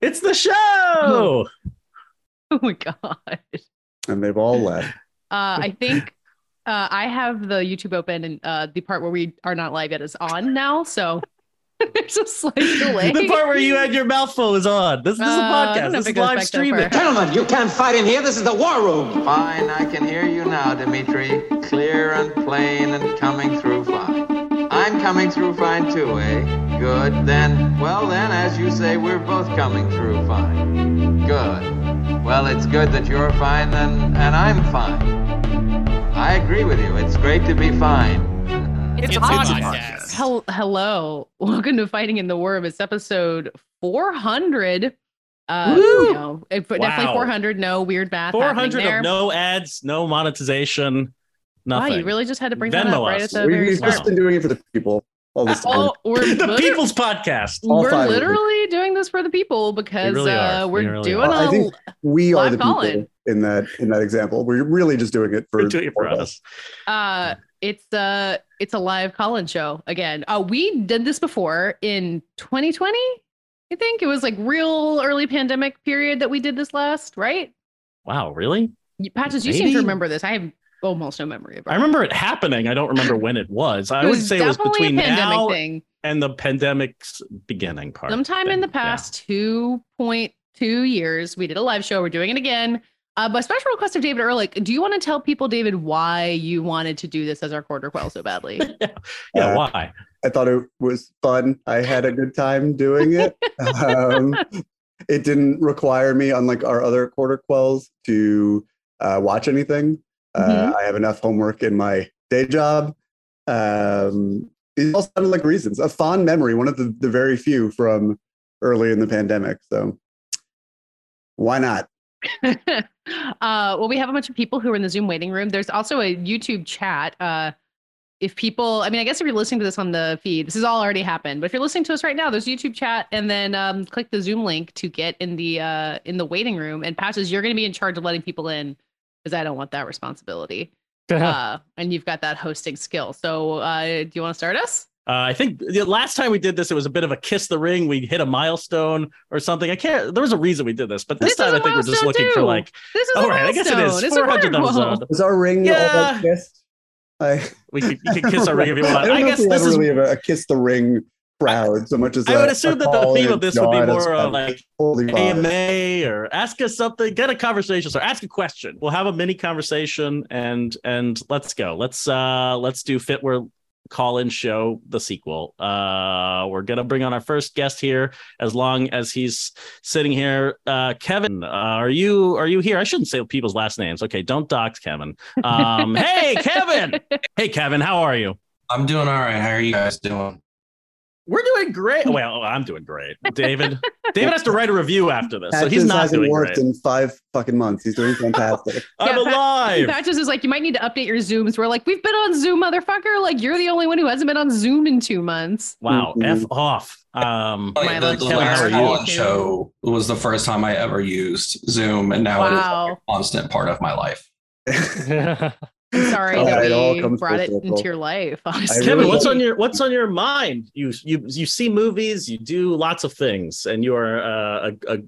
It's the show. Oh my god. And they've all left. Uh, I think uh, I have the YouTube open and uh, the part where we are not live yet is on now. So there's a slight delay. The part where you had your mouth full is on. This, this is a Uh, I don't podcast. know This if it is goes live streaming. Gentlemen, you can't fight in here. This is the war room. Fine, I can hear you now, Dimitri. Clear and plain and coming through fine. I'm coming through fine too, eh? Good. Then, well, then, as you say, we're both coming through fine. Good. Well, it's good that you're fine, then, and I'm fine. I agree with you. It's great to be fine. It's, a podcast. Hel- hello, welcome to Fighting in the War Room. It's episode 400. Uh, Woo! no, it- definitely 400. No weird math. Four happening hundred there. of no ads, no monetization, Wow, you really just had to bring that Venmo up right us. at the We, very we've start. just been doing it for the people all this time. Oh, we're the liter- People's Podcast. All we're five literally doing this for the people because really uh, We we're really doing are. I a think- we are live the people call-in. in that in that example. We're really just doing it for, doing it for for us. uh it's uh it's a live call-in show again. Uh we did this before in 2020. I think it was like real early pandemic period that we did this last, right? Wow, really? You- Patches, you seem to remember this. I have almost no memory of it. I remember it happening. I don't remember when it was. I It would say it was between a pandemic now thing. and the pandemic's beginning part. Sometime in the thing. Yeah. past 2.2 years, we did a live show. We're doing it again. Uh, by special request of David Ehrlich, do you want to tell people, David, why you wanted to do this as our quarter quell so badly? Yeah, Uh, why? I thought it was fun. I had a good time doing it. um, it didn't require me, unlike our other quarter quells, to uh, watch anything. Uh, Mhm. I have enough homework in my day job. Um, these all sounded like reasons. A fond memory, one of the, the very few from early in the pandemic. So why not? uh, well, we have a bunch of people who are in the Zoom waiting room. There's also a YouTube chat. Uh, if people, I mean, I guess if you're listening to this on the feed, this has all already happened. But if you're listening to us right now, there's YouTube chat, and then um, click the Zoom link to get in the uh, in the waiting room. And Patches, you're going to be in charge of letting people in because I don't want that responsibility. uh, and you've got that hosting skill. So, uh, do you want to start us? Uh, I think the last time we did this, it was a bit of a kiss the ring. We hit a milestone or something. I can't. There was a reason we did this, but this, This time I think we're just milestone looking for like. This is All a right, I guess it milestone. is. It's 400 episode. Was our ring all Yeah. that kissed? I, We could, you can kiss our ring if you want. I don't I know guess if we this have is. really a, a kiss the ring crowd so much as I a- would assume that the theme of this would be more as uh, like holy fuck. AMA or ask us something, get a conversation, or ask a question. We'll have a mini conversation and and let's go. Let's uh let's do Fitware call in show the sequel. Uh we're gonna bring on our first guest here as long as he's sitting here. Uh Kevin, uh, are you are you here? I shouldn't say people's last names. Okay, don't dox Kevin. Um hey Kevin. Hey Kevin, how are you? I'm doing all right. How are you guys doing? We're doing great. Well, I'm doing great. David. David has to write a review after this, so he's Patches not hasn't doing worked great. in five fucking months. He's doing fantastic. I'm Yeah, Pat- alive. Patches is like, you might need to update your Zooms. We're like, we've been on Zoom, motherfucker. Like, you're the only one who hasn't been on Zoom in two months. Wow, Mhm. f off. Um, Like, My the, the last how are you? call-in show was the first time I ever used Zoom, and now it is like a constant part of my life. I'm sorry Yeah, that it all we comes brought it circle. into your life. honestly. Kevin, really- what's on your what's on your mind? You you you see movies, you do lots of things, and you are uh, a, a,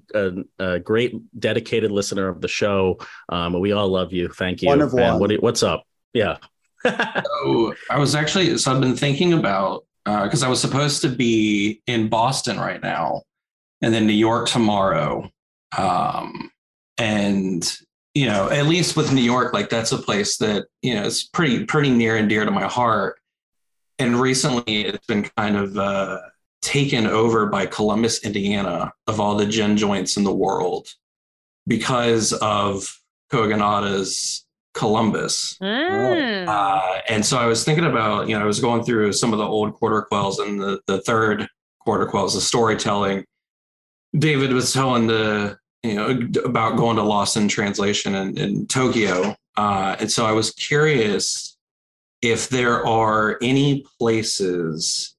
a, a great dedicated listener of the show. Um, we all love you. Thank you. One of one. What do you- what's up? Yeah. So I was actually so I've been thinking about because I was supposed to be in Boston right now, and then New York tomorrow, um, and you know at least with New York, like that's a place that you know is pretty pretty near and dear to my heart. And recently, it's been kind of uh, taken over by Columbus, Indiana, of all the gin joints in the world, because of Kogonada's Columbus. Ah. Uh, and so I was thinking about, you know, I was going through some of the old quarter quells and the, the third quarter quells, the storytelling. David was telling the, you know, about going to Lost in Translation in, in Tokyo. Uh, and so I was curious if there are any places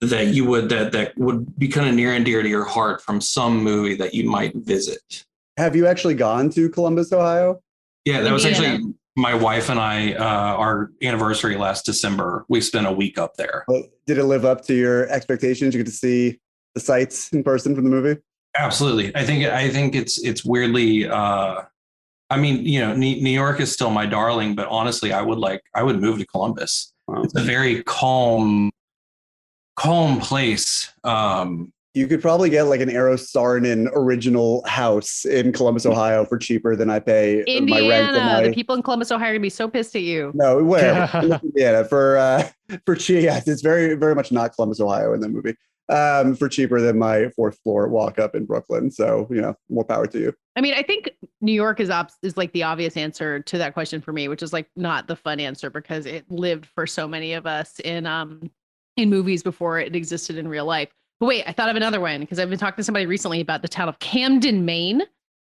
that you would that that would be kind of near and dear to your heart from some movie that you might visit. Have you actually gone to Columbus, Ohio? Yeah, that was Indiana. actually my wife and I. Uh, our anniversary last December. We spent a week up there. Well, Did it live up to your expectations? You get to see the sights in person from the movie. Absolutely. I think I think it's it's weirdly uh I mean, you know, New New York is still my darling, but honestly, I would like I would move to Columbus. Wow. It's a very calm calm place. Um You could probably get like an Eero Saarinen original house in Columbus, Ohio for cheaper than I pay my rent. Indiana. my- The people in Columbus, Ohio, are gonna be so pissed at you. No, where? yeah, for uh, for cheap. It's very very much not Columbus, Ohio in the movie. Um, for cheaper than my fourth floor walk up in Brooklyn. So you know, more power to you. I mean, I think New York is op- is like the obvious answer to that question for me, which is like not the fun answer because it lived for so many of us in um in movies before it existed in real life. But wait, I thought of another one because I've been talking to somebody recently about the town of Camden, Maine,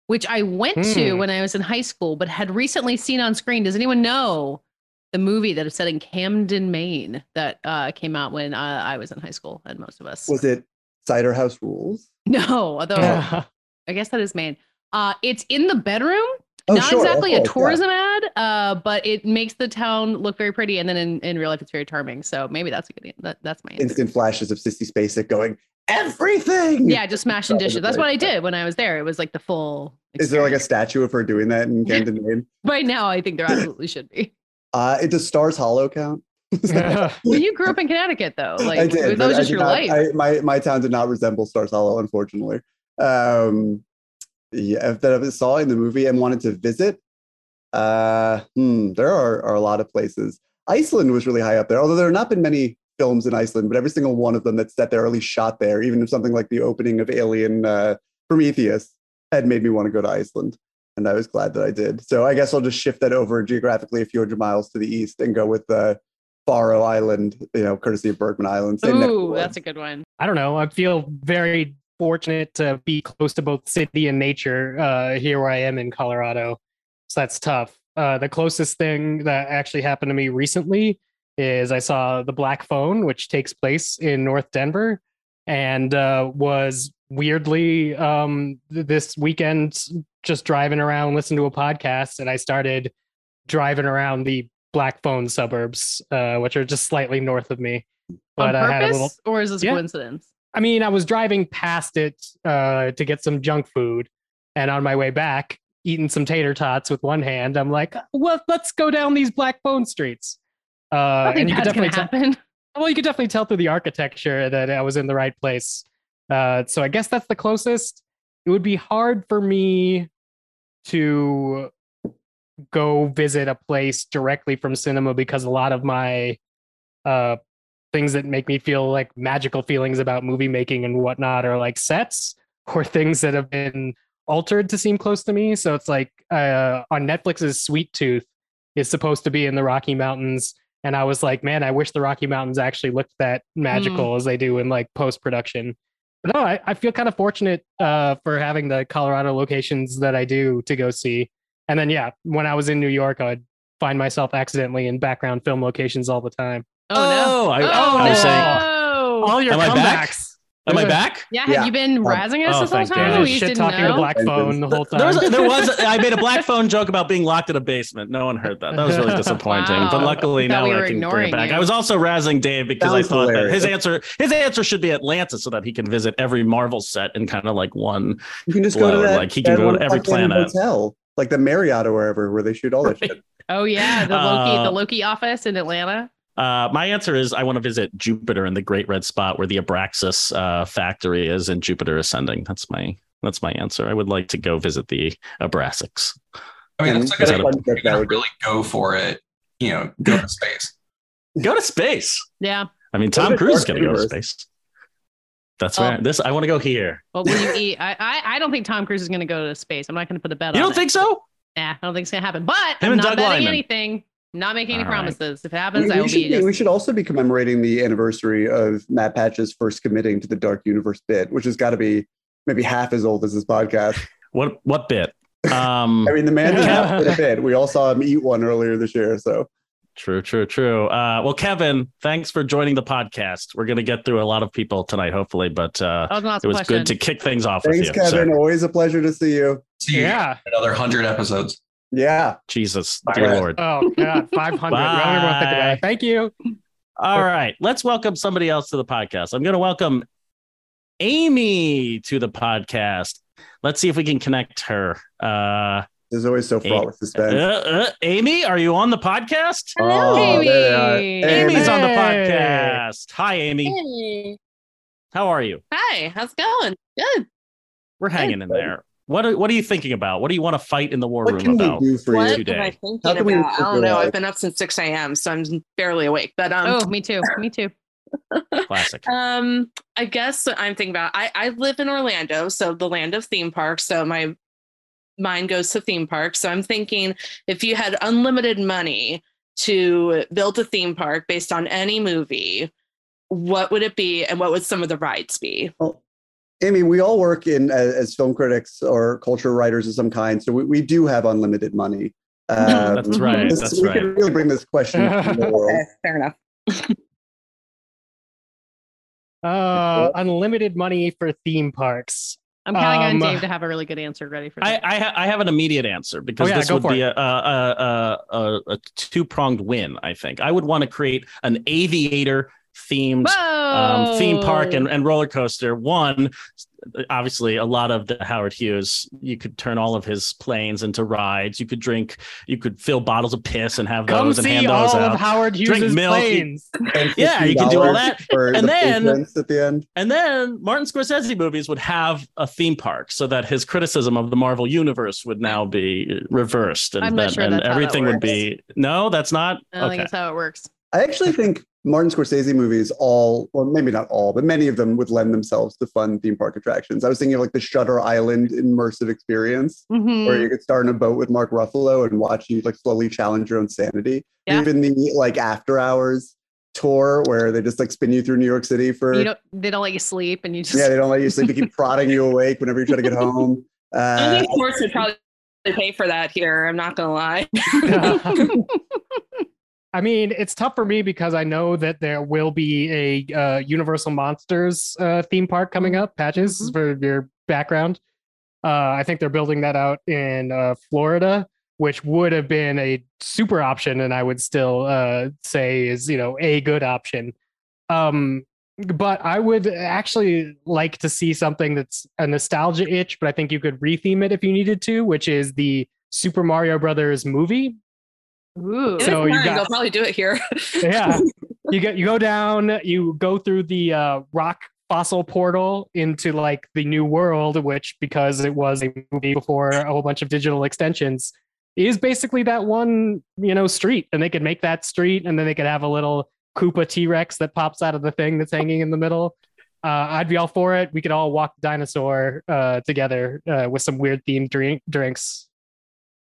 which I went to Hmm. when I was in high school, but had recently seen on screen. Does anyone know the movie that is set in Camden, Maine that uh, came out when uh, I was in high school, and most of us Was it Cider House Rules? no, although Yeah. I guess that is Maine. Uh, it's in the bedroom. Oh, Not sure, of exactly a course, yeah. tourism ad, uh, but it makes the town look very pretty, and then in, in real life, it's very charming. So maybe that's a good. That, that's my answer. Instant flashes of Sissy Spacek going everything. Yeah, just smashing That dishes. That's what I did when I was there. It was like the full. Is there like a statue of her doing that in Camden, Maine? Right now, I think there absolutely should be. Uh, it does Stars Hollow count? Well, you grew up in Connecticut, though. Like I did. that was just did your not- life. I, my my town did not resemble Stars Hollow, unfortunately. Um, yeah, that I saw in the movie and wanted to visit, uh, hmm, there are, are a lot of places. Iceland was really high up there, although there have not been many films in Iceland, but every single one of them that's set there, or at least shot there, even if something like the opening of Alien uh, Prometheus had made me want to go to Iceland. And I was glad that I did. So I guess I'll just shift that over geographically a few hundred miles to the east and go with uh, Faro Island, you know, courtesy of Bergman Island. same neck of the Ooh, woods. that's a good one. I don't know. I feel very fortunate to be close to both city and nature uh, here where I am in Colorado. So that's tough. Uh, the closest thing that actually happened to me recently is I saw The Black Phone, which takes place in North Denver and uh, was weirdly um, th- this weekend just driving around, listening to a podcast, and I started driving around the Black Phone suburbs, uh, which are just slightly north of me. But On I had a purpose, little or is this Yeah. coincidence? I mean, I was driving past it uh, to get some junk food, and on my way back, eating some tater tots with one hand, I'm like, "Well, let's go down these Black Phone streets." Uh, and you could definitely tell. happen. Well, you could definitely tell through the architecture that I was in the right place. Uh, so I guess that's the closest. It would be hard for me to go visit a place directly from cinema because a lot of my uh, things that make me feel like magical feelings about movie making and whatnot are like sets or things that have been altered to seem close to me. So it's like uh, on Netflix's Sweet Tooth is supposed to be in the Rocky Mountains. And I was like, man, I wish the Rocky Mountains actually looked that magical as they do in like post production. But no, I, I feel kind of fortunate uh, for having the Colorado locations that I do to go see. And then, yeah, when I was in New York, I'd find myself accidentally in background film locations all the time. Oh, no. I, Oh, I was no. saying, All your Am I back? comebacks. Am I back? Yeah, Yeah. have you been razzing us oh, this whole thank time? God. We Shit didn't talking the black phone the whole time. There was, there was. I made a black phone joke about being locked in a basement. No one heard that. That was really disappointing. Wow. But luckily now we I can bring it back. you. I was also razzing Dave because I Sounds thought that his answer, his answer should be Atlanta, so that he can visit every Marvel set in kind of like one. You can just go to that. like, he can that go to every planet. hotel, like the Marriott or wherever, where they shoot all that shit. Oh yeah, the Loki, Uh, the Loki office in Atlanta. Uh, my answer is I want to visit Jupiter and the Great Red Spot where the Abraxas uh, factory is in Jupiter Ascending. That's my that's my answer. I would like to go visit the Abraxas. I mean, And that's like is a, that a- fun trip you're that gonna would really go for it. You know, go to space. Go to space. Yeah. I mean, Tom Cruise is going to go to space. That's Oh. right. This I want to go here. What will you eat? I, I I don't think Tom Cruise is going to go to space. I'm not going to put a bet on it. You on don't it. think so? Nah, I don't think it's going to happen. But Him I'm and not Doug betting Liman. anything. I'm not making any All right. promises. If it happens, We, I we will should be. be, Just, we should also be commemorating the anniversary of Matt Patches' first committing to the Dark Universe bit, which has got to be maybe half as old as this podcast. What what bit? Um, I mean, the man has a bit. We all saw him eat one earlier this year. So true, true, true. Uh, well, Kevin, thanks for joining the podcast. We're going to get through a lot of people tonight, hopefully, but uh, was it was question. good to kick things off thanks, with you. Kevin. sir. Always a pleasure to see you. See you Yeah. another hundred episodes. Yeah. Jesus, Bye, dear guys. Lord. Oh God, five hundred. I don't even want to think about it. Thank you. All right, let's welcome somebody else to the podcast. I'm going to welcome Amy to the podcast. Let's see if we can connect her. Uh, There's always so fraught with uh, suspense. uh, Amy, are you on the podcast? Hello, Oh, there they are. Amy. Amy's on the podcast. Hi, Amy. Hey. How are you? Hi, how's it going? Good. We're hanging in there. What are, what are you thinking about? What do you want to fight in the war What room can we about? do for What you? today? am I thinking How can we about? I don't know. improve? I've been up since 6 a.m., so I'm barely awake. But um, Oh, me too. Me too. Classic. um, I guess what I'm thinking about. I I live in Orlando, so the land of theme parks. So my mind goes to theme parks. So I'm thinking if you had unlimited money to build a theme park based on any movie, what would it be, and what would some of the rides be? Well, Amy, we all work in as, as film critics or culture writers of some kind, so we, we do have unlimited money. Um, That's right. this- That's we right. can really bring this question to the world. Okay, fair enough. Uh, unlimited money for theme parks. I'm counting Um, on Dave to have a really good answer ready for I that. I, ha- I have an immediate answer because Oh, yeah, this would be a, a, a, a, a two pronged win. I think I would want to create an aviator themed um, theme park and, and roller coaster. One, obviously, a lot of the Howard Hughes. You could turn all of his planes into rides. You could drink. You could fill bottles of piss and have Come those and see hand all those of out. Howard Drink Hughes' milk, eat- planes. And Yeah, you can do all that. For And the then- at the end. And then Martin Scorsese movies would have a theme park so that his criticism of the Marvel universe would now be reversed and, I'm not that- sure and that's how that everything would be no, that's not I don't think that's how it works. I actually think Martin Scorsese movies all, or maybe not all, but many of them would lend themselves to fun theme park attractions. I was thinking of like the Shutter Island immersive experience, Mhm. where you could start in a boat with Mark Ruffalo and watch you like slowly challenge your own sanity. Yeah. Even the like after hours tour where they just like spin you through New York City for You don't. They don't let you sleep, and you just. yeah, they don't let you sleep. They keep prodding you awake whenever you try to get home. I Uh, think sports would probably pay for that here. I'm not gonna lie. I mean, it's tough for me because I know that there will be a uh, Universal Monsters uh, theme park coming up. Patches Mhm. for your background. Uh, I think they're building that out in uh, Florida, which would have been a super option, and I would still uh, say is you know a good option. Um, but I would actually like to see something that's a nostalgia itch, but I think you could retheme it if you needed to, which is the Super Mario Brothers movie. Ooh. So you mine, got- they'll probably do it here. yeah you get you go down you go through the uh, rock fossil portal into like the new world which because it was a movie before a whole bunch of digital extensions is basically that one you know street and they could make that street and then they could have a little Koopa T-Rex that pops out of the thing that's hanging in the middle uh, I'd be all for it. We could all walk the dinosaur uh, together uh, with some weird themed drink drinks.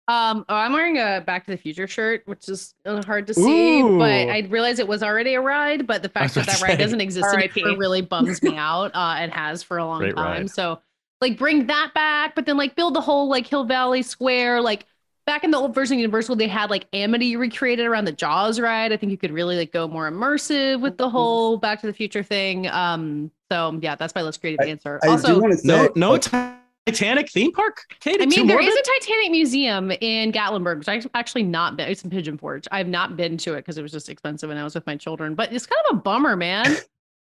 Um, oh, I'm wearing a Back to the Future shirt, which is uh, hard to see, Ooh. but I realized it was already a ride. But the fact that that ride doesn't exist R.I.P.. anymore really bums me out. Uh, it has for a long Great time. ride. So, like, bring that back, but then like build the whole like Hill Valley Square. Like back in the old version of Universal, they had like Amity recreated around the Jaws ride. I think you could really like go more immersive with the whole Back to the Future thing. Um, so yeah, that's my less creative answer. I also, do say No no Titanic theme park? Katie, I mean, there morbid? is a Titanic museum in Gatlinburg, which I've actually not been. It's in Pigeon Forge. I've not been to it because it was just expensive and I was with my children. But it's kind of a bummer, man.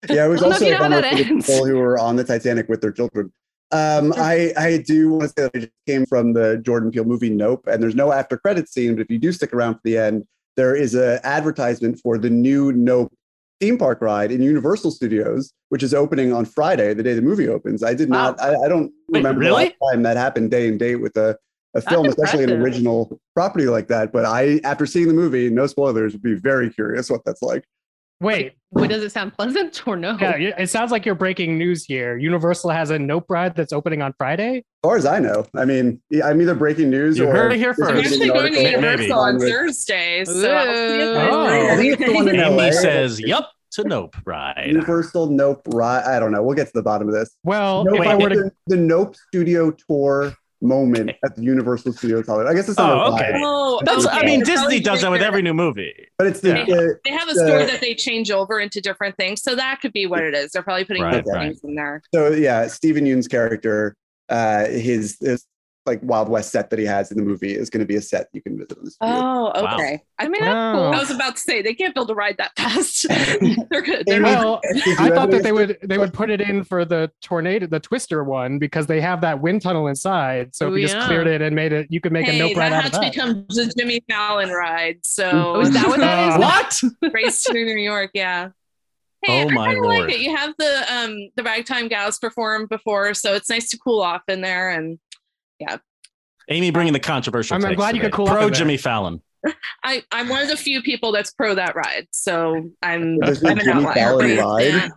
Yeah, it was I don't know also you a know how bummer that for the people who were on the Titanic with their children. Um, I I do want to say that I just came from the Jordan Peele movie Nope, and there's no after credit scene. But if you do stick around for the end, there is a advertisement for the new Nope theme park ride in Universal Studios, which is opening on Friday, the day the movie opens. I did not. I, I don't Wait, remember really? the last time that happened day and date with a. A film, especially an original property like that, but I, after seeing the movie, no spoilers, would be very curious what that's like. Wait, Wait, does it sound pleasant or no? yeah, it sounds like you're breaking news here. Universal has a Nope ride that's opening on Friday. As far as I know, I mean, I'm either breaking news You or heard it here this first. I'm is actually going to Universal on With- Thursday, so I'll see you Oh. guys I think it's the one in. LA. Amy says, "Yup to Nope ride." Universal Nope right. I don't know. We'll get to the bottom of this. Well, Nope, if I were to the, the Nope Studio Tour moment at the Universal Studios Hollywood. I guess it's not Oh, okay. ride, Oh, That's. I mean, They're Disney does that with every new movie. but it's the, Yeah. the- They have a the- that they change over into different things, so that could be what it is. They're probably putting Right, different right. things in there. so yeah. Steven Yeun's character, uh, his, his like Wild West set that he has in the movie is going to be a set you can visit on this. video. Oh, Wow. okay. I mean, Wow. cool. I was about to say they can't build a ride that fast. They're good. They're Well, Did I thought that they would they would put it in for the tornado, the Twister one, because they have that wind tunnel inside. So Oh, if you just cleared it and made it, you could make a hey, nope right that out has of that. become the Jimmy Fallon ride. So Oh, is that what that is? What? race to New York, yeah. Hey, Oh, I my kinda like it. You have the um the ragtime gals perform before, so it's nice to cool off in there. And Amy bringing the controversial. I'm- I'm takes glad you could cool off Pro in there. Jimmy Fallon. I I'm one of the few people that's pro that ride. So I'm There's I'm an Jimmy. Fallon ride?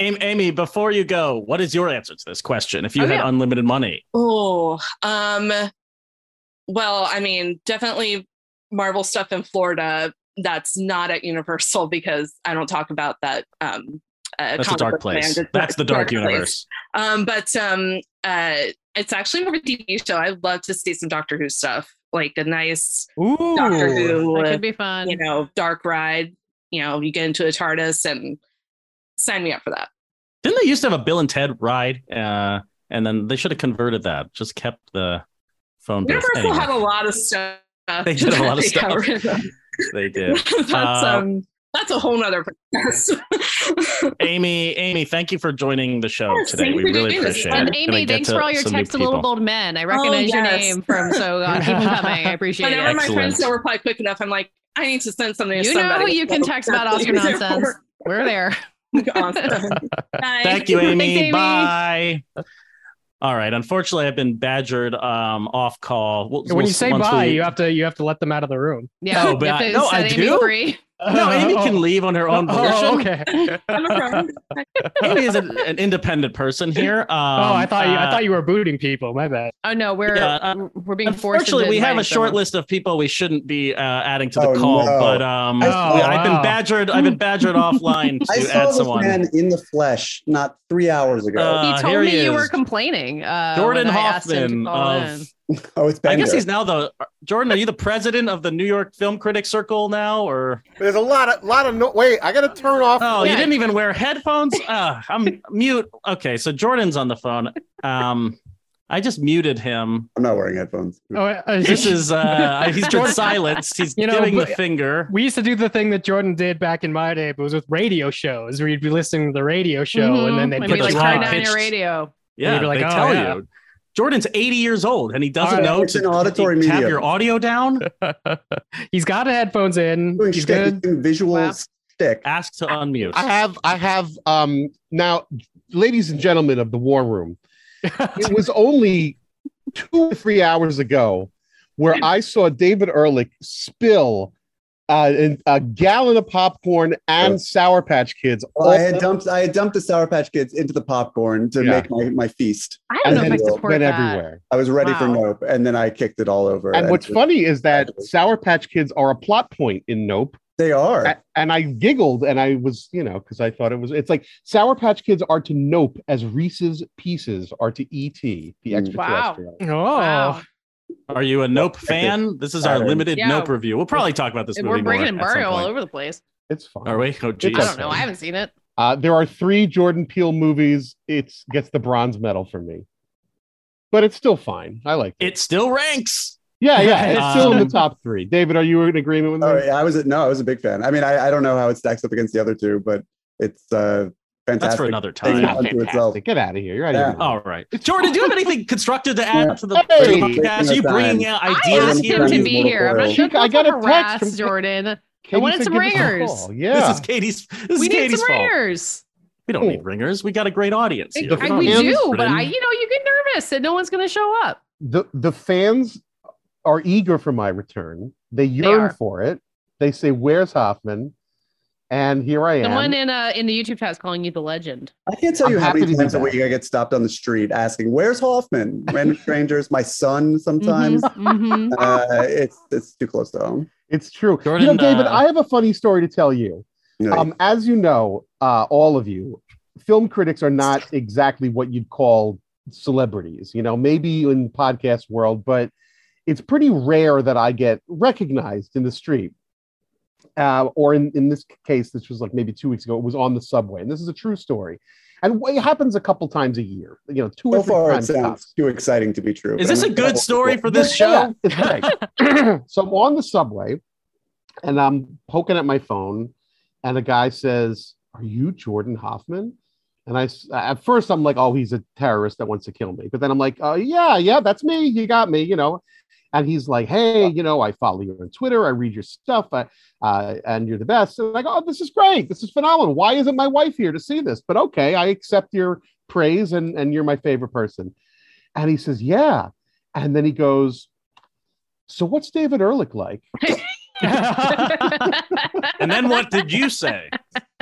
Amy, Amy, before you go, what is your answer to this question? If you Oh, had yeah. unlimited money, Oh, um, well, I mean, definitely Marvel stuff in Florida. That's not at Universal because I don't talk about that. Um, uh, that's a dark place. land. That's the dark place. universe. Um, but um, uh, it's actually more of a TV show. I'd love to see some Doctor Who stuff, like a nice Ooh, Doctor Who, That uh, could be fun. you know, dark ride. You know, you get into a TARDIS and sign me up for that. Didn't they used to have a Bill and Ted ride? Uh, and then they should have converted that. Just kept the phone booth. Universal Anyway, had a lot of stuff. They did have a lot of stuff. got rid of. they did. that's Uh, um that's a whole nother podcast. Amy, Amy, thank you for joining the show Yes, today. We you really doing this. appreciate and it. Amy, thanks for all your some new texts to little people. bold men. I recognize your yes. name from so uh, keep them coming. I appreciate Whenever it. my friends Excellent. don't reply quick enough, I'm like, I need to send something to You know who you can text about that's Oscar what I'm there nonsense. We're there. awesome. Thank you, Amy. Thanks, Amy. Bye. All right. Unfortunately, I've been badgered um, off call. We'll- when we'll- you say bye, we- you have to you have to let them out of the room. Yeah, No, but I- no, I do? free. No, Amy Oh, can leave on her own Oh, volition. okay. I'm a friend. Amy is an, an independent person here. Um, oh, I thought you I uh, thought you were booting people. My bad. Oh no, we're Yeah, uh, we're being forced. Unfortunately, we have a inviting short someone. list of people we shouldn't be uh, adding to the Oh, call, no. but um, I saw- yeah, I've been badgered. I've been badgered offline to I to saw add this someone. man in the flesh not three hours ago. Uh, He told me he you were complaining. Uh, Jordan when I asked him to Hoffman of. in. oh, it's better. I guess he's now the Jordan. Are you the president of the New York Film Critics Circle now, or There's a lot of lot of no. Wait, I gotta turn off. oh, you didn't even wear headphones? Uh, I'm mute. Okay, so Jordan's on the phone. Um, I just muted him. I'm not wearing headphones. Oh, uh, This is uh, he's been silenced. He's You know, giving the finger. we used to do the thing that Jordan did back in my day, but it was with radio shows where you'd be listening to the radio show and then they'd And put be like you turn on. down pitched- your radio. Yeah, you'd be like, they "Oh, tell yeah." you. Jordan's 80 years old and he doesn't All right. know It's to an auditory to have medium. your audio down. He's got headphones in. Doing He's shtick, he's good. doing visual Wow. stick. Ask to unmute. I have I have um now, ladies and gentlemen of the war room. It was only two or three hours ago where I saw David Ehrlich spill uh, a gallon of popcorn and Sour Patch Kids. Well, I had dumped I had dumped the Sour Patch Kids into the popcorn to Yeah. make my, my feast. I don't know And if I support that. everywhere. I was ready for Nope, and then I kicked it all over. And what's just- funny is that Sour Patch Kids are a plot point in Nope. They are. A- And I giggled and I was, you know, because I thought it was, it's like Sour Patch Kids are to Nope as Reese's Pieces are to E.T., the Mm. extraterrestrial. Oh, Wow. Are you a Nope fan? This is our limited Yeah. Nope review. We'll probably talk about this And movie we're breaking more at some embargo all point. over the place. It's fine. Are we? Oh, geez. I don't know. I haven't seen it. Uh, there are three Jordan Peele movies. It gets the bronze medal for me, but it's still fine. I like it. It still ranks. Yeah, yeah, it's still in the Um, top three. David, are you in agreement with me? Oh, yeah, I was a, no, I was a big fan. I mean, I, I don't know how it stacks up against the other two, but it's uh, fantastic. That's for another time. Fantastic. Get out of here. You're out Yeah. of here. All right. Jordan, do you have anything constructive to add to the Hey. podcast? Are you bringing out I ideas asked here? him to be here. I'm not sure. I got a text from- Jordan. I wanted some give us a ringers. call. Yeah. This is Katie's. This we is need Katie's some fault. ringers. We don't need ringers. We got a great audience here. I, we need do, but I, you know, you get nervous that no one's going to show up. the the fans are eager for my return. They yearn are. for it. They say, "Where's Hoffman?" And here I am. Someone in uh in the YouTube chat is calling you the legend. I can't tell I'm you how many times a week I get stopped on the street asking, "Where's Hoffman?" Random strangers, my son. Sometimes Mhm. uh, it's it's too close to home. It's true. Jordan, you know, David, uh, I have a funny story to tell you. You Um, as you know, uh, all of you, film critics are not exactly what you'd call celebrities. You know, maybe in podcast world, but it's pretty rare that I get recognized in the street. Uh, or in, in this case, this was like maybe two weeks ago, it was on the subway. And this is a true story. and it happens a couple times a year. You know, two So or three far, it times. sounds too exciting to be true. Is this a I'm- good story for this Yeah, show? it's great. so I'm on the subway and I'm poking at my phone, and a guy says, Are you Jordan Hoffman? And I, at first, I'm like, Oh, he's a terrorist that wants to kill me. But then I'm like, Oh, yeah, yeah, that's me. You got me, you know. And he's like, Hey, you know, I follow you on Twitter. I read your stuff, uh, uh, and you're the best. And I go, Oh, this is great. This is phenomenal. Why isn't my wife here to see this? But okay, I accept your praise, and, and you're my favorite person. And he says, Yeah. And then he goes, So what's David Ehrlich like? And then what did you say?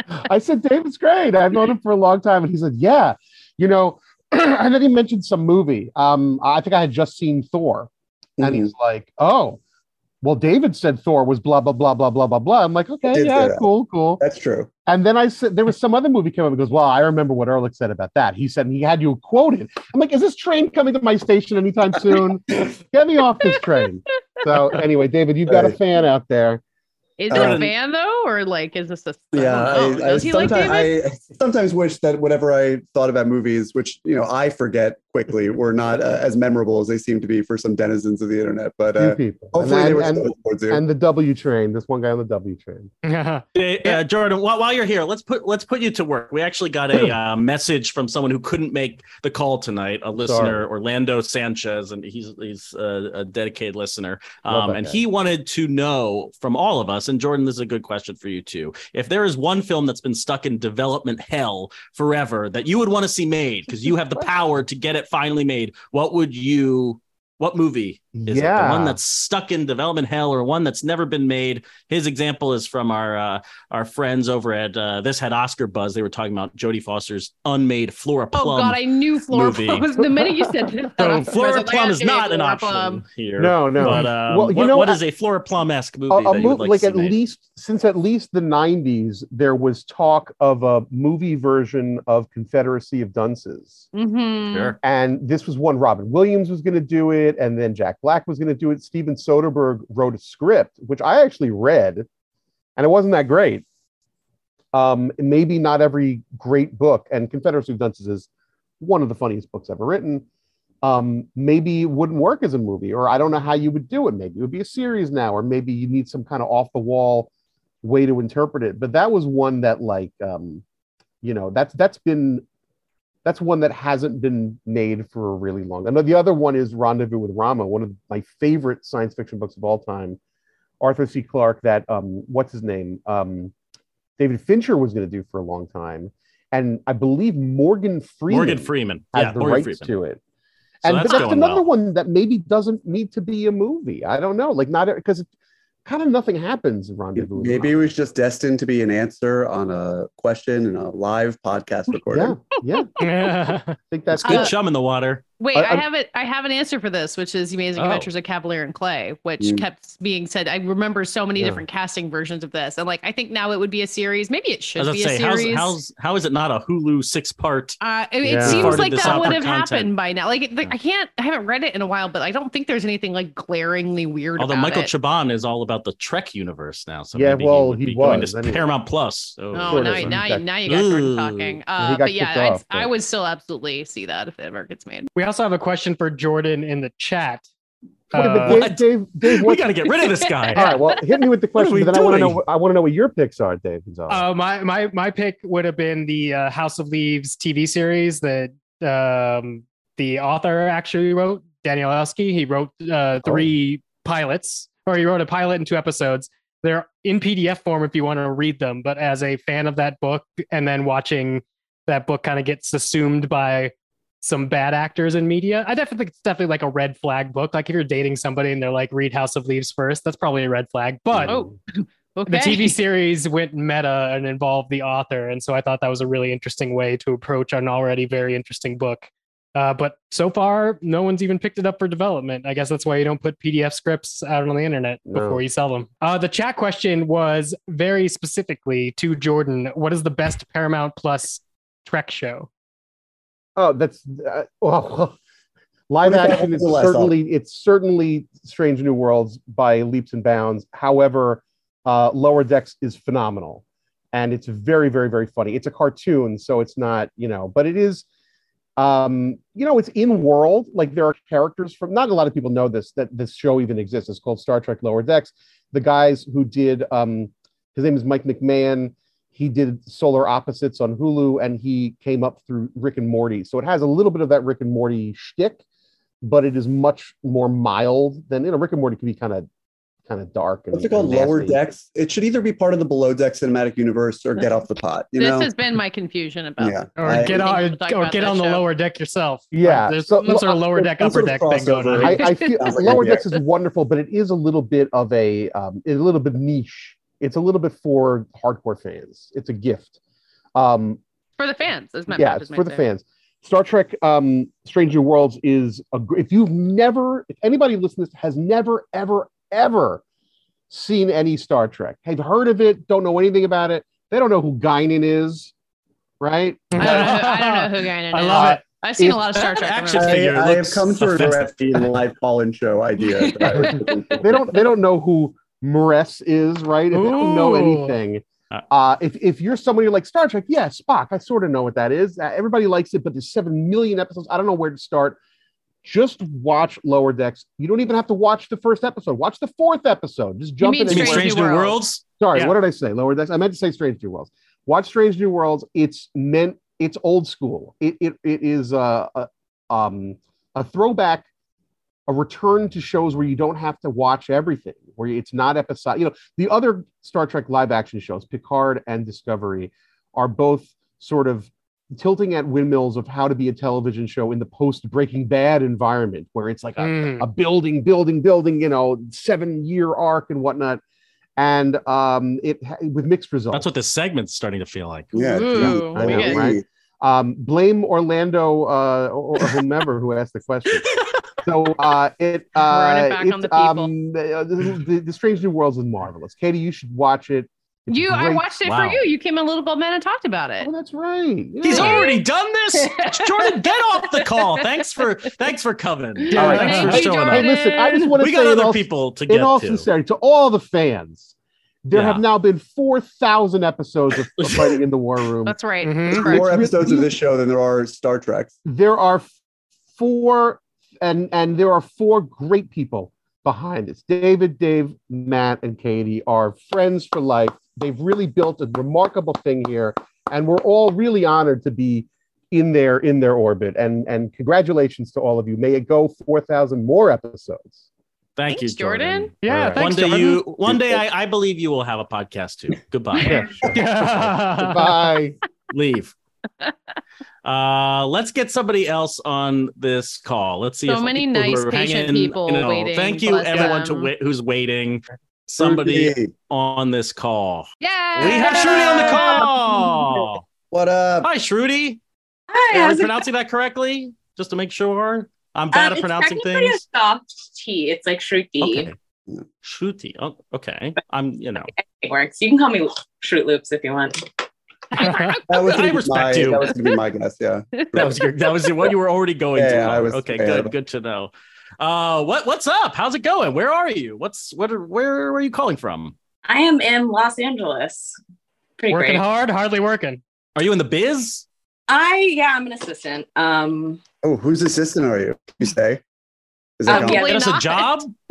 I said, David's great. I've known him for a long time. And he said, Yeah. You know, and then he mentioned some movie. Um, I think I had just seen Thor. And Mhm. he's like, Oh, well, David said Thor was blah, blah, blah, blah, blah, blah, blah. I'm like, okay, yeah, that. cool, cool. That's true. And then I said there was some other movie came up and goes, Well, I remember what Ehrlich said about that. He said he had you quoted. I'm like, Is this train coming to my station anytime soon? Get me off this train. So anyway, David, you've got a fan out there. Is it a Um, fan though, or like is this a? Yeah, I don't. I, I, Does he like David? I I sometimes wish that whatever I thought about movies, which you know I forget quickly, were not uh, as memorable as they seem to be for some denizens of the internet. But uh, people. hopefully, and, they were and, still towards you. and the W train. This one guy on the W train. Hey, uh, Jordan, while, while you're here, let's put let's put you to work. We actually got a uh, message from someone who couldn't make the call tonight, a listener, Sorry. Orlando Sanchez, and he's he's a, a dedicated listener. Um, and guy. he wanted to know from all of us, and Jordan, this is a good question for you too. If there is one film that's been stuck in development hell forever that you would want to see made because you have the power to get it finally made, what would you? What movie is it? The Yeah. one that's stuck in development hell, or one that's never been made? His example is from our uh, our friends over at uh, this had Oscar buzz. They were talking about Jodie Foster's unmade Flora Plum. Oh Plum. God, I knew Flora movie. Plum was the minute you said that. So Flora like, Plum is not an option Plum. here. No, no. But um, Well, you what, know, what is a Flora Plum esque movie A, a you mo- like, like to at see made? least since at least the 90s, there was talk of a movie version of Confederacy of Dunces. Mhm. Sure. And this was one Robin Williams was going to do it, and then Jack Black was going to do it. Steven Soderbergh wrote a script, which I actually read, and it wasn't that great. Um, maybe not every great book, and Confederacy of Dunces is one of the funniest books ever written. Um, maybe it wouldn't work as a movie, or I don't know how you would do it. Maybe it would be a series now, or maybe you need some kind of off the wall way to interpret it. But that was one that, like, um, you know, that's that's been that's one that hasn't been made for a really long. I know the other one is Rendezvous with Rama, one of my favorite science fiction books of all time. Arthur C. Clarke, that um, what's his name? Um, David Fincher was going to do for a long time, and I believe Morgan Freeman Morgan Freeman. has Yeah, the Morgan rights Freeman. to it. So and that's but that's another well. one that maybe doesn't need to be a movie. I don't know, like not because kind of nothing happens in Rendezvous. Maybe it Rama. was just destined to be an answer on a question in a live podcast recording. Yeah, yeah. I think that's Good Uh, chum in the water. Wait, I- I, I- have it. I have an answer for this, which is The Amazing Oh. Adventures of Kavalier and Clay, which Mm. kept being said. I remember so many Yeah. different casting versions of this, and like I think now it would be a series. Maybe it should be gonna a say, how's, series. how's how is it not a Hulu six part? Uh, it, Yeah. it seems like that would have content. happened by now. Like, it- like, I can't, I haven't read it in a while, but I don't think there's anything like glaringly weird Although about Michael it. Chabon is all about the Trek universe now, so Yeah, maybe well, he would he be going was, to anyway. Paramount Plus. So. Oh, Sort now, you- now, got- you- now you got Jordan talking. Uh, but yeah, kicked I'd- I would still absolutely see that if it ever gets made. We also have a question for Jordan in the chat. Wait, Uh, Dave, Dave, Dave, we got to get rid of this guy. All right, well, hit me with the question, but then I want to know. I want to know what your picks are, Dave. Gonzalez. Uh, my my my pick would have been the uh, House of Leaves TV series that um, the author actually wrote, Danielewski. He wrote uh, three pilots, or he wrote a pilot and two episodes. They're in PDF form if you want to read them. But as a fan of that book, and then watching that book kind of gets assumed by some bad actors in media, I definitely think it's definitely like a red flag book. Like if you're dating somebody and they're like, read House of Leaves first, that's probably a red flag. But Oh, okay. the TV series went meta and involved the author, and so I thought that was a really interesting way to approach an already very interesting book. Uh, but so far, no one's even picked it up for development. I guess that's why you don't put PDF scripts out on the internet No. before you sell them. Uh, the chat question was very specifically to Jordan: What is the best Paramount Plus Trek show? Oh, that's uh, well, live What if that action. is certainly it's certainly Strange New Worlds by leaps and bounds. However, uh, Lower Decks is phenomenal. and it's very, very, very funny. It's a cartoon, so it's not, you know, but it is. Um, you know, it's in world. Like there are characters from. Not a lot of people know this that this show even exists. It's called Star Trek Lower Decks. The guys who did, um, his name is Mike McMahan. He did Solar Opposites on Hulu, and he came up through Rick and Morty. So it has a little bit of that Rick and Morty shtick, but it is much more mild than you know. Rick and Morty can be kind of kind of dark. And, What's it called? and nasty. Lower decks. It should either be part of the below deck cinematic universe or get off the pot. You this know? has been my confusion about. yeah. Or I- get on, think or get on the show. lower deck yourself. Yeah, Like, there's so- some sort of lower deck, upper deck thing going on. I, I feel Lower a Decks is wonderful, but it is a little bit of a um, a little bit niche. It's a little bit for hardcore fans. It's a gift. Um, for the fans. As Matt yeah, Baptist it's might for the fans. Star Trek: um, Strange New Worlds is a. gr- If you've never, if anybody listening to this has never, ever, ever seen any Star Trek, have heard of it, don't know anything about it, they don't know who Guinan is, right? I don't know. Who, I don't know who Guinan I is. love it. I've seen If- a lot of Star Trek. Action remember. figure I, I have come to regret offensive. the live call-in show idea. that I was looking for. they don't they don't know who Maress is, right? If they don't know anything. Uh, if, if you're somebody like Star Trek, yeah, Spock, I sort of know what that is. Uh, everybody likes it, but there's seven million episodes. I don't know where to start. Just watch Lower Decks. You don't even have to watch the first episode. Watch the fourth episode. Just jump mean in. You mean Strange Strange New New Worlds. Worlds? Sorry, Yeah. what did I say? Lower Decks. I meant to say Strange New Worlds. Watch Strange New Worlds. It's meant. It's old school. It it, it is a, a um a throwback, a return to shows where you don't have to watch everything, where it's not episodic. You know, the other Star Trek live action shows, Picard and Discovery, are both sort of tilting at windmills of how to be a television show in the post Breaking Bad environment, where it's like a Mm. a building, building, building, you know, seven year arc and whatnot. And um, it with mixed results. That's what this segment's starting to feel like. Yeah, Ooh, I know, right? um, blame Orlando uh, or, or whomever who asked the question. So uh, it uh, Throwing it back it's, on the people. Um, the, the, the, the Strange New Worlds is marvelous. Katie, you should watch it. It's You, I watched it Wow. for you. You came a Little Bold Man and talked about it. Oh, that's right. He's already done this. Jordan, get off the call. Thanks for thanks for coming. Yeah, All right. thanks Thank for you, showing Hey, up. Jordan. listen, I just want to We say got in other all, people to get in all to. sincerity to all the fans. There Yeah. have now been four thousand episodes of, of fighting in the war room. That's right. Mhm. More episodes of this show than there are Star Treks. there are four and and there are four great people behind this david dave matt and katie are friends for life they've really built a remarkable thing here and we're all really honored to be in their in their orbit and and congratulations to all of you may it go 4000 more episodes Thank Thanks, you, Jordan. Jordan. Yeah, All right. thanks, one day Jordan. you one day I, I believe you will have a podcast too. Goodbye. yeah, sure. Bye Leave. Uh let's get somebody else on this call. Let's see. So if many nice, patient hanging, people you know, waiting, Thank you, bless everyone to them. wait, who's waiting. Somebody Rudy, on this call. Yeah. We have Shruti on the call. What up? Hi, Shruti. Hi, Am I how's it pronouncing that correctly? Just to make sure. I'm bad Um, at it's pronouncing things. A soft T. It's like Shruti. Okay. Shruti. Oh, okay. I'm, you know. It works. You can call me Shroot Loops if you want. That was I respect my, you. That was gonna be my guess. Yeah. That was your that was what you were already going to. Yeah, I was- okay, yeah. good, good to know. Uh what what's up? How's it going? Where are you? What's what are, where are you calling from? I am in Los Angeles. Pretty working great. hard, hardly working. Are you in the biz? I yeah, I'm an assistant. Um, Oh, whose assistant are you? You say? Is that Um, count? yeah, Get us a job?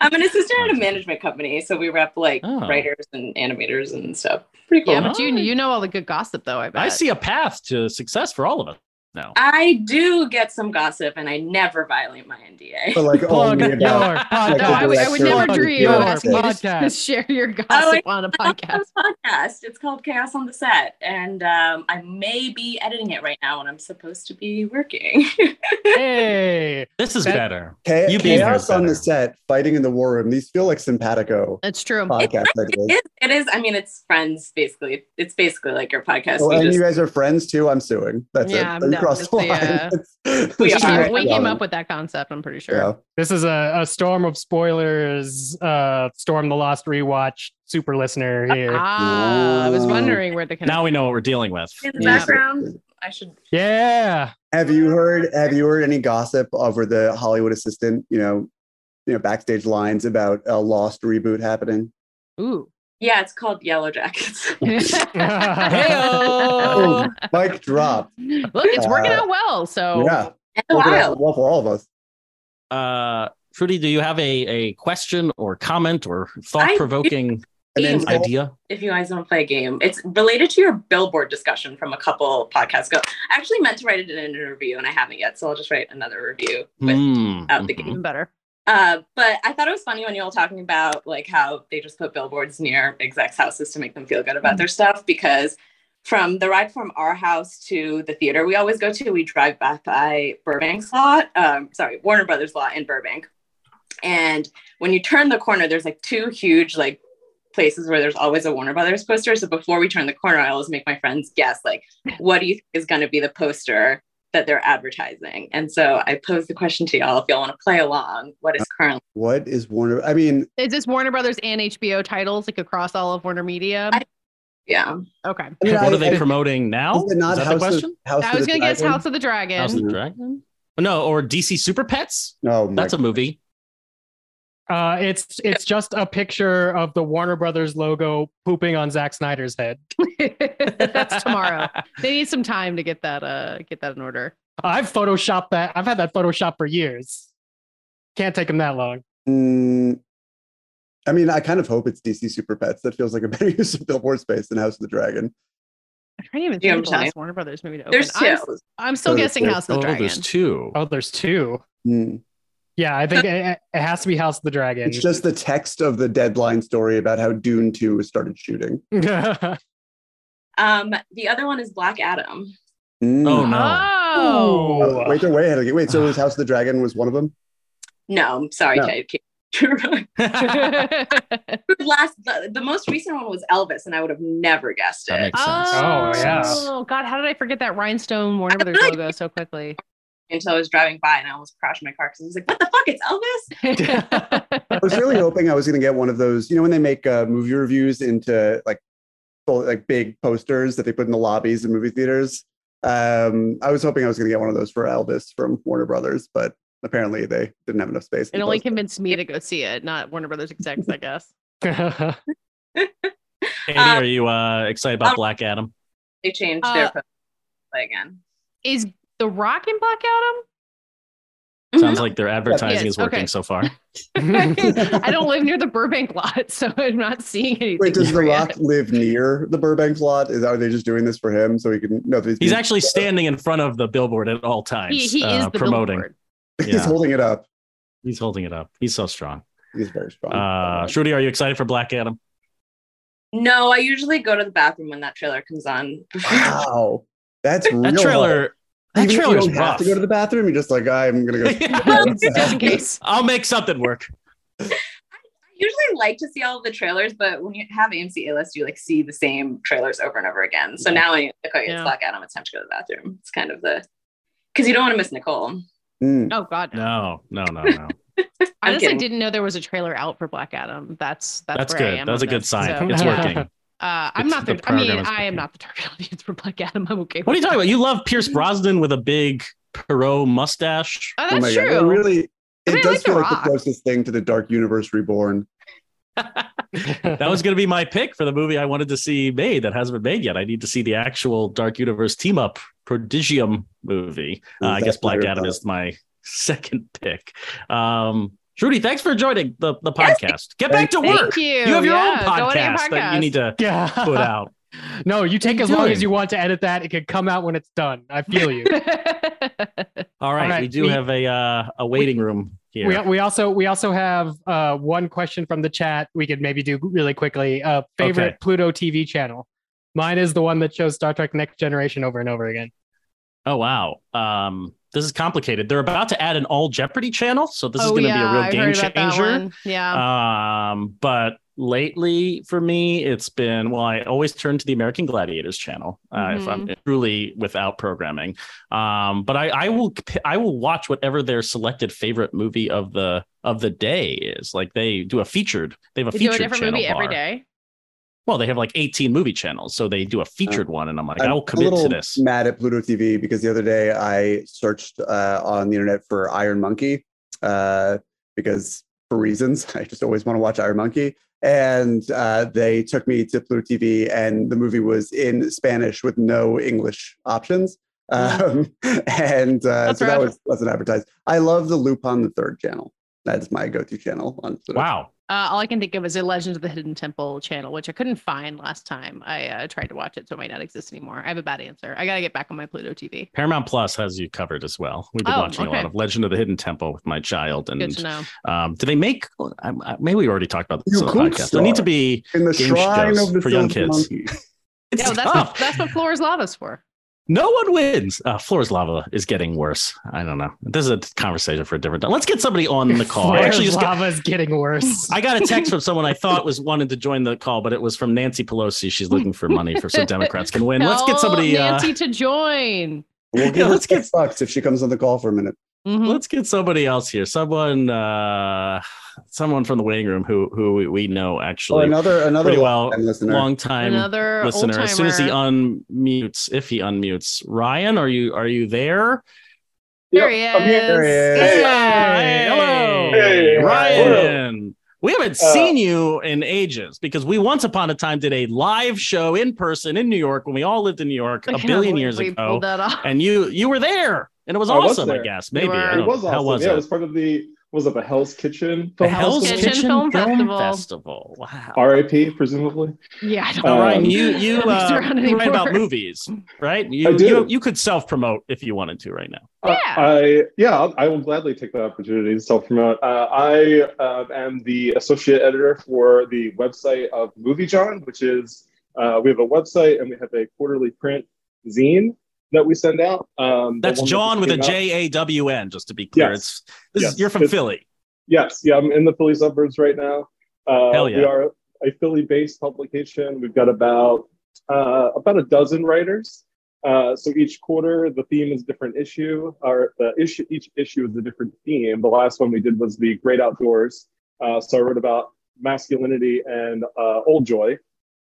I'm an assistant at a management company, so we rep like Oh. writers and animators and stuff. Pretty cool. Yeah, but you you know all the good gossip though. I bet. I see a path to success for all of us now. I do get some gossip, and I never violate my NDA. But like Plug only about podcast. No, I would, I would never dream of asking you to- to share your gossip I- on a I have podcast. a podcast. It's called Chaos on the Set, and um, I may be editing it right now when I'm supposed to be working. Hey, This is That- better. Cha- You being here is chaos on the set, fighting in the war room. These feel like simpatico It's true. podcast it, ideas. is, it is. I mean, it's friends basically. It's basically like your podcast. Oh, We and just- you guys are friends too. I'm suing. That's Yeah, it. You crossed the line. It's- We are. we came up with that concept. I'm pretty sure. Yeah. this is a, a storm of spoilers. Uh, Storm the Lost rewatch super listener here. Ah, I was wondering where the Now we know what we're dealing with. in the Yeah. background. I should. Yeah. Have you heard? Have you heard any gossip over the Hollywood assistant? You know, you know, backstage lines about a Lost reboot happening. Ooh, Yeah, it's called Yellow Jackets. Oh, mic drop. Look, it's working Uh, out well. So Yeah. Working out well for all of us. Uh, Shruti, do you have a, a question or comment or thought provoking And then Game. idea? if you guys don't play a game. It's related to your billboard discussion from a couple podcasts ago. I actually meant to write it in an interview and I haven't yet, so I'll just write another review with Hmm, out the game. even better. Uh, but I thought it was funny when you all talking about like how they just put billboards near execs' houses to make them feel good about their stuff because from the ride from our house to the theater we always go to, we drive back by Burbank's lot. Um, sorry, Warner Brothers lot in Burbank. And when you turn the corner, there's like two huge like places where there's always a Warner Brothers poster. So before we turn the corner, I always make my friends guess like, what do you think is going to be the poster that they're advertising? And so I pose the question to y'all if y'all want to play along. What is currently What is Warner? I mean, Is this Warner Brothers and HBO titles like across all of Warner Media? I- yeah. okay. I mean, What I- are they I- promoting now? is it not Is that House the of, question? House I of was the gonna guess Dragon? House of the Dragon. House of the. Dragon? No, or DC Super Pets? No, my That's a movie. Uh, it's it's just a picture of the Warner Brothers logo pooping on Zack Snyder's head. That's tomorrow. They need some time to get that uh get that in order. I've photoshopped that. I've had that Photoshop for years. Can't take them that long. Mm, I mean, I kind of hope it's DC Super Pets. That feels like a better use of billboard space than House of the Dragon. I can't even Yeah, think I'm of the last Warner Brothers movie to open. There's I'm, two. I'm still Oh, guessing. House of Oh, the Dragon. there's two. Oh, there's two. Mm. Yeah, I think it, it has to be House of the Dragon. It's just the text of the deadline story about how Dune 2 started shooting. Um, the other one is Black Adam. Mm. Oh, no. Oh. Oh, wait, they're way ahead of the Wait, so was House of the Dragon was one of them? No, I'm sorry, No. Ted. Last, the, the most recent one was Elvis, and I would have never guessed it makes sense. Oh, yeah. Oh God, how did I forget that rhinestone Warner Brothers logo so quickly? Until I was driving by and I almost crashed my car because I was like, "What the fuck? It's Elvis!" I was really hoping I was going to get one of those. You know, when they make uh, movie reviews into like full, like big posters that they put in the lobbies of movie theaters. Um, I was hoping I was going to get one of those for Elvis from Warner Brothers, but apparently they didn't have enough space. It only poster. convinced me to go see it, not Warner Brothers execs, I guess. Katie, Um, are you uh, excited about um, Black Adam? They changed Uh, their post play again. Is The Rock in Black Adam? Sounds like their advertising Yes, is working okay. so far. I don't live near the Burbank lot, so I'm not seeing anything. Wait, does The for it. Rock live near the Burbank lot? Is are they just doing this for him so he can know he's, He's being- actually standing in front of the billboard at all times, He, he uh, is the promoting. billboard. he's Yeah. holding it up. He's holding it up. He's so strong. He's very strong. Uh, Shruti, are you excited for Black Adam? No, I usually go to the bathroom when that trailer comes on. wow, that's real That hard. Trailer. That Even if you don't have to go to the bathroom. You're just like, I'm gonna go. Just in case. I'll make something work. I usually like to see all of the trailers, but when you have AMC A list, you like see the same trailers over and over again. So now when you like, okay, Yeah. Black Adam, it's time to go to the bathroom. It's kind of the because you don't want to miss Nicole. Mm. Oh God, no. No, no, no, no. I I'm honestly kidding. didn't know there was a trailer out for Black Adam. That's that's, That's where I good. am That's on a good sign. So, It's working. Uh, I'm not the. the I mean, I am not the target audience for Black Adam. I'm okay. What are you with talking about? You love Pierce Brosnan with a big Poirot mustache. Oh, Oh that's my god, true. it really. I It mean, does like feel The like the closest thing to the Dark Universe Reborn. That was going to be my pick for the movie I wanted to see made that hasn't been made yet. I need to see the actual Dark Universe team up Prodigium movie. Uh, I guess Black Adam thought. is my second pick. Um, Shruti, thanks for joining the, the Yes, podcast. Get back to Thank work. you. have your Yeah, own go on your podcast that you need to yeah. put out. No, you take as you long as you want to edit that. It could come out when it's done. I feel you. All right, right, we do we- have a uh, a waiting room here. we, we also we also have uh, one question from the chat. We could maybe do really quickly. Uh, favorite Okay. Pluto TV channel. Mine is the one that shows Star Trek Next Generation over and over again. Oh wow. Um, this is complicated. They're about to add an all Jeopardy channel, so this is oh going to yeah, be a real game heard about that changer. Yeah. Um, but lately for me, it's been well, I always turn to the American Gladiators channel uh, if I'm truly without programming. Um, but I, I will I will watch whatever their selected favorite movie of the of the day is. Like they do a featured. They have a they do a featured different channel movie every bar. day. Well, they have like 18 movie channels, so they do a featured one, and I'm like, I will I'm commit to this. Mad at Pluto TV because the other day I searched uh, on the internet for Iron Monkey uh, because for reasons I just always want to watch Iron Monkey. and uh, they took me to Pluto TV, and the movie was in Spanish with no English options. Um, and uh, so that was wasn't advertised. I love the Lupin the Third channel. That's my go-to channel on Pluto. Wow. Uh, all I can think of is a Legends of the Hidden Temple channel, which I couldn't find last time I uh, tried to watch it, so it might not exist anymore. I have a bad answer. I gotta get back on my Pluto TV. Paramount Plus has you covered as well. We've been Oh, watching a lot of Legend of the Hidden Temple with my child, and Good and to know. um, do they make? um, uh, Maybe we already talked about this You on the podcast. There need to be In the game shrine of the for young kids. Monkey. It's Yeah, well, that's what, tough. that's what Floor is Lava's for. No one wins. Uh, Floor's lava is getting worse. I don't know. This is a conversation for a different time. Let's get somebody on the call. I actually just got, lava's getting worse. I got a text from someone I thought was wanted to join the call, but it was from Nancy Pelosi. She's looking for money for so Democrats can win. Let's get Tell somebody. Uh, Nancy to join. We'll Yeah, her let's get- six bucks if she comes on the call for a minute. Mhm. let's get somebody else here. Someone, uh, someone from the waiting room who who we- we know Oh, actually another another pretty well, long-time listener. long time Another listener. As soon as he unmutes, if he unmutes, Ryan, are you are you there? There he is. I'm here. There he is. Hey, hello, Hey. Ryan. We haven't Uh, seen you in ages because we once upon a time did a live show in person in New York when we all lived in New York I a can't billion years ago, that off. and you you were there, and it was I was awesome. I guess maybe. I It was awesome. how was yeah, it? it was part of the was it the Hell's Kitchen the film Hell's? Kitchen Kitchen Film Film Festival. Festival. Wow. R.I.P. Presumably. Yeah, I don't know. Ryan, Um, you you, Nobody's uh, around you write about movies, right? You, I do. You, you could self promote if you wanted to right now. Uh, Yeah. I yeah, I'll, I will gladly take the opportunity to self promote. Uh, I uh, am the associate editor for the website of Movie Jawn, which is uh, we have a website and we have a quarterly print zine that we send out. Um, That's that Jawn with a J A W N, just to be clear. Yes. It's this Yes. is, you're from It's- Philly. Yes, yeah, I'm in the Philly suburbs right now. Uh, Hell yeah. We are a Philly-based publication. We've got about uh, about a dozen writers. Uh, so each quarter, the theme is a different issue, or the issue each issue is a different theme. The last one we did was the great outdoors. Uh, so I wrote about masculinity and uh, old joy.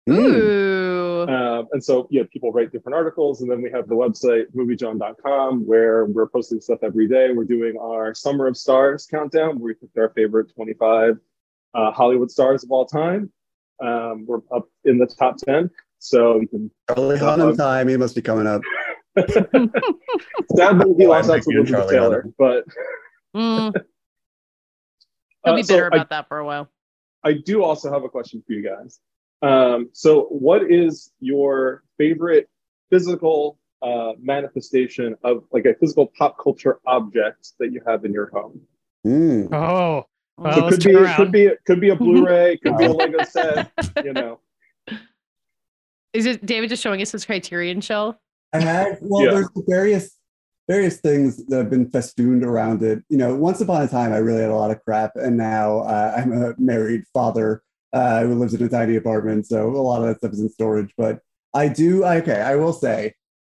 Mm. Ooh. Um, and so, yeah, people write different articles. And then we have the website, moviejawn.com, where we're posting stuff every day. We're doing our Summer of Stars countdown, where we picked our favorite 25 uh, Hollywood stars of all time. Um, we're up in the top 10. So you can, Charlie Hunnam time. He must be coming up. sadly, he lost I'm out to big Elizabeth Taylor. Hunnam. But Mm. He'll uh, be so bitter I- about that for a while. I do also have a question for you guys. Um, so, what is your favorite physical uh, manifestation of like a physical pop culture object that you have in your home? Mm. Oh, well, so, let's could turn be around. could be could be a Blu-ray, could be a Lego set. You know, Is it David just showing us his Criterion shelf? I have well, Yeah. there's various various things that have been festooned around it. You know, once upon a time, I really had a lot of crap, and now uh, I'm a married father uh, who lives in a tiny apartment, so a lot of that stuff is in storage. But I do okay. I will say,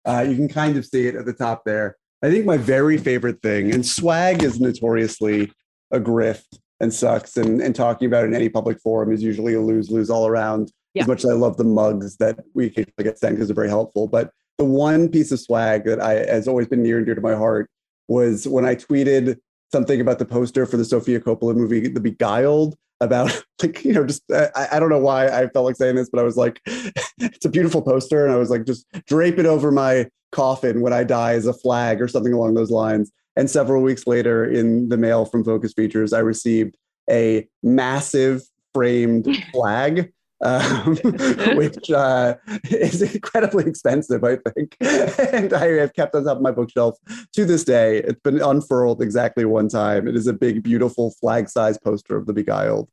uh, you can kind of see it at the top there. I think my very favorite thing, and swag is notoriously a grift and sucks, and, and talking about it in any public forum is usually a lose lose all around. Yeah. As much as I love the mugs that we occasionally get sent because they're very helpful, but the one piece of swag that I has always been near and dear to my heart was when I tweeted something about the poster for the Sofia Coppola movie, The Beguiled, about like you know just uh, I, I don't know why I felt like saying this, but I was like, it's a beautiful poster, and I was like, just drape it over my coffin when I die as a flag or something along those lines. And several weeks later, in the mail from Focus Features, I received a massive framed flag um, which uh, is incredibly expensive, I think. and I have kept on top of my bookshelf to this day. It's been unfurled exactly one time. It is a big, beautiful flag size poster of the Beguiled.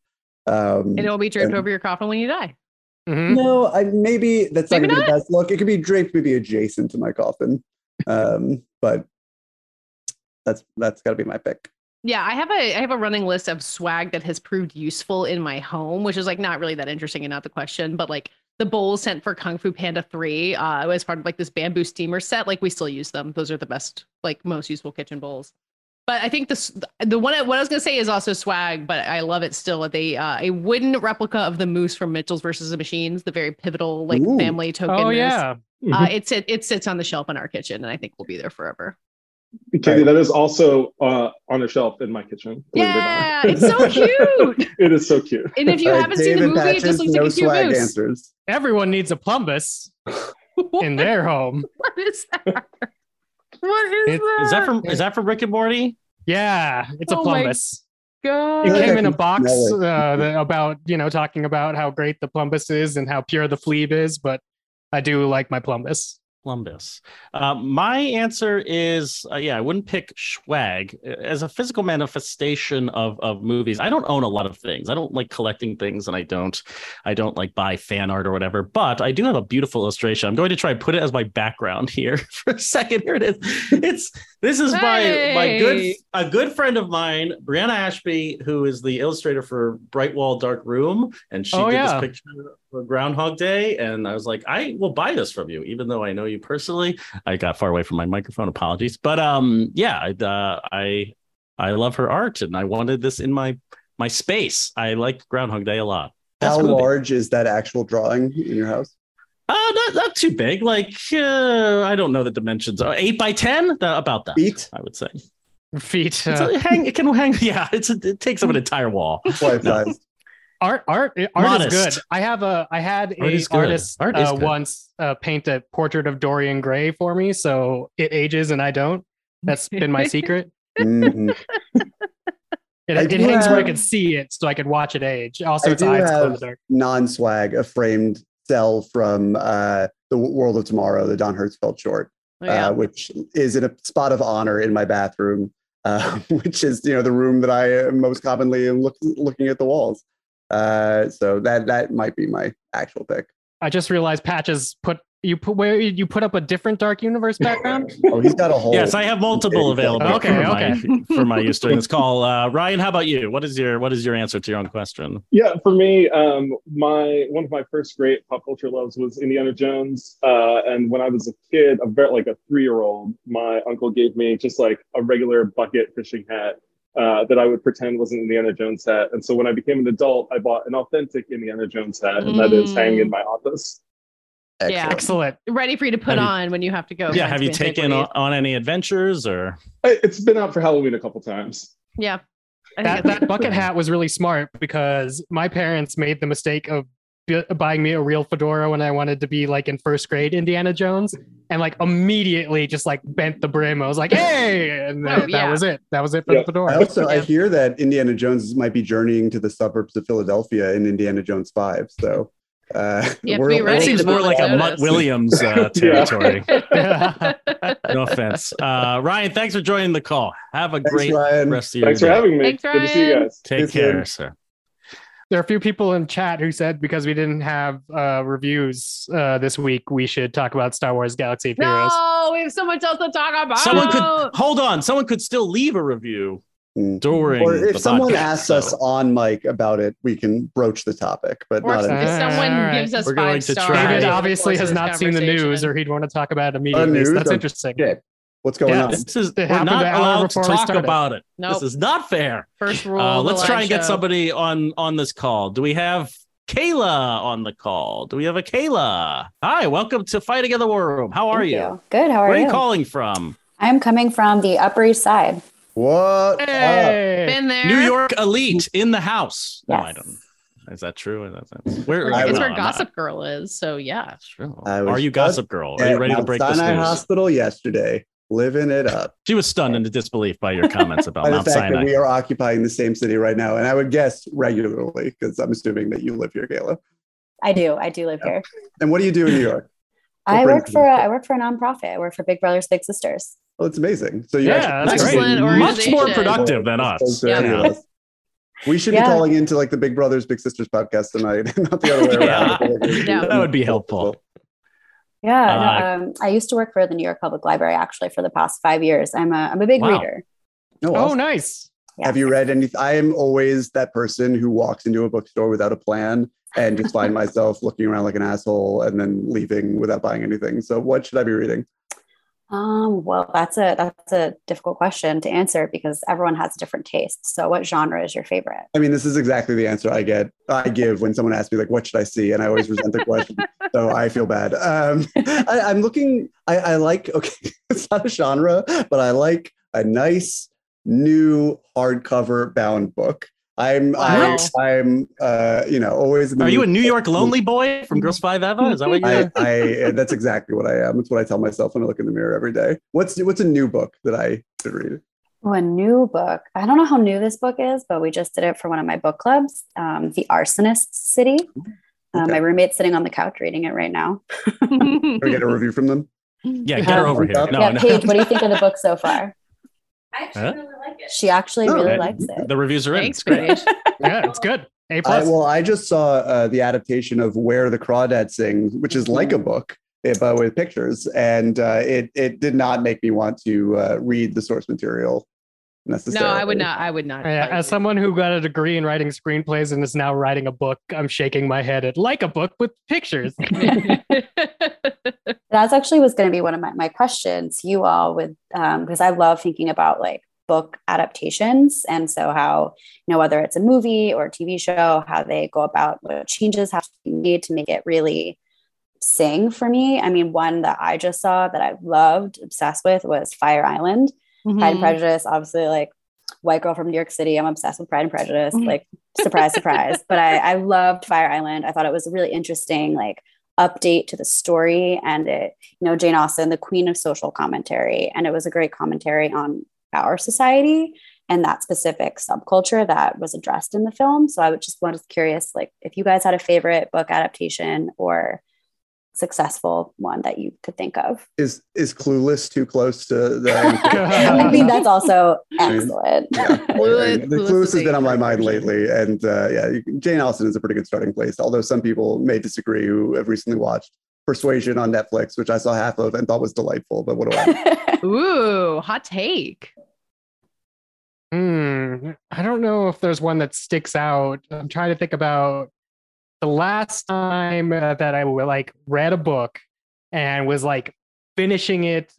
Um, And it will be draped and- over your coffin when you die. Mhm. no, I, maybe that's not Maybe going to be the best look. It could be draped maybe adjacent to my coffin. Um, but that's that's got to be my pick. Yeah, I have a I have a running list of swag that has proved useful in my home, which is like not really that interesting and not the question, but like the bowls sent for Kung Fu Panda 3 uh as part of like this bamboo steamer set, like we still use them. Those are the best, like most useful kitchen bowls. But I think this the one what I was gonna say is also swag, but I love it still. They uh, a wooden replica of the moose from Mitchell's versus the Machines, the very pivotal like Ooh. family token. Oh moose. yeah. Uh, it sit it sits on the shelf in our kitchen, and I think we'll be there forever. Katie, that is also uh, on a shelf in my kitchen. believe it. Yeah, it's so cute. it is so cute. And if you All right, haven't seen the Dave and movie, it just looks no like a cute swag moose. answers. Everyone needs a plumbus in their home. What is that? What is It- that? Is that from is that from Rick and Morty? Yeah, it's a Oh my plumbus. God. It came in a box uh, about you know talking about how great the plumbus is and how pure the fleeb is, but I do like my plumbus. Columbus. Uh, my answer is uh, yeah, I wouldn't pick swag as a physical manifestation of of movies. I don't own a lot of things. I don't like collecting things, and I don't I don't like buy fan art or whatever. But I do have a beautiful illustration. I'm going to try and put it as my background here for a second. Here it is. It's this is by my good a good friend of mine, Brianna Ashby, who is the illustrator for Bright Wall Dark Room, and she Oh, did yeah. this picture for Groundhog Day, and I was like, I will buy this from you, even though I know you personally. I got far away from my microphone. Apologies, but um, yeah, I uh, I I love her art, and I wanted this in my my space. I like Groundhog Day a lot. Best How movie. large is that actual drawing in your house? Uh, not not too big. Like uh, I don't know the dimensions. Uh, eight by ten, Uh, about that. Feet? I would say. Feet. It's Uh, a, hang. It can hang. Yeah, it's a, it takes up an entire wall. Life No. size. Art art art Modest. is good. I have a I had Art a artist Art uh, once uh, paint a portrait of Dorian Gray for me, so it ages and I don't. That's been my secret. Mhm. It, I it do hangs where I can see it, so I can watch it age. Also, I its do eyes glow have dark. non-swag, a framed cell from uh, the World of Tomorrow, the Don Hertzfeldt short, Oh, yeah. uh, which is in a spot of honor in my bathroom, uh, which is you know the room that I am most commonly am look, looking at the walls. Uh, so that that might be my actual pick. I just realized Patches put you put where you put up a different Dark Universe background. Oh, he's got a whole. Yes, I have multiple available. Okay, for okay. My, for my use during this call. Uh, Ryan, how about you? What is your what is your answer to your own question? Yeah, for me, um, my one of my first great pop culture loves was Indiana Jones. Uh, and when I was a kid, a very like a three year old, my uncle gave me just like a regular bucket fishing hat uh, that I would pretend was an Indiana Jones hat. And so when I became an adult, I bought an authentic Indiana Jones hat, and that is Mm. hanging in my office. Yeah. Excellent. Ready for you to put Have you- on when you have to go. yeah, have you taken on, on any adventures or? I- It's been out for Halloween a couple times. Yeah. That that bucket hat was really smart because my parents made the mistake of bu- buying me a real fedora when I wanted to be like in first grade Indiana Jones, and like immediately just like bent the brim. I was like, "Hey!" and Oh, that, that was it. That was it for Yeah. the fedora. I also I hear that Indiana Jones might be journeying to the suburbs of Philadelphia in Indiana Jones Five. So uh, You we're- be ready That seems more move like a. Mutt Williams uh, territory. No offense, uh, Ryan. Thanks for joining the call. Have a Thanks, great Ryan. rest of your Thanks for having me. Thanks, Good to see you Ryan. guys. Take Thanks, care, Ryan. sir. There are a few people in chat who said because we didn't have uh, reviews uh, this week, we should talk about Star Wars Galaxy of Heroes. no, we have so much else to talk about. Someone could hold on. Someone could still leave a review Mm. during. Or if the someone podcast, asks us on mic about it, we can broach the topic, but Or not if in someone all right. gives us We're going five to stars. try. David Right. over the obviously has not seen the news, or he'd want to talk about it immediately. news? so that's Don't- interesting. Yeah. What's going Yeah. on? This is we're not allowed to talk about it. Nope. This is not fair. First rule. Uh, let's try live and get show. somebody on on this call. Do we have Kayla on the call? Do we have a Kayla? Hi, welcome to Fighting in the War Room. How are Thank you? Good. How are Where are you? you calling from? I'm coming from the Upper East Side. What? Hey. Been there. New York elite in the house. No, I don't. Is that true? Is that- that's- Where, I It's will where I'm Gossip not. Girl is. So yeah. That's true. Are you Gossip Girl? Are you ready to Mount break this Sinai news? Hospital yesterday, living it up. She was stunned into disbelief by your comments about By the Mount fact Sinai. that we are occupying the same city right now, and I would guess regularly because I'm assuming that you live here, Kayla. I do. I do live here. And what do you do in New York? I work for a. I work for a nonprofit. I work for Big Brothers Big Sisters. Well, it's amazing. So you Yeah, that's Excellent Much more productive than us. As opposed to Yeah. us. We should Yeah. be calling into like the Big Brothers Big Sisters podcast tonight, not the other way around. Yeah. That would be helpful. Yeah. no, Uh, um, I used to work for the New York Public Library actually for the past five years. I'm a, I'm a big Wow. reader. No, Oh, nice. Yeah. Have you read any? I am always that person who walks into a bookstore without a plan and just find myself looking around like an asshole and then leaving without buying anything. So, what should I be reading? Um, well, that's a that's a difficult question to answer because everyone has different tastes. So, what genre is your favorite? I mean, this is exactly the answer I get. I give when someone asks me like, "What should I see?" and I always resent the question, so I feel bad. Um, I, I'm looking. I, I like. Okay, it's not a genre, but I like a nice new hardcover bound book. I'm Wow. I, I'm uh, you know always. In the Are you a New York lonely boy from Girls Five Eva? Is that what you're? I, I that's exactly what I am. It's what I tell myself when I look in the mirror every day. What's what's a new book that I should read? Oh, a new book. I don't know how new this book is, but we just did it for one of my book clubs, um, The Arsonist City. Um, My roommate's sitting on the couch reading it right now. Can I get a review from them? Yeah, get her over here. No, yeah, no. Paige, what do you think of the book so far? I actually Huh? really like it. She actually Oh, really okay. likes it. The reviews are in. Thanks, It's great. Yeah, it's good. A I, plus. well, I just saw uh, the adaptation of Where the Crawdad Sings, which is like a book, eh, but with pictures, and uh, it it did not make me want to uh, read the source material No. I would not. I would not. Yeah, as someone who got a degree in writing screenplays and is now writing a book, I'm shaking my head at like a book with pictures. That's actually was going to be one of my, my questions you all with um because I love thinking about like book adaptations and so how you know whether it's a movie or a TV show how they go about what changes have to be made to make it really sing for me. I mean one that I just saw that I loved obsessed with was Fire Island. Pride and Mhm. Prejudice obviously like white girl from New York City I'm obsessed with Pride and Prejudice like surprise surprise but I I loved Fire Island. I thought it was a really interesting like update to the story and it you know jane austen the queen of social commentary and it was a great commentary on our society and that specific subculture that was addressed in the film so i would just was curious like if you guys had a favorite book adaptation or successful one that you could think of Is is Clueless too close to the? i mean that's also excellent Clueless- the Clueless Clueless has been on my mind lately, and uh, yeah, Jane Austen is a pretty good starting place. Although some people may disagree who have recently watched Persuasion on Netflix, which I saw half of and thought was delightful. But what do I? Ooh, hot take. Hmm. I don't know if there's one that sticks out. I'm trying to think about the last time uh, that I like read a book and was like finishing it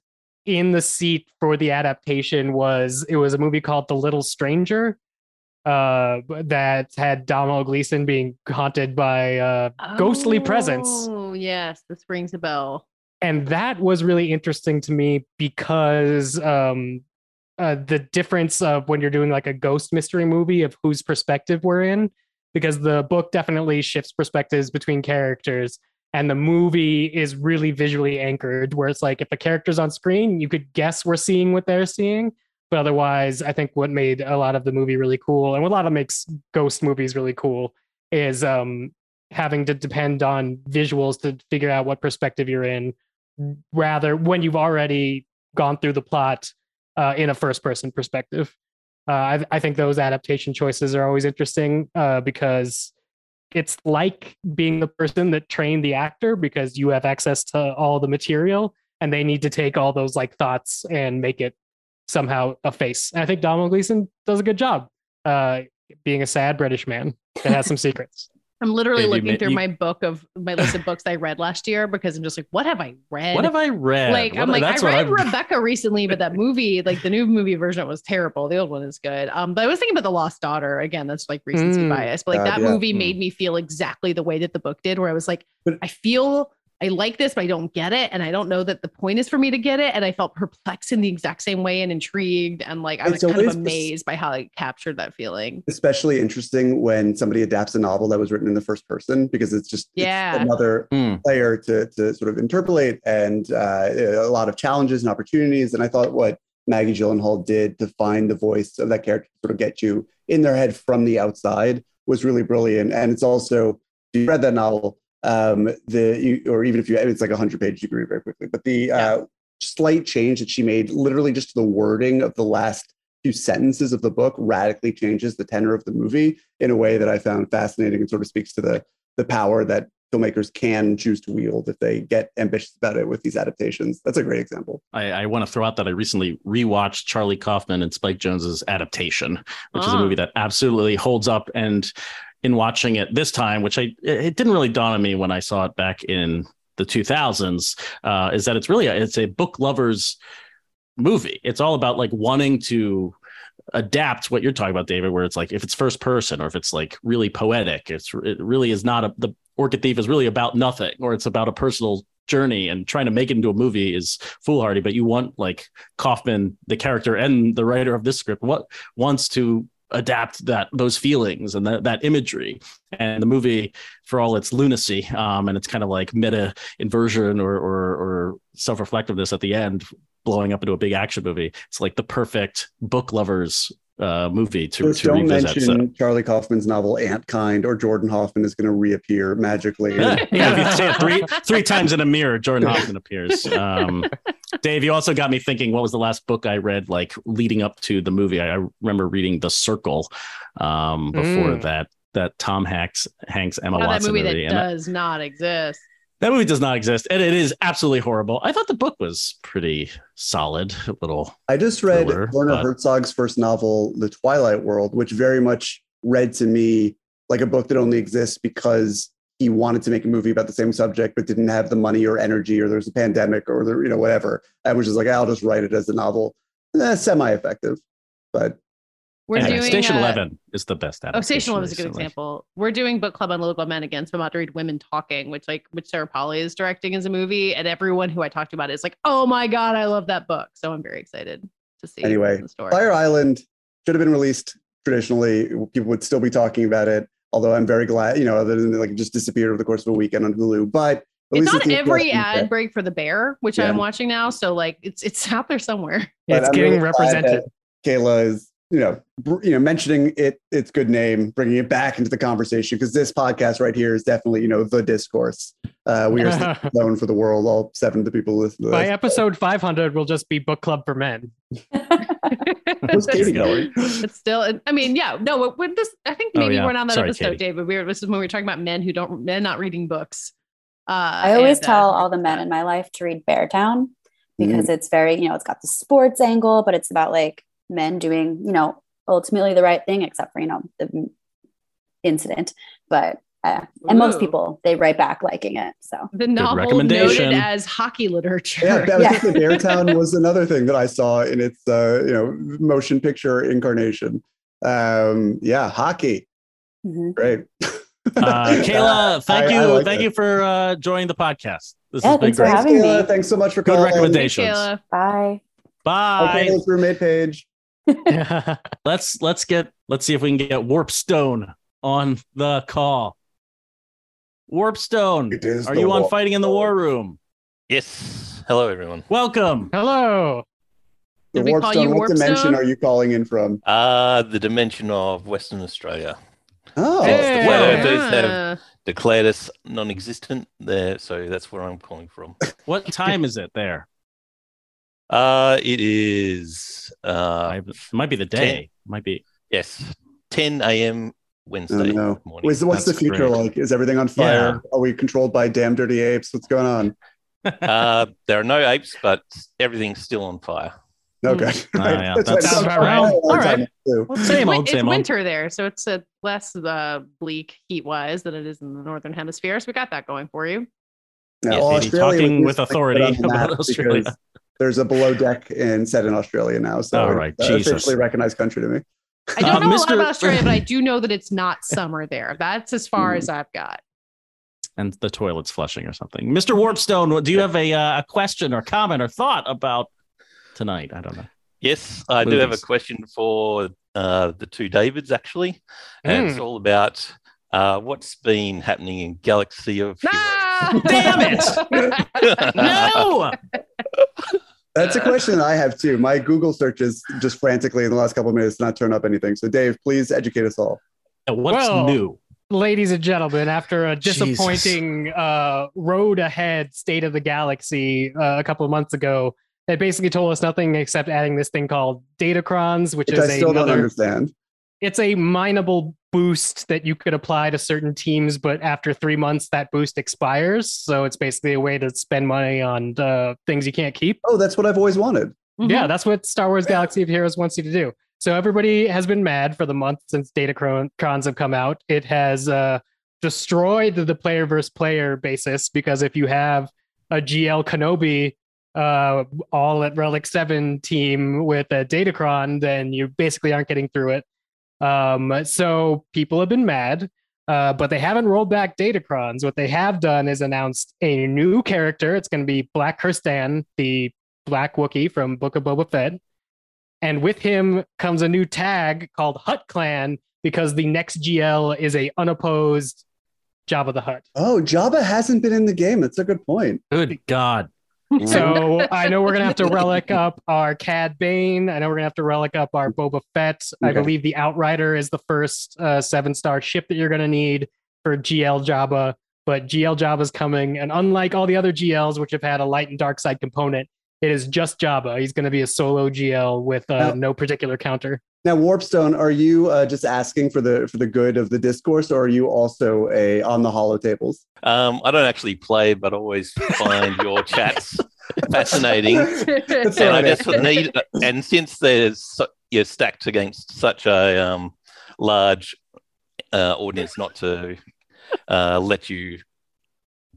in the seat for the adaptation was it was a movie called The Little Stranger uh that had Domhnall Gleeson being haunted by uh ghostly presence Oh, yes. This rings a bell. and that was really interesting to me because um uh, the difference of when you're doing like a ghost mystery movie of whose perspective we're in because the book definitely shifts perspectives between characters and the movie is really visually anchored where it's like if a character's on screen you could guess we're seeing what they're seeing but otherwise i think what made a lot of the movie really cool and what a lot of makes ghost movies really cool is um having to depend on visuals to figure out what perspective you're in rather when you've already gone through the plot uh, in a first person perspective uh, I, I think those adaptation choices are always interesting uh, because it's like being the person that trained the actor because you have access to all the material and they need to take all those like thoughts and make it somehow a face. And I think Domhnall Gleeson does a good job uh, being a sad British man that has some secrets. I'm literally Dave, looking ma- through you- my book of my list of books I read last year because I'm just like, what have I read? What have I read? Like What- I'm like that's I read Rebecca recently, but that movie, like the new movie version, was terrible. The old one is good. Um, but I was thinking about the Lost Daughter again. That's like recency Mm. bias, but like God, that yeah. movie Mm. made me feel exactly the way that the book did, where I was like, But- I feel I like this, but I don't get it, and I don't know that the point is for me to get it, and I felt perplexed in the exact same way and intrigued, and like I was kind of amazed by how I captured that feeling. Especially interesting when somebody adapts a novel that was written in the first person because it's just it's another Hmm. player to to sort of interpolate and uh, a lot of challenges and opportunities. And I thought what Maggie Gyllenhaal did to find the voice of that character to sort of get you in their head from the outside was really brilliant. And it's also if you read that novel, um, the you, or even if you it's like a hundred pages, you can read very quickly. But the uh, slight change that she made, literally just the wording of the last few sentences of the book, radically changes the tenor of the movie in a way that I found fascinating and sort of speaks to the the power that filmmakers can choose to wield if they get ambitious about it with these adaptations. That's a great example. I, I want to throw out that I recently rewatched Charlie Kaufman and Spike Jonze's adaptation, which is a Ah. movie that absolutely holds up. And in watching it this time, which I it didn't really dawn on me when I saw it back in the 2000s uh, is that it's really a, it's a book lovers movie. It's all about like wanting to adapt what you're talking about, David, where it's like if it's first person or if it's like really poetic, it's it really is not a the Orchid Thief is really about nothing, or it's about a personal journey and trying to make it into a movie is foolhardy. But you want like Kaufman, the character and the writer of this script, what wants to adapt that those feelings and that, imagery. And the movie for all its lunacy um, and it's kind of like meta inversion or, or, or self-reflectiveness at the end blowing up into a big action movie it's like the perfect book lovers uh, movie to, Just to don't revisit mention so. Charlie Kaufman's novel Antkind or Jordan Hoffman is going to reappear magically. yeah, if you say it three three times in a mirror, Jordan Hoffman appears. Um, Dave, you also got me thinking. What was the last book I read, like leading up to the movie? I, I remember reading The Circle um, before Mm. that. That Tom Hanks, Hanks, Emma Wow, that Watson movie that movie, and that, does not exist. That movie does not exist, and it is absolutely horrible. I thought the book was pretty solid. A little. I just read thriller, Werner but- Herzog's first novel, The Twilight World, which very much read to me like a book that only exists because he wanted to make a movie about the same subject but didn't have the money or energy or there's a pandemic or there, you know whatever. I was just like, I'll just write it as a novel. Eh, semi-effective, but We're Anyway, doing Station uh, Eleven is the best. Oh, Station Eleven is a good recently. example. We're doing book club on Local Men against I'm about to read Women Talking, which like which Sarah Polley is directing as a movie, and everyone who I talked about it is like, oh my god, I love that book. So I'm very excited to see. anyway, the store. Fire Island should have been released traditionally. People would still be talking about it. Although I'm very glad, you know, other than like it just disappeared over the course of a weekend on Hulu. But at It's least on an every ad bit. break for the Bear, which Yeah. I'm watching now. So like, it's it's out there somewhere. But I'm really glad that Kayla is, you know, br- you know, mentioning it, its good name, bringing it back into the conversation because this podcast right here is definitely, you know, the discourse. Uh, we are known for the world. All seven of the people who listen to By episode 500, will just be book club for men. Where's Katie going? It's still. I mean, yeah, no. When this, I think Oh, maybe yeah. we're not on that Sorry, episode, Katie. David. We were. This is when we were talking about men who don't men not reading books. Uh, I always and, uh, tell all the men in my life to read Beartown because Mm. it's very, you know, it's got the sports angle, but it's about like men doing, you know, ultimately the right thing, except for, you know, the incident. But, uh, and most people, they write back liking it. So the novel recommendation. noted as hockey literature. Yeah, that was just the Beartown was another thing that I saw in its, uh, you know, motion picture incarnation. Um, yeah, hockey. Great. Uh, Kayla, thank I- you, I like thank it. you for uh, joining the podcast. This Yeah, has been thanks for great. having Kayla, me. thanks so much for coming. Good calling. recommendations. Bye. Bye. Okay, let's roommate page. let's let's get let's see if we can get Warpstone on the call. Warpstone, are you on Warp Fighting in the War Room? Yes. Hello, everyone. Welcome. Hello. The Did we call Warpstone, what dimension are you calling in from? Uh, the dimension of Western Australia. Oh, Since the flat earthers Ah. have declared us non-existent there, so that's where I'm calling from. What time is it there? Uh, it is uh, it might be the day. Might be yes, 10 a.m. Oh, Wednesday no. morning. What's, what's the future great. like? Is everything on fire? Are we controlled by damn dirty apes? What's going on? uh, there are no apes, but everything's still on fire. Okay. Oh, yeah, That's that sounds about right. thought all the All time, right. too. Well, Same it's, old, it's same old. winter there, so it's a less uh, bleak heat wise than it is in the northern hemisphere. So we got that going for you. Yeah, Yes, well, talking with authority put on the about map Australia. Because There's a below deck in set in Australia now, so All right, it's Jesus. officially recognized country to me. I don't Uh, know a lot about Australia, but I do know that it's not summer there. That's as far Hmm. as I've got. and the toilet's flushing or something. Mr. Warpstone, do you have a uh, a question or comment or thought about tonight? I don't know. Yes, I do have a question for uh, the two Davids, actually. And it's Mm. all about uh, what's been happening in Galaxy of Ah! Damn it! no. That's a question that I have too. My Google searches just frantically in the last couple of minutes not turn up anything. So, Dave, please educate us all. What's Well, new? Ladies and gentlemen, after a disappointing uh, road ahead state of the galaxy uh, a couple of months ago, they basically told us nothing except adding this thing called Datacrons, which, Which is I still don't another. understand. It's a mineable boost that you could apply to certain teams, but after three months, that boost expires. So it's basically a way to spend money on uh, things you can't keep. Oh, that's what I've always wanted. Yeah, that's what Star Wars Galaxy of Heroes wants you to do. So everybody has been mad for the month since Datacrons have come out. It has uh, destroyed the player versus player basis because if you have a GL Kenobi uh, all at Relic 7 team with a Datacron, then you basically aren't getting through it. Um, so people have been mad, uh, but they haven't rolled back Datacrons. What they have done is announced a new character. It's going to be Black Krrsantan, the Black Wookiee from Book of Boba Fett. And with him comes a new tag called Hutt Clan because the next GL is a unopposed Jabba the Hutt. Oh, Jabba hasn't been in the game. That's a good point. Good God. So I know we're gonna have to relic up our Cad Bane. I know we're gonna have to relic up our Boba Fett. I believe the Outrider is the first uh, seven star ship that you're gonna need for GL Jabba. But GL Jabba's coming, and unlike all the other GLs, which have had a light and dark side component, it is just Jabba. He's gonna be a solo GL with uh, Now- no particular counter. Now, Warpstone, are you uh, just asking for the for the good of the discourse, or are you also a on the holotables? Um, I don't actually play, but always find your chats fascinating. That's and I all right. just need, and since there's su- you're stacked against such a um, large uh, audience, not to uh, let you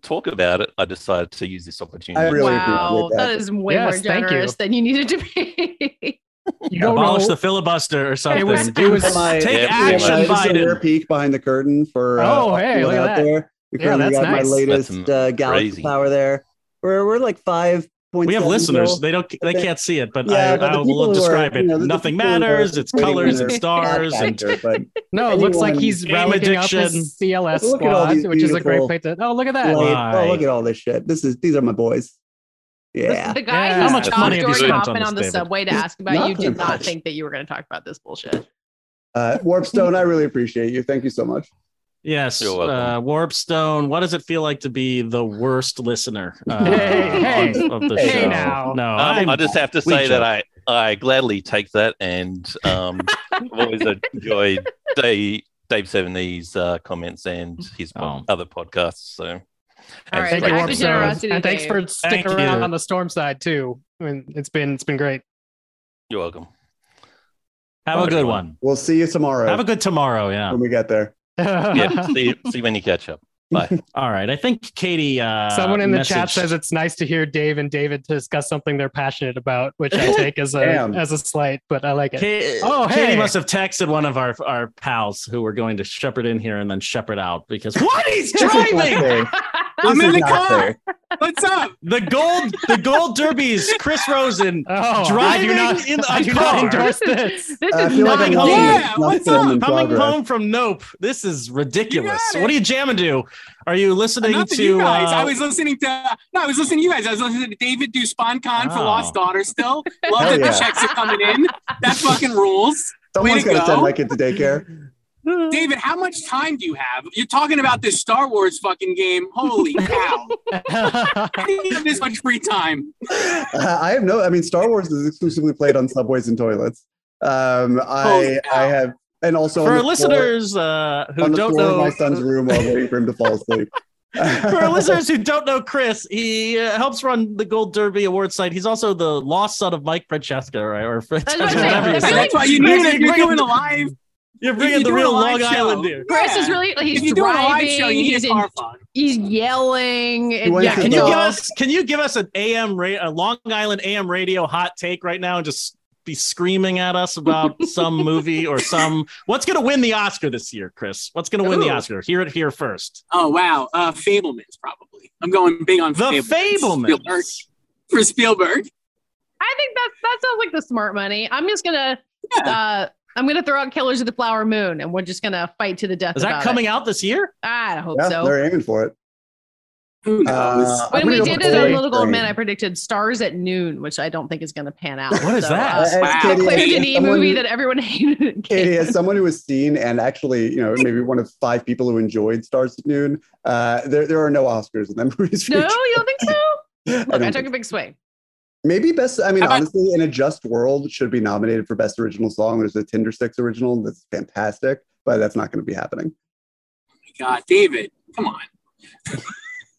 talk about it, I decided to use this opportunity. I really wow, that that. is way Yes, more thank you. generous than you needed to be. You don't Abolish know. the filibuster or something. was- it Do- was- Am I- take Yeah, pretty action, much. Just a rare peek behind the curtain for uh, Oh, hey, everyone look at out that. there. We Yeah, currently that's got nice. my latest uh, Galaxy crazy. Power there. We're we're like five point. We have listeners. They don't. They can't see it, but Yeah, I, but I will who are, describe you it. know, Nothing people who are matters. It's colors and stars and but No, it looks like he's Game relicking up his CLS Look at all squad, which is a great beautiful place to. Oh, look at that! Wait, oh, look at all this shit. This is these are my boys. Yeah. The guy Yeah. who's How much top money have you spent on hopping this, on the David? subway to ask about you did not much. think that you were going to talk about this bullshit. Uh, Warpstone, I really appreciate you. Thank you so much. Yes, uh, Warpstone. What does it feel like to be the worst listener uh, Hey, of, hey. of the Hey show? now. No, Um, I'm- just have to we say that. I, I gladly take that, and um, I've always enjoyed Dave, Dave Seventy's uh, comments and his Oh. other podcasts. So, All right, Thank you, Warpstone. generosity, and thanks for sticking Thank around you. on the storm side too. I mean, it's been it's been great. you're welcome. have a good everyone. one. We'll see you tomorrow Have a good tomorrow. Yeah. when we get there. Yeah, see, see when you catch up. Bye. All right. I think Katie. Uh, Someone in the chat says it's nice to hear Dave and David discuss something they're passionate about, which I take as a as a slight, but I like it. Ka- Oh, Katie hey. must have texted one of our our pals who were going to shepherd in here and then shepherd out because what he's This is not driving fair. I'm in the car. fair. What's up? the gold the gold derbies. Chris Rosen Oh, driving I do not, in I a do car. not endorse this. This I is feel not like I'm home. Yeah, what's up? Coming progress. home from Nope. This is ridiculous. What are you jamming to? Are you listening Nothing, to? you guys. uh, I was listening to no, I was listening to you guys. I was listening to David do SpawnCon for Oh. Lost Daughter. Still love Hell that yeah. the checks are coming in. That fucking rules. Someone's Way to got to send my kid to daycare. David, how much time do you have? You're talking about this Star Wars fucking game. Holy cow! How do you have this much free time? Uh, I have no. I mean, Star Wars is exclusively played on subways and toilets. Um, I I have, and also for on our floor- listeners uh, who on the don't floor of know, my son's room while waiting for him to fall asleep. for our listeners who don't know Chris, he uh, helps run the Gold Derby Award site. He's also the lost son of Mike Francesca, right? Or Francesca, what I'm whatever you say. That's why you need it. You're Bringing- doing a live. You're if bringing you're the real Long show. Island dude. Chris is Yeah. really he's If a driving. show, you he's, in, he's yelling. and- Yeah, can you give us can you give us an AM ra- a Long Island AM radio hot take right now and just be screaming at us about some movie or some what's going to win the Oscar this year, Chris? What's going to win the Oscar? Hear it here first. Oh wow, uh, Fablemans probably. I'm going big on The Fablemans. Spielberg. For Spielberg. I think that that sounds like the smart money. I'm just gonna Yeah. uh I'm gonna throw out Killers of the Flower Moon and we're just gonna fight to the death. Is that coming It. out this year? I hope Yeah, so. they're aiming for it. Who knows? Uh, When we did for it on Little Gold Men, I predicted Stars at Noon, which I don't think is going to pan out. What is that? uh, As Wow. Katie- Claire Denis someone- movie that everyone hated. in Katie, as someone who has seen and actually, you know, maybe one of five people who enjoyed Stars at Noon, uh, there there are no Oscars in that movie. No, you don't think so? Look, don't I took a big swing. Maybe best. I mean, about- honestly, in a just world, should be nominated for best original song. There's a Tindersticks original that's fantastic, but that's not going to be happening. Oh my God, David, come on.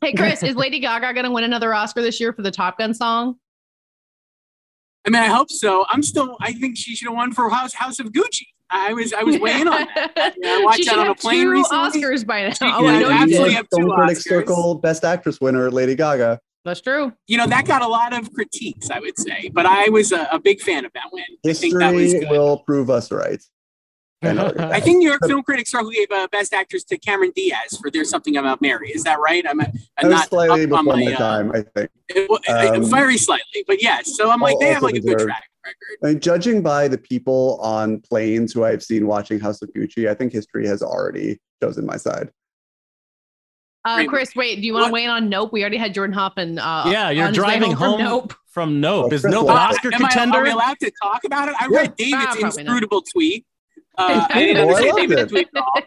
Hey, Chris, is Lady Gaga going to win another Oscar this year for the Top Gun song? I mean, I hope so. I'm still. I think she should have won for House House of Gucci. I was I was weighing on. that. Yeah, I watched She that on a plane two recently. Oscars by now. She Oh, I did. know you Absolutely did. have two Critics Circle Best Actress winner Lady Gaga. That's true. You know that got a lot of critiques, I would say, but I was a, a big fan of that win. I think that was History good. will prove us right. I think New York Film Critics Circle gave uh, Best Actress to Cameron Diaz for "There's Something About Mary." Is that right? I'm, I'm not slightly up before on my, my, uh, time, I think. it- it- Um, very slightly, but yes. So I'm like, they have also like a good deserved. track. I mean, judging by the people on planes who I've seen watching House of Gucci, I think history has already chosen my side. Uh, Chris, wait. Do you want to weigh in on Nope? We already had Jordan Hoffman. Uh, yeah, you're on his way driving from home Nope. from Nope. Is Nope an Rock. Oscar Am I, contender? are we allowed to talk about it? I read David's Ah, probably not. inscrutable tweet. Uh, I didn't I understand David's it. tweet at all.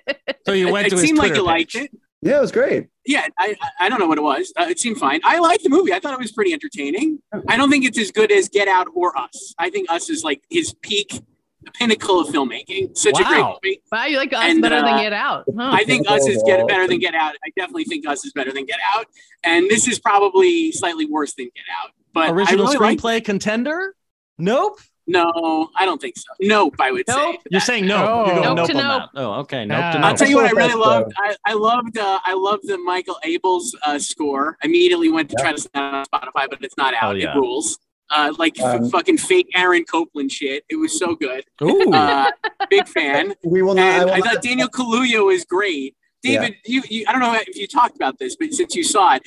so you went it to his It seemed like Twitter you liked it. Yeah, it was great. Yeah, I I- I don't know what it was. Uh, it seemed fine. I liked the movie. I thought it was pretty entertaining. I don't think it's as good as Get Out or Us. I think Us is like his peak, the pinnacle of filmmaking. Such a great Wow. movie. Wow, you like us And, better uh, than Get Out. Huh. I think Us is get better than Get Out. I definitely think Us is better than Get Out, and this is probably slightly worse than Get Out. But Original I really liked screenplay contender? Nope. No, I don't think so. Nope, I would say. You're saying no. Oh. You're going Nope nope, to on nope. that. Oh, okay. Nope to Ah. nope. I'll tell you what I really Special loved. I, I loved uh, I loved the Michael Abels uh, score. Immediately went to try to sign on Spotify, but it's not out. Oh, yeah. It rules. Uh, like f- Um, fucking fake Aaron Copland shit. It was so good. Ooh. Uh, big fan. We will not. I will I, not thought Daniel Kaluuya was great. Yeah. David, you, you I don't know if you talked about this, but since you saw it,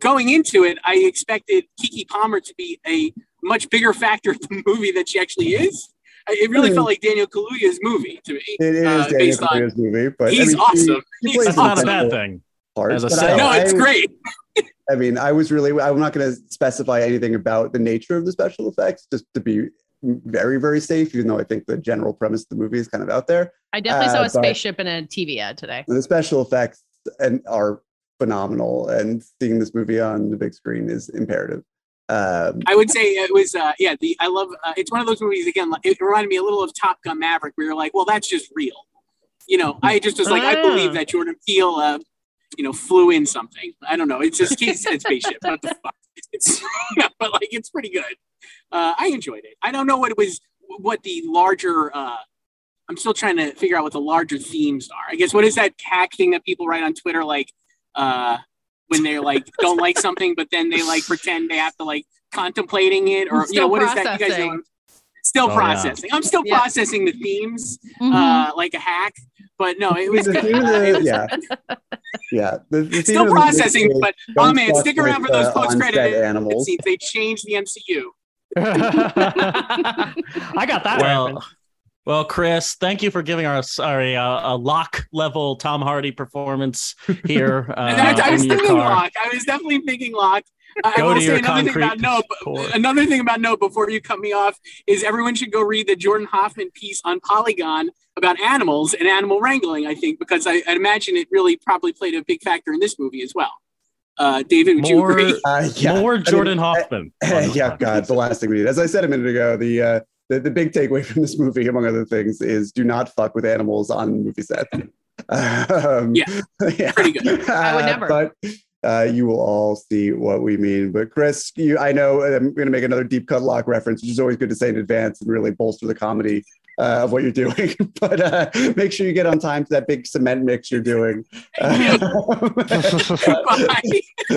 going into it, I expected Keke Palmer to be a much bigger factor in the movie than she actually is. It really Hmm. felt like Daniel Kaluuya's movie to me. It is uh, Daniel based on Kaluuya's movie, but he's I mean, she- awesome. she He's plays not a bad thing. part, As a but self. no, it's I- great. I mean, I was really, I'm not going to specify anything about the nature of the special effects, just to be very, very safe, even though I think the general premise of the movie is kind of out there. I definitely Uh, saw a spaceship in a TV ad today. The special effects and are phenomenal, and seeing this movie on the big screen is imperative. Um, I would say it was, uh, yeah. The I love. Uh, it's one of those movies again. It reminded me a little of Top Gun Maverick, where you're like, well, that's just real. You know, I just was like, I Ah. believe that Jordan Peele, uh, you know, flew in something. I don't know. It's just he said spaceship. What the fuck? It's, but like, it's pretty good. Uh, I enjoyed it. I don't know what it was. What the larger. Uh, I'm still trying to figure out what the larger themes are. I guess what is that hack thing that people write on Twitter like uh when they're like don't like something but then they like pretend they have to like contemplating it or you Still know what is that you guys processing. know still Oh, yeah. processing. I'm still Yeah. processing the themes Mhm. uh like a hack but no it was the theme of the, yeah, yeah. The, the theme still of processing is but don't oh man stick around with, for those uh, post on-set credit animals. scenes they changed the MCU I got that. well, reference. well, Chris, thank you for giving us sorry uh, a Locke level Tom Hardy performance here uh, And I, I was thinking car. Locke I was definitely thinking Locke I Go will to say your another thing about concrete no. Another thing about no before you cut me off is everyone should go read the Jordan Hoffman piece on Polygon about animals and animal wrangling. I think because I, I imagine it really probably played a big factor in this movie as well. Uh, David, would you agree? Uh, yeah. more I mean, Jordan uh, Hoffman. yeah. God, the last thing we need. As I said a minute ago, the uh, the, the big takeaway from this movie, among other things, is do not fuck with animals on movie set. Um, Yeah, yeah. pretty good. I would Uh, never. But uh, you will all see what we mean. But Chris, you, I know I'm going to make another deep cut Locke reference, which is always good to say in advance and really bolster the comedy uh, of what you're doing. but uh, make sure you get on time to that big cement mix you're doing. Bye.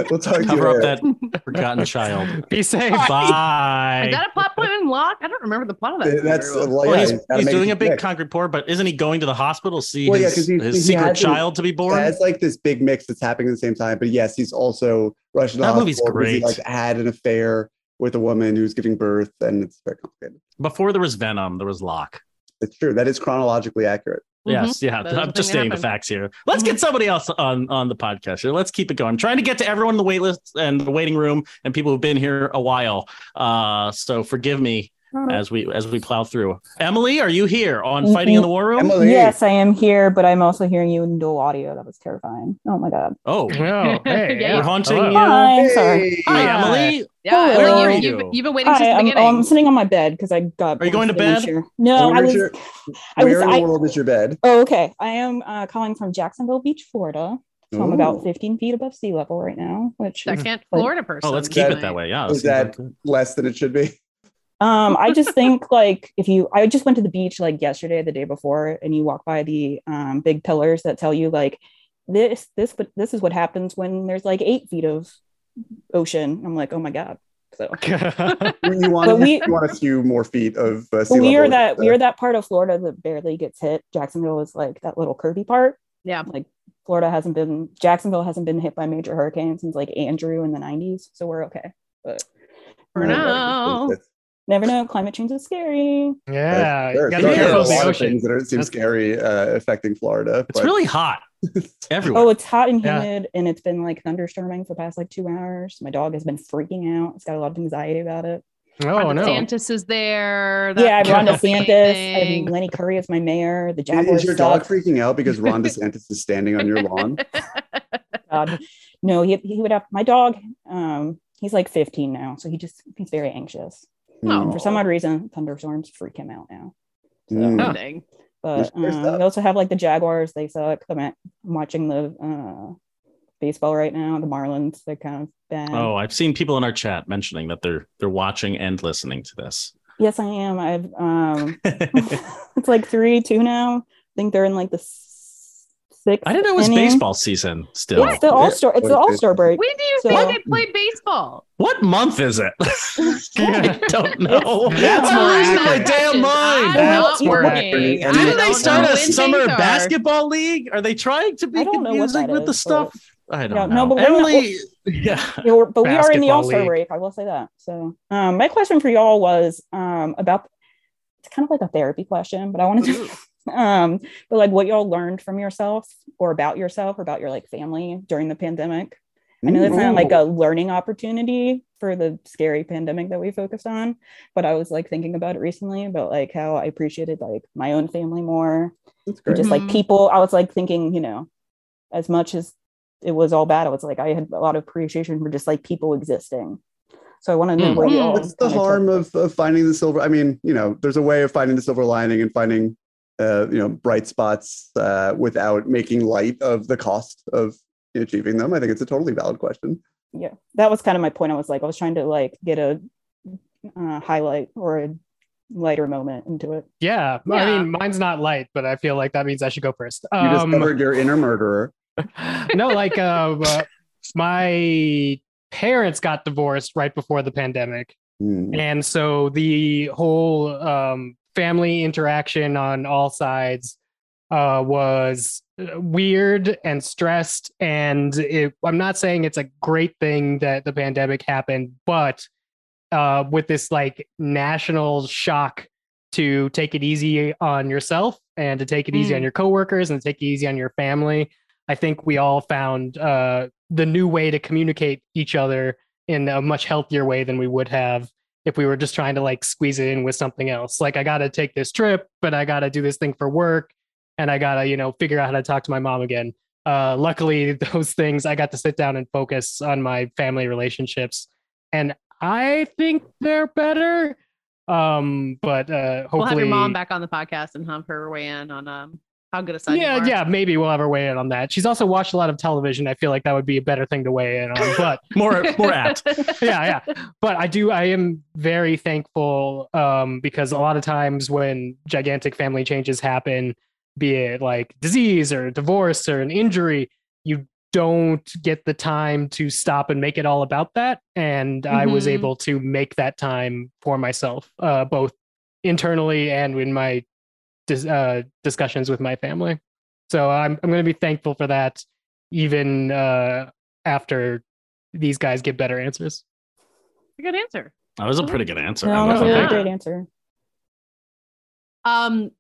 we'll talk to you Cover up later. that forgotten child. Be safe. Bye. Is that a plot point in Locke? I don't remember the plot of that. That's very well. well, Well, yeah, he's, he's doing a big quick. concrete pour, but isn't he going to the hospital to see Well, yeah, his, 'cause he- his secret has to- child to be born? Yeah, it's like this big mix that's happening at the same time. But yes, he's also rushing to the That movie's hospital because he, great. like had an affair with a woman who's giving birth, and it's very complicated. Before there was Venom, there was Locke. It's true. That is chronologically accurate. Yes, yeah. Mm-hmm. That is I'm just stating the facts here. Let's get somebody else on on the podcast here. Let's keep it going. I'm trying to get to everyone in the wait list and the waiting room and people who've been here a while. Uh, so forgive me as we as we plow through. Emily, are you here on Fighting in the War Room? Emily, Yes, I am here, but I'm also hearing you in dual audio. That was terrifying. Oh my god. Oh, Oh, hey. Yeah, we're haunting Hello. you. Hi, I'm sorry. Hi, Hi. Emily. Yeah, Hello. well, Where you, are you've, you? you've been waiting since Hi, the I'm, beginning. oh, I'm sitting on my bed because I got. Are you going to bed? here. No, I Where's was. your- I was. Where in I, the world is your bed? oh, okay. I am uh, calling from Jacksonville Beach, Florida. So I'm about 15 feet above sea level right now, which is Second like- Florida person. Oh, let's keep That- it that way. Yeah. Is that like- less than it should be? Um, I just think like if you, I just went to the beach like yesterday, the day before, and you walk by the um, big pillars that tell you like this, this, but this is what happens when there's like eight feet of ocean. I'm like, oh my god. So you want, But we- you want a few more feet of uh, sea Well, we are level, that we uh, are that part of Florida that barely gets hit. Jacksonville is like that little curvy part. Yeah. Like Florida hasn't been Jacksonville hasn't been hit by major hurricanes since like Andrew in the 90s. So we're okay. But For now. Never know. Climate change is scary. Yeah, There, you gotta there be are a lot of things that are, seem scary uh, affecting Florida. It's really hot everywhere. Oh, it's hot and Yeah. humid, and it's been like thunderstorming for the past like two hours. My dog has been freaking out. It's got a lot of anxiety about it. Oh Ron no. DeSantis is there. yeah, I have Ron DeSantis. I Lenny Curry is my mayor. The Is, Jaguars. is your dog freaking out because Ron DeSantis is standing on your lawn? God, no, he he would have my dog. Um, he's like 15 now, so he just he's very anxious. Oh. For some odd reason, thunderstorms freak him out now. Mm. Dang. But There's um, that. we also have like the Jaguars. They suck. I'm, at, I'm watching the uh, baseball right now. The Marlins. They're kind of bad. Oh, I've seen people in our chat mentioning that they're they're watching and listening to this. Yes, I am. I've um, it's like three two now. I think they're in like the s- sixth. I didn't know it was inning. baseball season still. It's the All Star. It's the All Star break. When do you So- think they play baseball? What month is it? I don't know. That's I'm my damn mind. I'm That's not more working. accurate. I Didn't don't they start a summer are. basketball league? Are they trying to be I don't know what confusing that with the stuff? I don't Yeah, know. no, but we're not- Emily, yeah. Yeah, but we are in the All Star break. I will say that. So, um, my question for y'all was um about. It's kind of like a therapy question, but I wanted to, um, but like what y'all learned from yourself or about yourself or about your like family during the pandemic. I know that's not like a learning opportunity for the scary pandemic that we focused on, but I was like thinking about it recently about like how I appreciated like my own family more, That's great. just like Mhm. people. I was like thinking, you know, as much as it was all bad, I was like I had a lot of appreciation for just like people existing. So I want to know Mm. what y'all What's the harm of, of finding the silver? I mean, you know, there's a way of finding the silver lining and finding, uh, you know, bright spots uh, without making light of the cost of achieving them. I think it's a totally valid question. yeah that was kind of my point i was like i was trying to like get a uh, highlight or a lighter moment into it Yeah, I mean, mine's not light, but I feel like that means I should go first. You Um, discovered your inner murderer. no, like uh, uh, my parents got divorced right before the pandemic, Hmm. and so the whole um, family interaction on all sides uh, was uh, weird and stressed. And it, I'm not saying it's a great thing that the pandemic happened, but uh, with this like national shock to take it easy on yourself and to take it easy Mm. on your coworkers and to take it easy on your family. I think we all found uh, the new way to communicate each other in a much healthier way than we would have if we were just trying to like squeeze it in with something else. Like I got to take this trip, but I got to do this thing for work, and I got to you know figure out how to talk to my mom again. Uh, luckily, those things I got to sit down and focus on my family relationships, and I think they're better. Um, but uh, hopefully, We'll have your mom back on the podcast and have her weigh in on um how good a son you yeah, are. yeah, maybe we'll have her weigh in on that. She's also watched a lot of television. I feel like that would be a better thing to weigh in on. But more more apt. yeah, yeah. But I do. I am very thankful um, because a lot of times when gigantic family changes happen, be it like disease or divorce or an injury, you don't get the time to stop and make it all about that. And I was Mhm. able to make that time for myself, uh, both internally and in my dis- uh, discussions with my family. So I'm I'm going to be thankful for that, even uh, after these guys get better answers. A good answer. That was a pretty good answer. no, I that's a really great answer Um,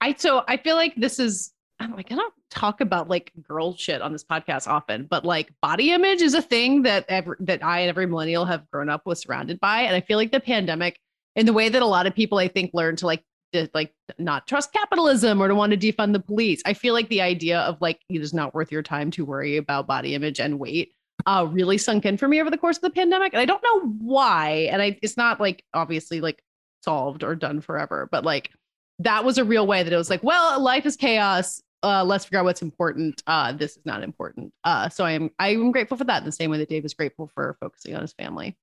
I so I feel like this is I'm like I don't talk about like girl shit on this podcast often, but like body image is a thing that every, that I and every millennial have grown up with surrounded by, and I feel like the pandemic, in the way that a lot of people I think learn to like to, like not trust capitalism or to want to defund the police. I feel like the idea of like it is not worth your time to worry about body image and weight uh really sunk in for me over the course of the pandemic and i don't know why and i it's not like obviously like solved or done forever but like that was a real way that it was like well life is chaos uh let's figure out what's important uh this is not important uh so i'm i'm grateful for that in the same way that dave is grateful for focusing on his family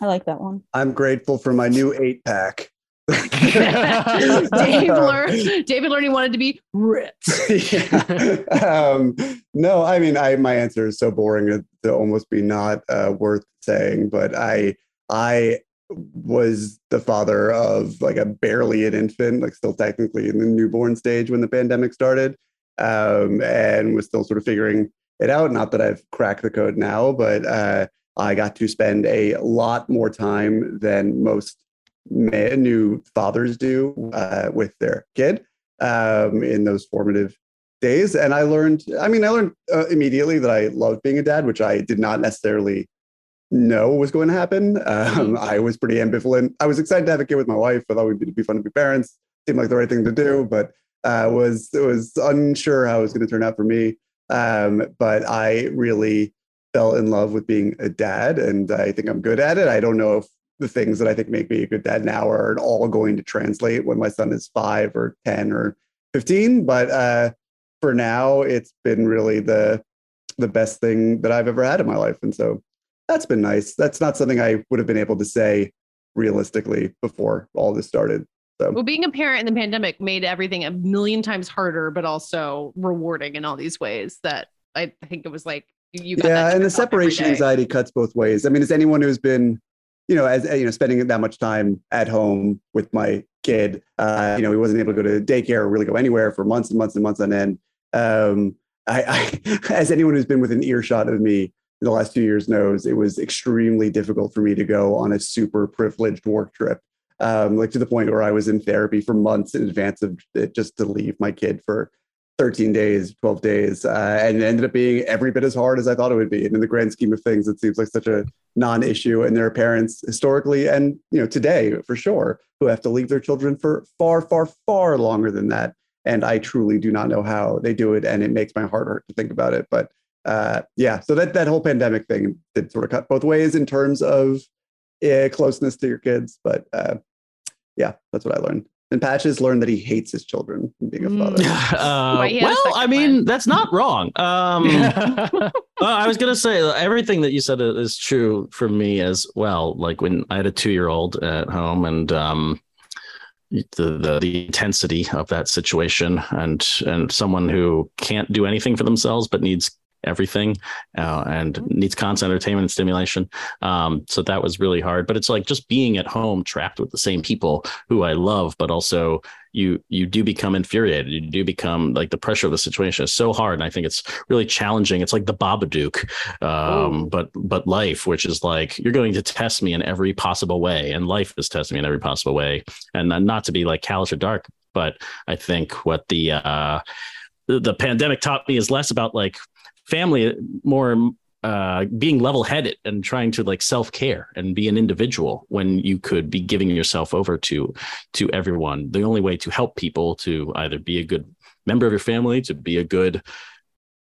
I like that one. I'm grateful for my new eight pack. Dave, David Learning wanted to be ripped. um, no, I mean, I my answer is so boring to almost be not uh, worth saying. But I, I was the father of like a barely an infant, like still technically in the newborn stage when the pandemic started, um, and was still sort of figuring it out. Not that I've cracked the code now, but uh, I got to spend a lot more time than most ma- new fathers do uh, with their kid um, in those formative days. And I learned, I mean, I learned uh, immediately that I loved being a dad, which I did not necessarily know was going to happen. Um, I was pretty ambivalent. I was excited to have a kid with my wife. I thought it would be fun to be parents. Seemed like the right thing to do, but uh, was was unsure how it was going to turn out for me. Um, but I really fell in love with being a dad, and I think I'm good at it. I don't know if the things that I think make me a good dad now are all going to translate when my son is five or ten or fifteen. But uh, for now, it's been really the the best thing that I've ever had in my life, and so that's been nice. That's not something I would have been able to say realistically before all this started. So Well, being a parent in the pandemic made everything a million times harder, but also rewarding in all these ways that I think it was like you got yeah, and the separation anxiety cuts both ways. I mean, as anyone who's been, you know, as you know, spending that much time at home with my kid, uh, you know, he wasn't able to go to daycare or really go anywhere for months and months and months on end. Um, I, I, as anyone who's been within earshot of me in the last two years knows, it was extremely difficult for me to go on a super privileged work trip. Um, like to the point where I was in therapy for months in advance of just to leave my kid for 13 days, 12 days, uh, and it ended up being every bit as hard as I thought it would be. And in the grand scheme of things, it seems like such a non-issue. And there are parents historically and you know today for sure who have to leave their children for far, far, far longer than that. And I truly do not know how they do it, and it makes my heart hurt to think about it. But uh, yeah, so that that whole pandemic thing did sort of cut both ways in terms of uh, closeness to your kids. But uh, yeah, that's what I learned. And Patches learned that he hates his children being a father. Uh, well, I mean, that's not wrong. Um, uh, I was gonna say uh, everything that you said is true for me as well. Like when I had a two-year-old at home, and um, the, the the intensity of that situation, and and someone who can't do anything for themselves but needs everything uh, and needs constant entertainment and stimulation. Um, so that was really hard. But it's like just being at home, trapped with the same people who I love, but also you you do become infuriated. You do become like the pressure of the situation is so hard, and I think it's really challenging. It's like the Babadook, um, but but life, which is like you're going to test me in every possible way, and life is testing me in every possible way. And not to be like callous or dark, but I think what the uh, the pandemic taught me is less about like family more uh, being level-headed and trying to like self-care and be an individual when you could be giving yourself over to to everyone. The only way to help people to either be a good member of your family to be a good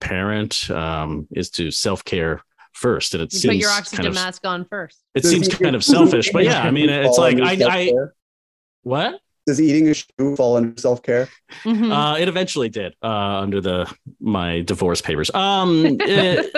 parent um, is to self-care first. And it You seems put your oxygen kind of mask on first. it seems kind of selfish but yeah i mean it's like i i what Does eating a shoe fall under self-care? Mm-hmm. Uh, it eventually did uh, under the my divorce papers. Um, it-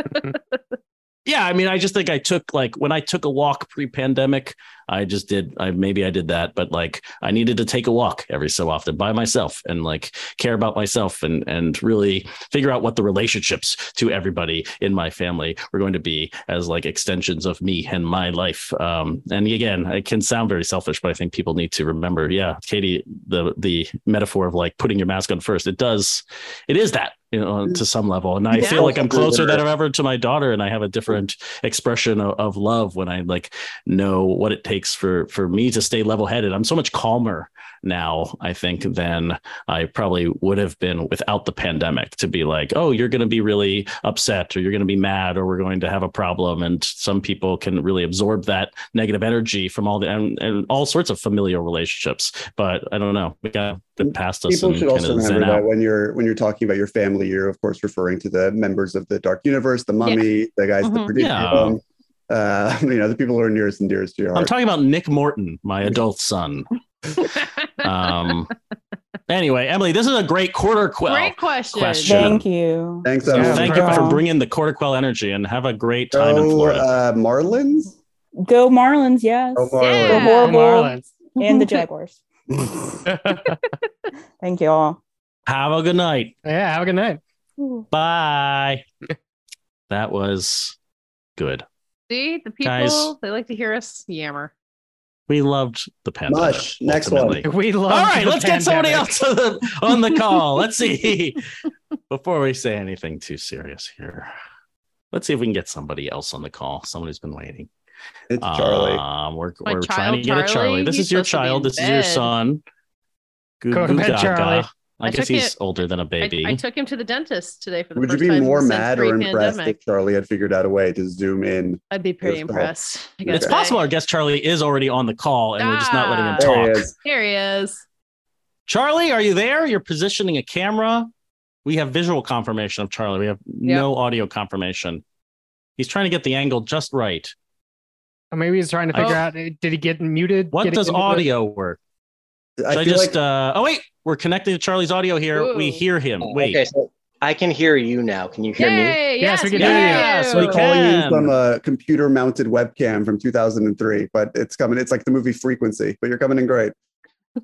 yeah, I mean, I just think I took like when I took a walk pre-pandemic, I just did. I maybe I did that, but like I needed to take a walk every so often by myself and like care about myself and and really figure out what the relationships to everybody in my family were going to be as like extensions of me and my life. Um, and again, it can sound very selfish, but I think people need to remember. Yeah, Katie, the the metaphor of like putting your mask on first. It does. It is that you know mm. to some level. And i Yeah. feel like i'm closer than ever to my daughter and i have a different expression of, of love when i like know what it takes for for me to stay level headed i'm so much calmer now i think than i probably would have been without the pandemic to be like oh you're going to be really upset or you're going to be mad or we're going to have a problem and some people can really absorb that negative energy from all the and, and all sorts of familial relationships but i don't know we got it past us People should also remember that out. when you're when you're talking about your family, you're of course referring to the members of the Dark Universe, the Mummy, the guys that Mhm. produced Yeah. the. Uh, you know, the people who are nearest and dearest to your heart. I'm talking about Nick Morton, my adult son. um. Anyway, Emily, this is a great quarter quell. Great question. Thank you. Thanks, So Emily. thank you for bringing the quarter quell energy and have a great time in Florida. uh, Marlins. Go Marlins, yes. Go Marlins. Go Yeah. horrible. Marlins. And the Jaguars. Thank you all. Have a good night. Yeah, have a good night. Bye. that was good. See, the people Guys. they like to hear us yammer. We loved the pandemic. Mush. Next one. We love. All right, let's get somebody else on the, on the call. Let's see. Before we say anything too serious here, let's see if we can get somebody else on the call. Someone who's been waiting. It's Charlie. Um, we're My we're child trying to get a Charlie? Charlie. This He's is your supposed to be in child. This is your son. Goo Go to bed, Charlie. I, I guess he's it- older than a baby. I took him to the dentist today for the Would you be time more mad or impressed pre-pandemic. if Charlie had figured out a way to zoom in? I'd be pretty First of all. impressed. I gotta it's say. possible our guest Charlie is already on the call and we're just not letting him Ah. There he talk. is. Here he is. Charlie, are you there? You're positioning a camera. We have visual confirmation of Charlie. We have no audio confirmation. He's trying to get the angle just right. Or maybe he's trying to figure Oh. out did he get muted? What getting does into the- audio work? Should I, I just like uh oh wait, we're connecting to Charlie's audio here. We hear him. Wait. Okay, so I can hear you now. Can you hear me? Yay! Yes, Yes, we can we hear you. Yes, we we're calling you from a computer mounted webcam from 2003, but it's coming. It's like the movie Frequency, but you're coming in great.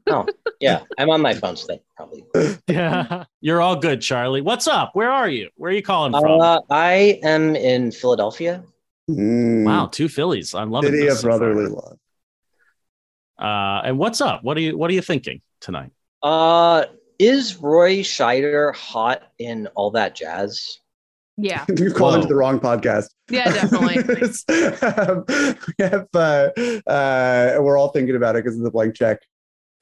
Oh, yeah. I'm on my phone, so that probably. Yeah. You're all good, Charlie. What's up? Where are you? Where are you calling from? Uh, I am in Philadelphia. Mm, wow, two Phillies. I'm loving City this of so far. brotherly love. Uh, and what's up? What are you What are you thinking tonight? Uh, is Roy Scheider hot in all that jazz? Yeah. you called into the wrong podcast. Yeah, definitely. Um, we have, uh, uh, we're all thinking about it because of the blank check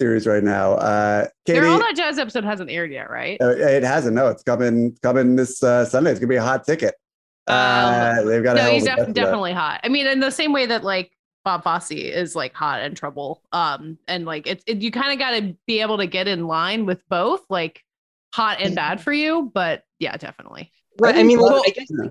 series right now. Uh, Katie, There, all that jazz episode hasn't aired yet, right? uh, it hasn't. No, it's coming coming this uh, Sunday. It's gonna be a hot ticket. Uh, they've got Um, no, he's def- guest for that. definitely hot. I mean, in the same way that like Bob Fosse is like hot and trouble. Um, and like it's it, you kind of got to be able to get in line with both, like hot and bad for you. But yeah, definitely. Right. I mean, Well, like, I guess yeah.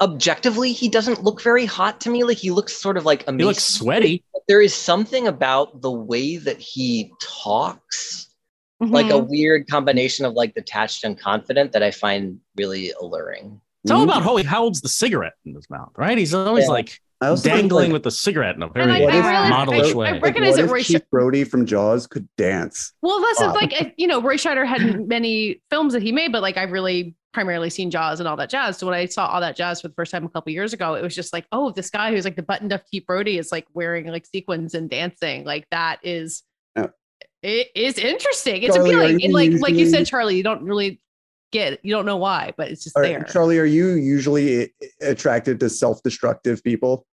objectively, he doesn't look very hot to me. Like he looks sort of like He looks sweaty. But There is something about the way that he talks, like a weird combination of like detached and confident that I find really alluring. It's all about how he holds the cigarette in his mouth, right? He's always Yeah. like I also think, dangling like, with the cigarette in a And very I- What I if- modelish I- way. I like, recognize what that Roy Chief Sch- Brody from Jaws could dance? Well, this Wow. is like you know, Roy Scheider had many films that he made, but like I've really primarily seen Jaws and all that jazz. So when I saw all that jazz for the first time a couple years ago, it was just like, oh, this guy who's like the buttoned up Chief Brody is like wearing like sequins and dancing. Like that is Yeah. it is interesting. It's Charlie, are appealing. And like like you said, Charlie, you don't really get you don't know why, but it's just Are- there. Charlie, are you usually eh, attracted to self-destructive people?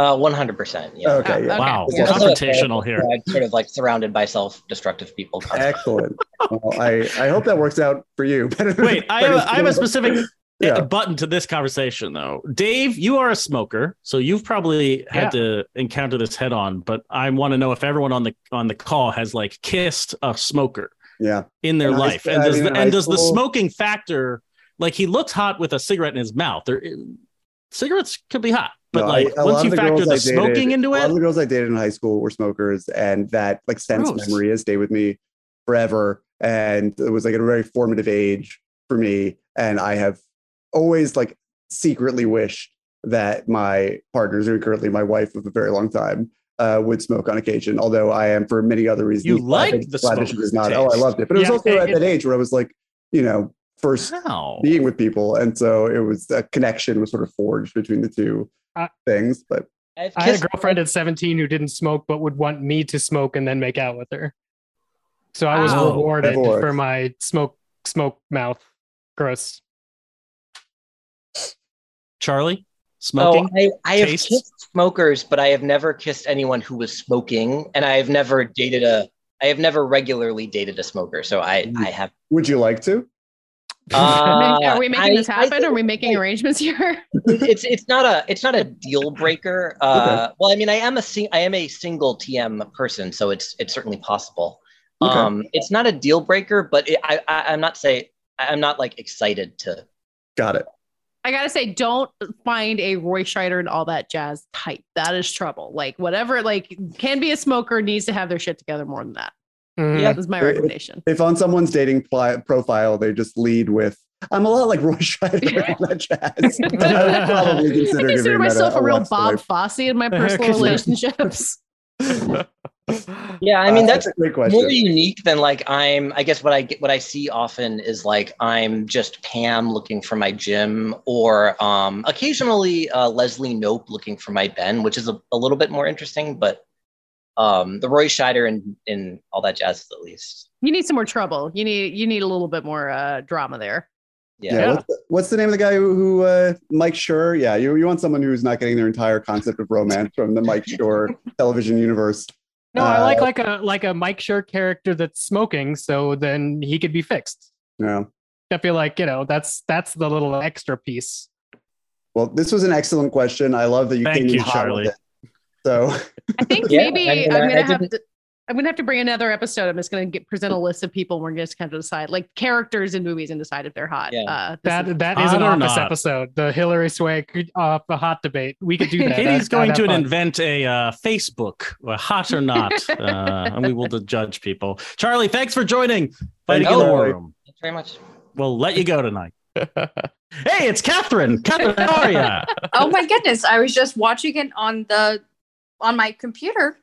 Uh, 100%. Yeah. Okay, Oh, yeah. Wow, It's a confrontational here. I'm sort of like surrounded by self-destructive people. Excellent. Well, I, I hope that works out for you. Wait, I have, a, I have a specific Yeah. button to this conversation, though. Dave, you are a smoker, so you've probably had to encounter this head on. But I want to know if everyone on the on the call has like kissed a smoker Yeah. in their In high life, school- and I does mean, the, and high does the smoking factor like he looks hot with a cigarette in his mouth? There, cigarettes could be hot, but No, like I- once you the factor the I dated- smoking into a lot of it, the girls I dated in high school were smokers, and that like sense Gross. memory has stayed with me forever. And it was like a very formative age for me, and I have always like secretly wished that my partners, who are currently my wife of a very long time, uh, would smoke on occasion. Although I am, for many other reasons, You like the glad that she smoke was not. Oh, I loved it, but it was Yeah, also at it- that age where I was like, you know, first wow. being with people, and so it was a connection was sort of forged between the two Uh, things. But I've I had a girlfriend at 17 who didn't smoke but would want me to smoke and then make out with her. So I was Wow. rewarded for my smoke smoke mouth. Gross. Charlie, smoking. Oh, I, I have kissed smokers, but I have never kissed anyone who was smoking, and I have never dated a. I have never regularly dated a smoker, so I. I have. would you like to? Uh, are we making I- this happen? think are we making arrangements here? it's it's not a it's not a deal breaker. Uh, Well, I mean, I am a sing- I am a single TM person, so it's it's certainly possible. Okay. Um, it's not a deal breaker, but it, I, I I'm not say I'm not like excited to. Got it. I gotta say, don't find a Roy Scheider and all that jazz type. That is trouble. Like whatever, like can be a smoker needs to have their shit together more than that. Mhm. Yeah, that's my recommendation. If on someone's dating pli- profile they just lead with I'm a lot like Roy Scheider and that jazz. I would probably I consider, consider myself that a, real Bob wipe. Fosse in my personal relationships. Yeah, I mean Uh, that's, that's a great question. more unique than like I'm. I guess what I get, what I see often is like I'm just Pam looking for my Jim, or um, occasionally uh, Leslie Knope looking for my Ben, which is a, a little bit more interesting. But um, the Roy Scheider and and all that jazz is at least. You need some more trouble. You need you need a little bit more uh, drama there. Yeah. What's, the, what's the name of the guy who, who uh, Mike Schur? Yeah, you, you want someone who's not getting their entire concept of romance from the Mike Schur television universe. No, I like Uh, like a like a Mike Schur character that's smoking, so then he could be fixed. Yeah. I feel like you know that's that's the little extra piece. Well, this was an excellent question. I love that you Thank came in you, hot with Charlie. it. So I think Yeah, maybe I mean, I'm gonna I have didn't- to. I'm gonna have to bring another episode. I'm just gonna get, present a list of people. And we're gonna just kind of decide like characters in movies and decide if they're hot. Yeah. Uh, That is- that is an Hot office not? episode. The Hilary Swank uh, the hot debate. We could do that. Katie's That'd- going that'd to fun. invent a uh, Facebook, uh, hot or not, uh, and we will judge people. Charlie, thanks for joining. Fighting in the you, War Room. Thanks very much. We'll let you go tonight. hey, it's Catherine. Catherine, how are you? oh my goodness i was just watching it on the on my computer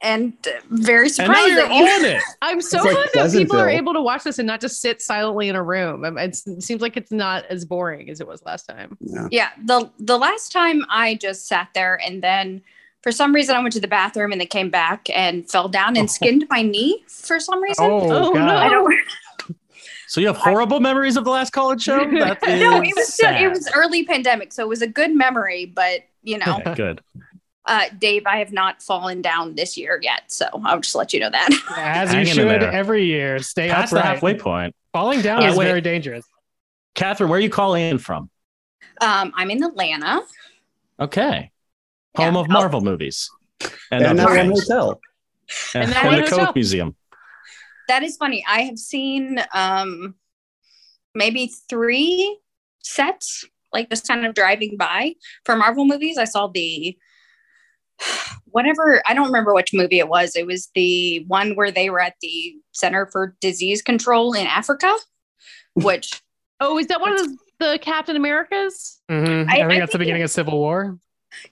and very And now surprised you're that you on it. I'm so It's like glad that people are able to watch this and not just sit silently in a room. Um, It's, it seems like it's not as boring as it was last time. yeah. yeah the the last time i just sat there and then for some reason i went to the bathroom and then came back and fell down and skinned my knee for some reason Oh, Oh, God. i don't So you have horrible memories of the last college show? That is no it was sad. it was early pandemic so it was a good memory but you know Okay, good. Uh dave i have not fallen down this year yet so i'll just let you know that As you should every year. Stay Past the halfway point. Falling down Uh, is wait. very dangerous. Catherine, where are you calling in from? um i'm in atlanta Okay. Home Yeah. of Marvel movies. And, And that one hotel. And, And and the hotel. Coke Museum. that is funny. I have seen um maybe three sets, like just kind of driving by for Marvel movies. I saw the whatever I don't remember which movie it was. It was the one where they were at the Center for Disease Control in Africa, which Oh, is that one of the, the Captain Americas? Mhm. I- I, think I that's the think beginning of Civil War.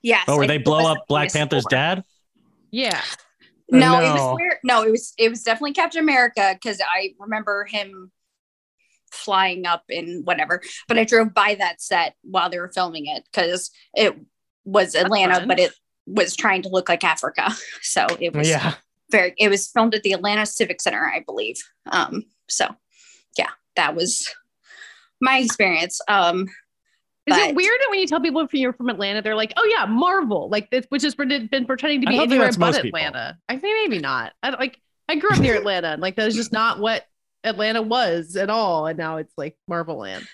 yes. Oh, where I they blow up Black Panther's War. dad? Yeah. No, it was where no, it was it was definitely Captain America because I remember him flying up in whatever. But I drove by that set while they were filming it because it was Atlanta, but it was trying to look like Africa. So it was Yeah. very it was filmed at the Atlanta Civic Center, I believe. Um, so yeah, that was my experience. Um Is But- it weird that when you tell people if you're from Atlanta, they're like, "Oh yeah, Marvel," like this, which has been been pretending to be anywhere but most people. Atlanta. I think maybe not. I like I grew up near Atlanta, and like that's just not what Atlanta was at all, and now it's like Marvel Land.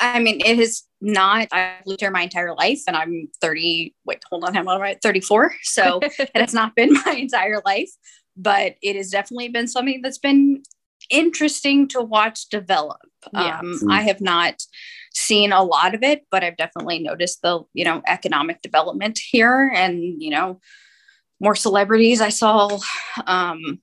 I mean, it has not. I've lived here my entire life, and I'm 30. Wait, hold on, how old am I? 34. So it has not been my entire life, but it has definitely been something that's been interesting to watch develop. Yeah. Um, Mm. I have not seen a lot of it, but I've definitely noticed the you know economic development here, and you know more celebrities. I saw. Um,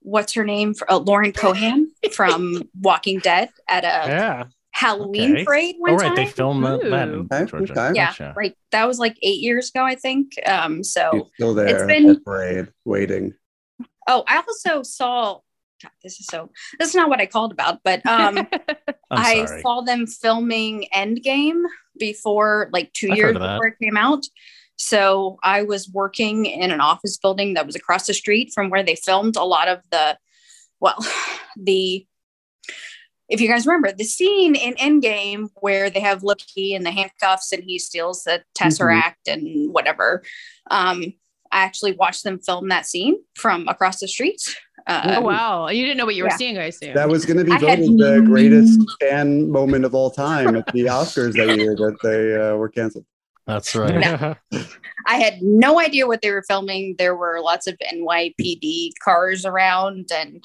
What's her name? Uh, Lauren Cohan from Walking Dead at a Yeah. Halloween Okay. parade one Oh, right. time. They filmed that, that in Okay, Georgia. okay. yeah, Gotcha. right. That was like eight years ago, I think. Um, He's so still there it's been- parade waiting. oh, I also saw. God, this is so. This is not what I called about, but um, I'm sorry. saw them filming Endgame before, like 2 I've years heard of that. before it came out. So I was working in an office building that was across the street from where they filmed a lot of the, well, the. If you guys remember the scene in Endgame where they have Loki in the handcuffs and he steals the Tesseract and whatever, um, I actually watched them film that scene from across the street. Uh, oh wow, you didn't know what you were yeah. seeing, I assume. That was going to be I had the greatest fan moment of all time at the Oscars that year but they uh, were canceled. That's right. No. I had no idea what they were filming. There were lots of NYPD cars around and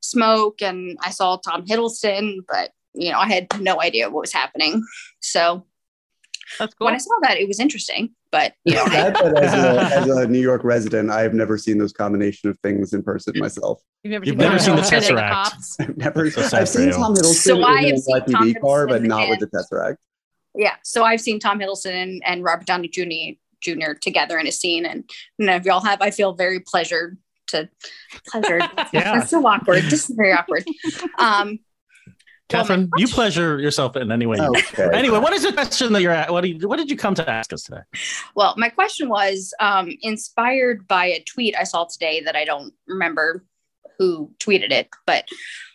smoke, and I saw Tom Hiddleston, but you know, I had no idea what was happening. So That's cool. when I saw that, it was interesting. but you know, Sad that as a, as a New York resident, I have never seen those combination of things in person myself. You've never You've seen, never seen the Tesseract. I've never. So I've seen. Tom Hiddleston So I in have a seen Tom YPD car, but not with the Tesseract. yeah. So I've seen Tom Hiddleston and, and Robert Downey Jr. Jr. together in a scene, and you know, if y'all have, I feel very pleasured to pleasured. Yeah. That's so awkward. Just very awkward. Um, Catherine, you pleasure yourself in any way. Okay. Anyway, what is the question that you're at? What, do you, what did you come to ask us today? Well, my question was um, inspired by a tweet I saw today that I don't remember who tweeted it, but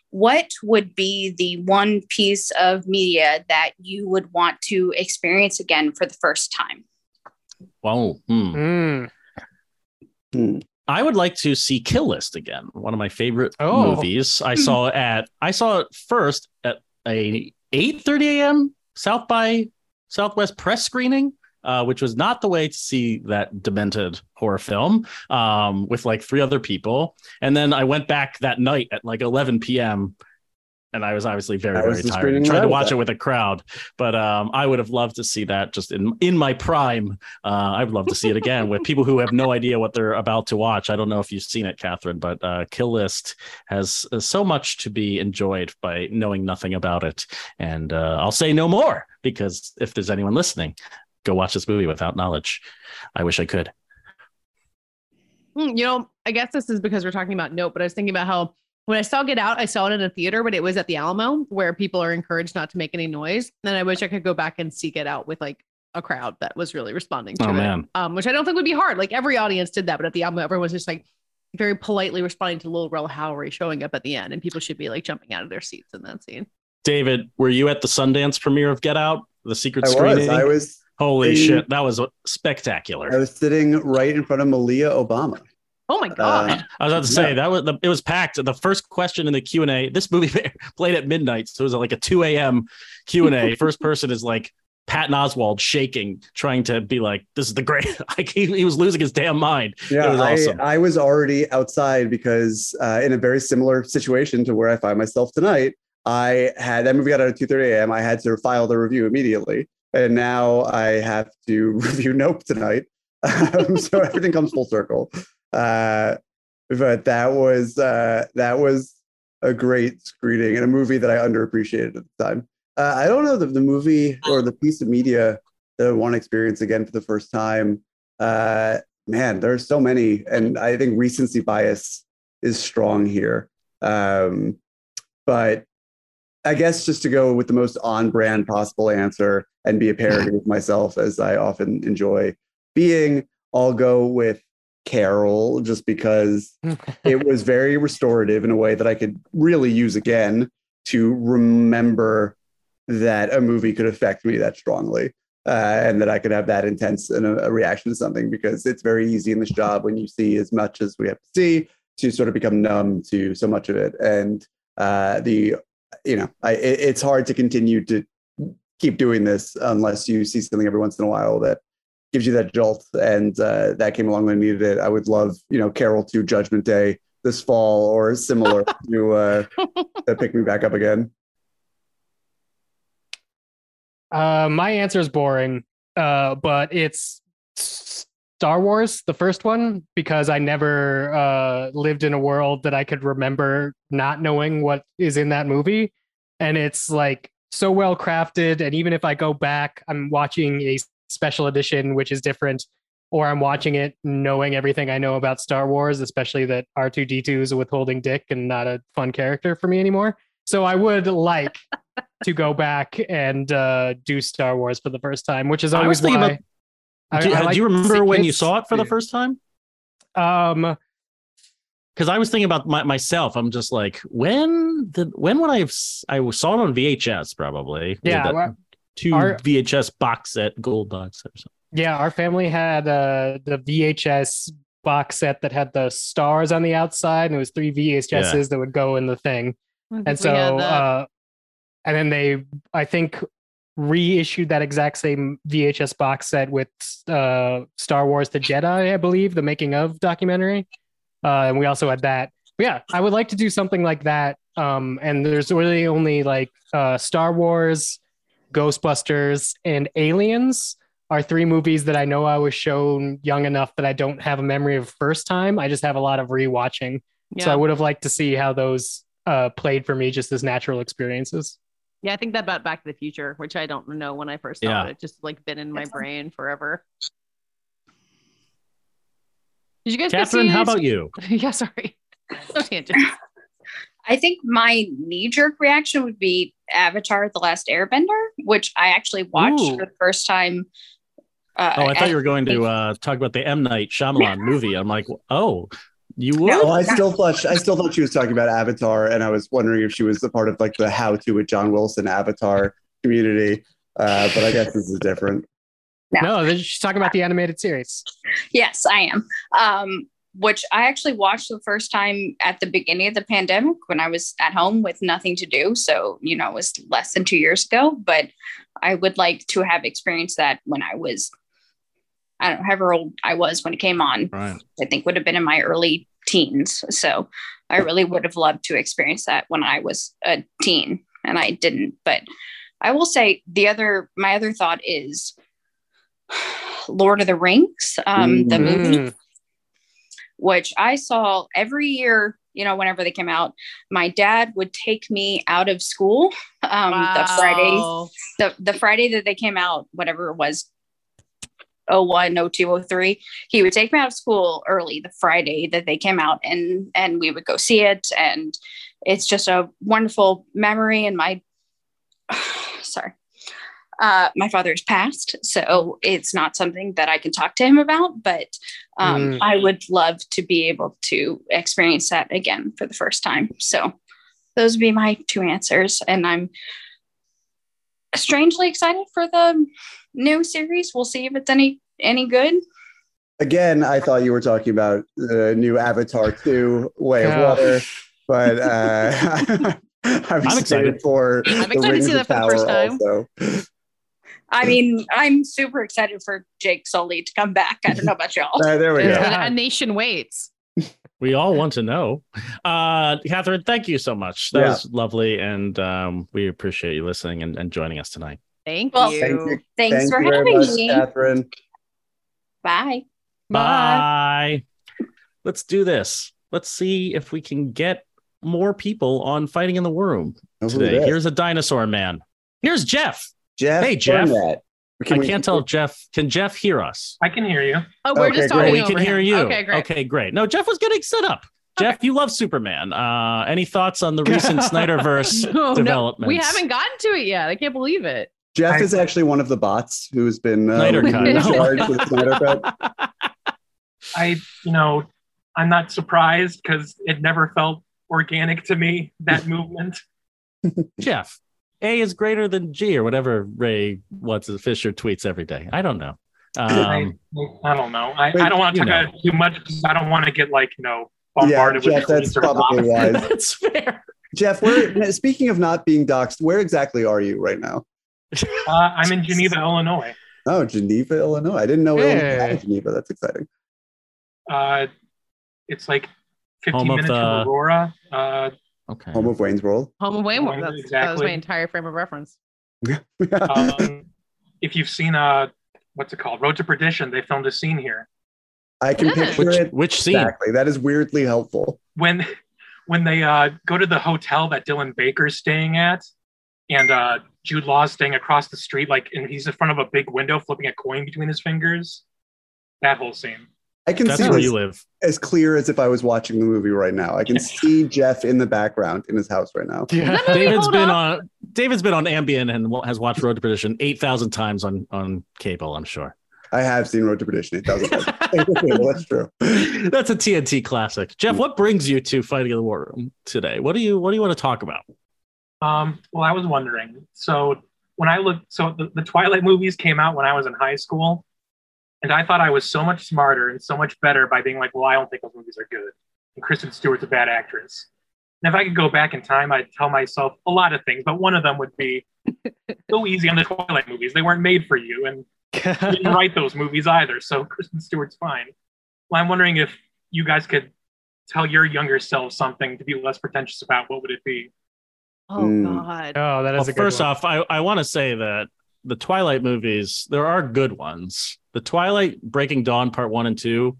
what would be the one piece of media that you would want to experience again for the first time? Wow. hmm. Mm. Hmm. I would like to see Kill List again. One of my favorite Oh. movies. I saw at I saw it first at a 8:30 a.m. South by Southwest press screening, uh, which was not the way to see that demented horror film um, with like three other people. And then I went back that night at like 11 p.m. And I was obviously very, That was very tired. screening Tried to watch it with a crowd, but um, I would have loved to see that just in in my prime. Uh, I would love to see it again with people who have no idea what they're about to watch. I don't know if you've seen it, Catherine, but uh, Kill List has uh, so much to be enjoyed by knowing nothing about it. And uh, I'll say no more because if there's anyone listening, go watch this movie without knowledge. I wish I could. Hmm, You know, I guess this is because we're talking about Nope, but I was thinking about how when I saw Get Out, I saw it in a theater, but it was at the Alamo where people are encouraged not to make any noise. And I wish I could go back and see Get Out with like a crowd that was really responding to Oh, it. man. Um, which I don't think would be hard. Like every audience did that, but at the Alamo, everyone was just like very politely responding to Lil Rel Howery showing up at the end, and people should be like jumping out of their seats in that scene. David, were you at the Sundance premiere of Get Out, the secret I was. screening? I was. Holy sitting- shit, that was spectacular. I was sitting right in front of Malia Obama. Oh my god! I was about to say Yeah. that was the, it was packed. The first question in the Q and A. This movie played at midnight, so it was like a two a.m. Q and A. First person is like Patton Oswalt shaking, trying to be like, "This is the great." Like he, he was losing his damn mind. Yeah, it was awesome. I, I was already outside because uh, in a very similar situation to where I find myself tonight, I had that movie got out at 2:30 a.m. I had to file the review immediately, and now I have to review Nope tonight. Um, so everything comes full circle. Uh, but that was uh, that was a great screening and a movie that I underappreciated at the time. Uh, I don't know the, the movie or the piece of media that I want to experience again for the first time. Uh, man, there's so many, and I think recency bias is strong here. Um, but I guess just to go with the most on-brand possible answer and be a parody of myself, as I often enjoy being, I'll go with Carol, just because it was very restorative in a way that I could really use again to remember that a movie could affect me that strongly uh, and that I could have that intense and a, a reaction to something because it's very easy in this job when you see as much as we have to see to sort of become numb to so much of it. And uh, the, you know, I, it, it's hard to continue to keep doing this unless you see something every once in a while that gives you that jolt. And uh, that came along when I needed it. I would love, you know, Carol to Judgment Day this fall or similar to, uh, to pick me back up again. Uh, my answer is boring, uh, but it's Star Wars, the first one, because I never uh, lived in a world that I could remember not knowing what is in that movie. And it's like so well crafted. And even if I go back, I'm watching a special edition, which is different, or I'm watching it knowing everything I know about Star Wars, especially that R2D2 is a withholding dick and not a fun character for me anymore. So I would like to go back and uh, do Star Wars for the first time, which is always thinking why. about- do, you- do you remember when you saw it for the first time? Um, because I was thinking about my, myself. I'm just like, when did when would I have? s- I saw it on VHS probably. Yeah, That well, two our- VHS box set, gold box set or something. Yeah, our family had uh, the VHS box set that had the stars on the outside, and it was three VHSs Yeah. that would go in the thing. And so, uh, and then they, I think, reissued that exact same VHS box set with uh, Star Wars: The Jedi, I believe, the making of documentary. Uh, and we also had that. But yeah, I would like to do something like that. Um, and there's really only like uh, Star Wars, Ghostbusters, and Aliens are three movies that I know I was shown young enough that I don't have a memory of first time. I just have a lot of rewatching. So I would have liked to see how those uh, played for me just as natural experiences. Yeah, I think that about Back to the Future, which I don't know when I first saw Yeah. it. It just like been in my brain forever. Did you guys get Catherine, to how about you? yeah, sorry. I think my knee jerk reaction would be Avatar: The Last Airbender, which I actually watched Ooh. for the first time. Uh, Oh, I thought at- you were going to uh, talk about the M Night Shyamalan movie. I'm like, oh, you would? No, I still thought I still thought she was talking about Avatar, and I was wondering if she was a part of like the How to with John Wilson Avatar community. Uh, but I guess this is different. No, they're- she's talking about the animated series. Yes, I am. Um, which I actually watched the first time at the beginning of the pandemic when I was at home with nothing to do. So, you know, it was less than two years ago. But I would like to have experienced that when I was, I don't know, however old I was when it came on. Right. I think would have been in my early teens. So I really would have loved to experience that when I was a teen and I didn't. But I will say the other, my other thought is Lord of the Rings, um, the movie, which I saw every year, you know, whenever they came out. My dad would take me out of school um, the Friday, the, the Friday that they came out, whatever it was, 01, 02, 03, he would take me out of school early the Friday that they came out and and we would go see it. And it's just a wonderful memory. And my sorry. Uh, my father's passed, so it's not something that I can talk to him about, but um, Mm. I would love to be able to experience that again for the first time. So those would be my two answers. And I'm strangely excited for the new series. We'll see if it's any any good. Again, I thought you were talking about the new Avatar 2 Way of Yeah. Water, but uh, I'm, excited excited. for I'm the excited to see that for the first time. Also. I mean, I'm super excited for Jake Sully to come back. I don't know about y'all. Uh, there we go. A nation waits. We all want to know. Uh, Catherine, thank you so much. That Yeah. was lovely. And um, we appreciate you listening and, and joining us tonight. Thank Well, you. Thank you. Thanks Thank for you having much, me. Catherine. Bye. Bye. Let's do this. Let's see if we can get more people on Fighting in the War Room today. Here's a dinosaur man. Here's Jeff. Jeff. Hey, Jeff. Burnett. I Can we- can't tell Jeff. Can Jeff hear us? I can hear you. Oh, we're Okay, just great. talking we over can hear you. Okay, great. Okay, great. No, Jeff was getting set up. Jeff, you love Superman. Uh, any thoughts on the recent Snyderverse No, no, we haven't gotten to it yet. I can't believe it. Jeff is actually one of the bots who's been uh, Snyder Cut. with Snyder Cut. I, you know, I'm not surprised because it never felt organic to me, that movement. Jeff, A is greater than G or whatever Ray what's Fisher tweets every day. I don't know. Um, I, I don't know. I, Wait, I don't want to you talk know. about it too much because I don't want to get like, you know, Yeah, bombarded Jeff, with that's tweets or probably wise. That's fair. Jeff, where speaking of not being doxxed, where exactly are you right now? Uh, I'm in Geneva, Illinois. Oh, Geneva, Illinois. I didn't know Illinois Hey. had Geneva. That's exciting. Uh, it's like 15 Home of minutes the- from Aurora. Uh, okay. Home of Wayne's World. Home of Wayne. Wayne, That's, That was my entire frame of reference. um, if you've seen uh, what's it called, Road to Perdition, they filmed a scene here. I can Yeah. picture Which- it. which scene? Exactly. That is weirdly helpful. when when they uh, go to the hotel that Dylan Baker's staying at, and uh, Jude Law's staying across the street, like, and he's in front of a big window, flipping a coin between his fingers. That whole scene. I can That's see where this you live. as clear as if I was watching the movie right now. I can see Jeff in the background in his house right now. David's hold been up? on David's been on Ambien and has watched Road to Perdition eight thousand times on on cable. I'm sure. I have seen Road to Perdition 8,000 times. that's true. That's a TNT classic. Jeff, what brings you to Fighting in the War Room today? What do you What do you want to talk about? Um, well, I was wondering. So when I looked, so the, the Twilight movies came out when I was in high school, and I thought I was so much smarter and so much better by being like, well, I don't think those movies are good, and Kristen Stewart's a bad actress. And if I could go back in time, I'd tell myself a lot of things, but one of them would be go easy on the Twilight movies. They weren't made for you, and you didn't write those movies either. So Kristen Stewart's fine. Well, I'm wondering if you guys could tell your younger self something to be less pretentious about. What would it be? Oh Mm. God. Oh, that is Well, a good first one. off, I, I want to say that the Twilight movies, there are good ones. The Twilight Breaking Dawn Part One and Two,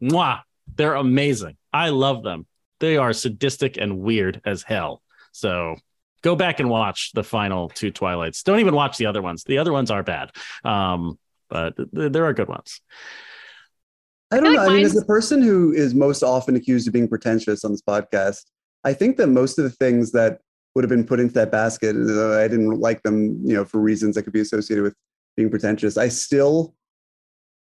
mwah, they're amazing. I love them. They are sadistic and weird as hell. So go back and watch the final two Twilights. Don't even watch the other ones. The other ones are bad, um, but th- there are good ones. I don't know. I mean, as the person who is most often accused of being pretentious on this podcast, I think that most of the things that would have been put into that basket, uh, I didn't like them, you know, for reasons that could be associated with being pretentious. I still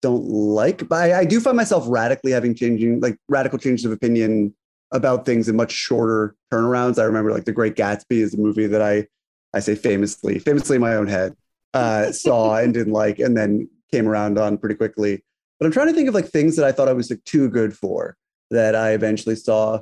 don't like, but I, I do find myself radically having changing, like radical changes of opinion about things in much shorter turnarounds. I remember like The Great Gatsby is a movie that I, I say famously, famously in my own head, uh, saw and didn't like, and then came around on pretty quickly. But I'm trying to think of like things that I thought I was like too good for that I eventually saw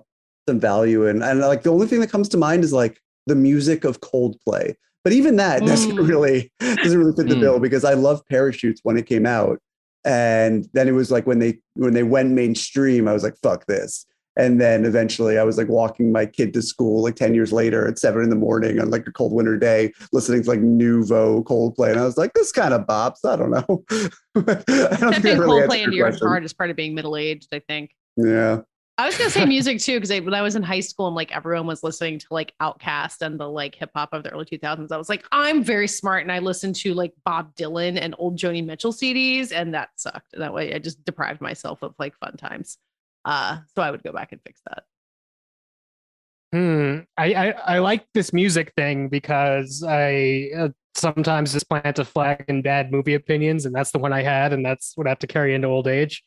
some value in. And like the only thing that comes to mind is like the music of Coldplay. But even that doesn't Mm. really doesn't really fit the Mm. bill because I love parachutes when it came out. And then it was like when they when they went mainstream, I was like, fuck this. And then eventually I was like walking my kid to school like 10 years later at seven in the morning on like a cold winter day, listening to like Nouveau Coldplay. And I was like, this kind of bops. I don't know. I don't I really Coldplay into your your question. heart is part of being middle aged. I think. Yeah. I was gonna say music too, because when I was in high school and like everyone was listening to like Outkast and the like hip hop of the early 2000s, I was like, I'm very smart, and I listened to like Bob Dylan and old Joni Mitchell CDs, and that sucked. That way, I just deprived myself of like fun times. Uh, so I would go back and fix that. Hmm. I, I I like this music thing because I uh, sometimes just plant a flag in bad movie opinions, and that's the one I had, and that's what I have to carry into old age.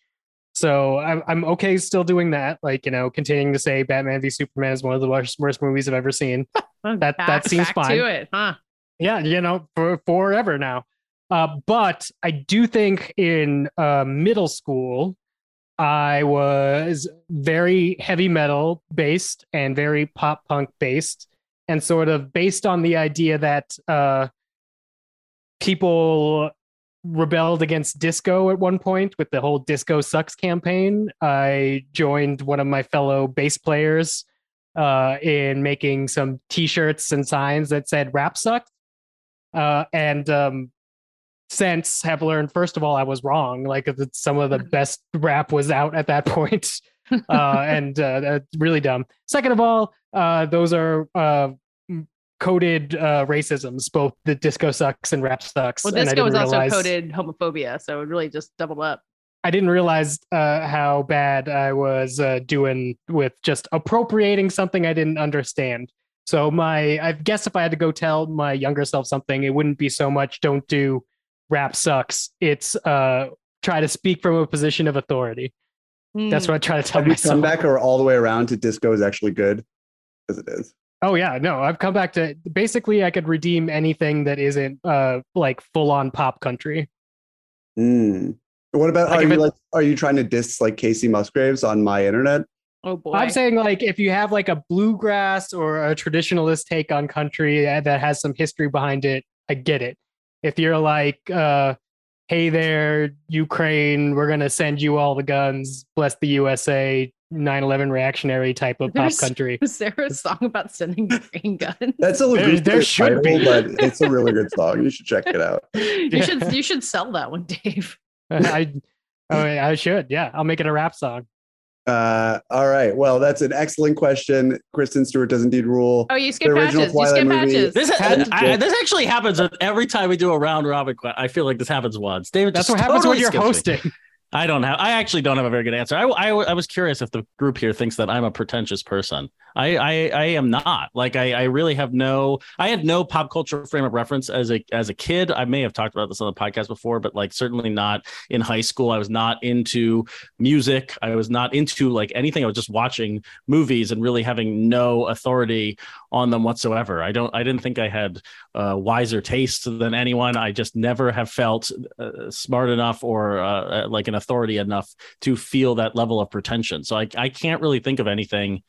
So I'm I'm okay still doing that, like you know, continuing to say Batman v Superman is one of the worst worst movies I've ever seen. that that Back- seems back fine. to it, huh? Yeah, you know, for forever now. Uh, but I do think in uh, middle school, I was very heavy metal based and very pop punk based, and sort of based on the idea that uh, people rebelled against disco at one point with the whole disco sucks campaign. I joined one of my fellow bass players uh, in making some t-shirts and signs that said rap sucks. Uh, and um, since have learned, first of all, I was wrong. Like some of the best rap was out at that point. uh, and uh, really dumb. Second of all, uh, those are uh, coded uh, racisms, both the disco sucks and rap sucks. Well, and I disco was didn't also realize- coded homophobia, so it really just doubled up. I didn't realize uh, how bad I was uh, doing with just appropriating something I didn't understand. So my, I guess if I had to go tell my younger self something, it wouldn't be so much "don't do rap sucks." It's uh, try to speak from a position of authority. That's what I try to tell Have you myself. come back or all the way around to disco is actually good? Because it is. Oh yeah, no, I've come back to basically I could redeem anything that isn't uh like full on pop country. Mm. What about Like are you it- like are you trying to diss like Kacey Musgraves on my internet? Oh boy. I'm saying like if you have like a bluegrass or a traditionalist take on country that that has some history behind it, I get it. If you're like, uh, hey there, Ukraine, we're gonna send you all the guns, bless the USA, 9/11 reactionary type of pop country. Was there a song about sending green guns? That's a There- there should be. but it's a really good song. You should check it out. you should you should sell that one, Dave. I, oh, I should, yeah. I'll make it a rap song. Uh, all right. Well, that's an excellent question. Kristen Stewart does indeed rule. Oh, you skip The original patches. You skip movie. patches. This, Had to I, this actually happens every time we do a round robin. que- I feel like this happens once. David, That's what happens totally when you're skips me. I don't have. I actually don't have a very good answer. I, I, I was curious if the group here thinks that I'm a pretentious person. I, I, I am not. Like I, I really have no. I had no pop culture frame of reference as a as a kid. I may have talked about this on the podcast before, but like certainly not in high school. I was not into music. I was not into like anything. I was just watching movies and really having no authority on them whatsoever. I don't. I didn't think I had uh, wiser taste than anyone. I just never have felt uh, smart enough or uh, uh, like an authority enough to feel that level of pretension. So I, I can't really think of anything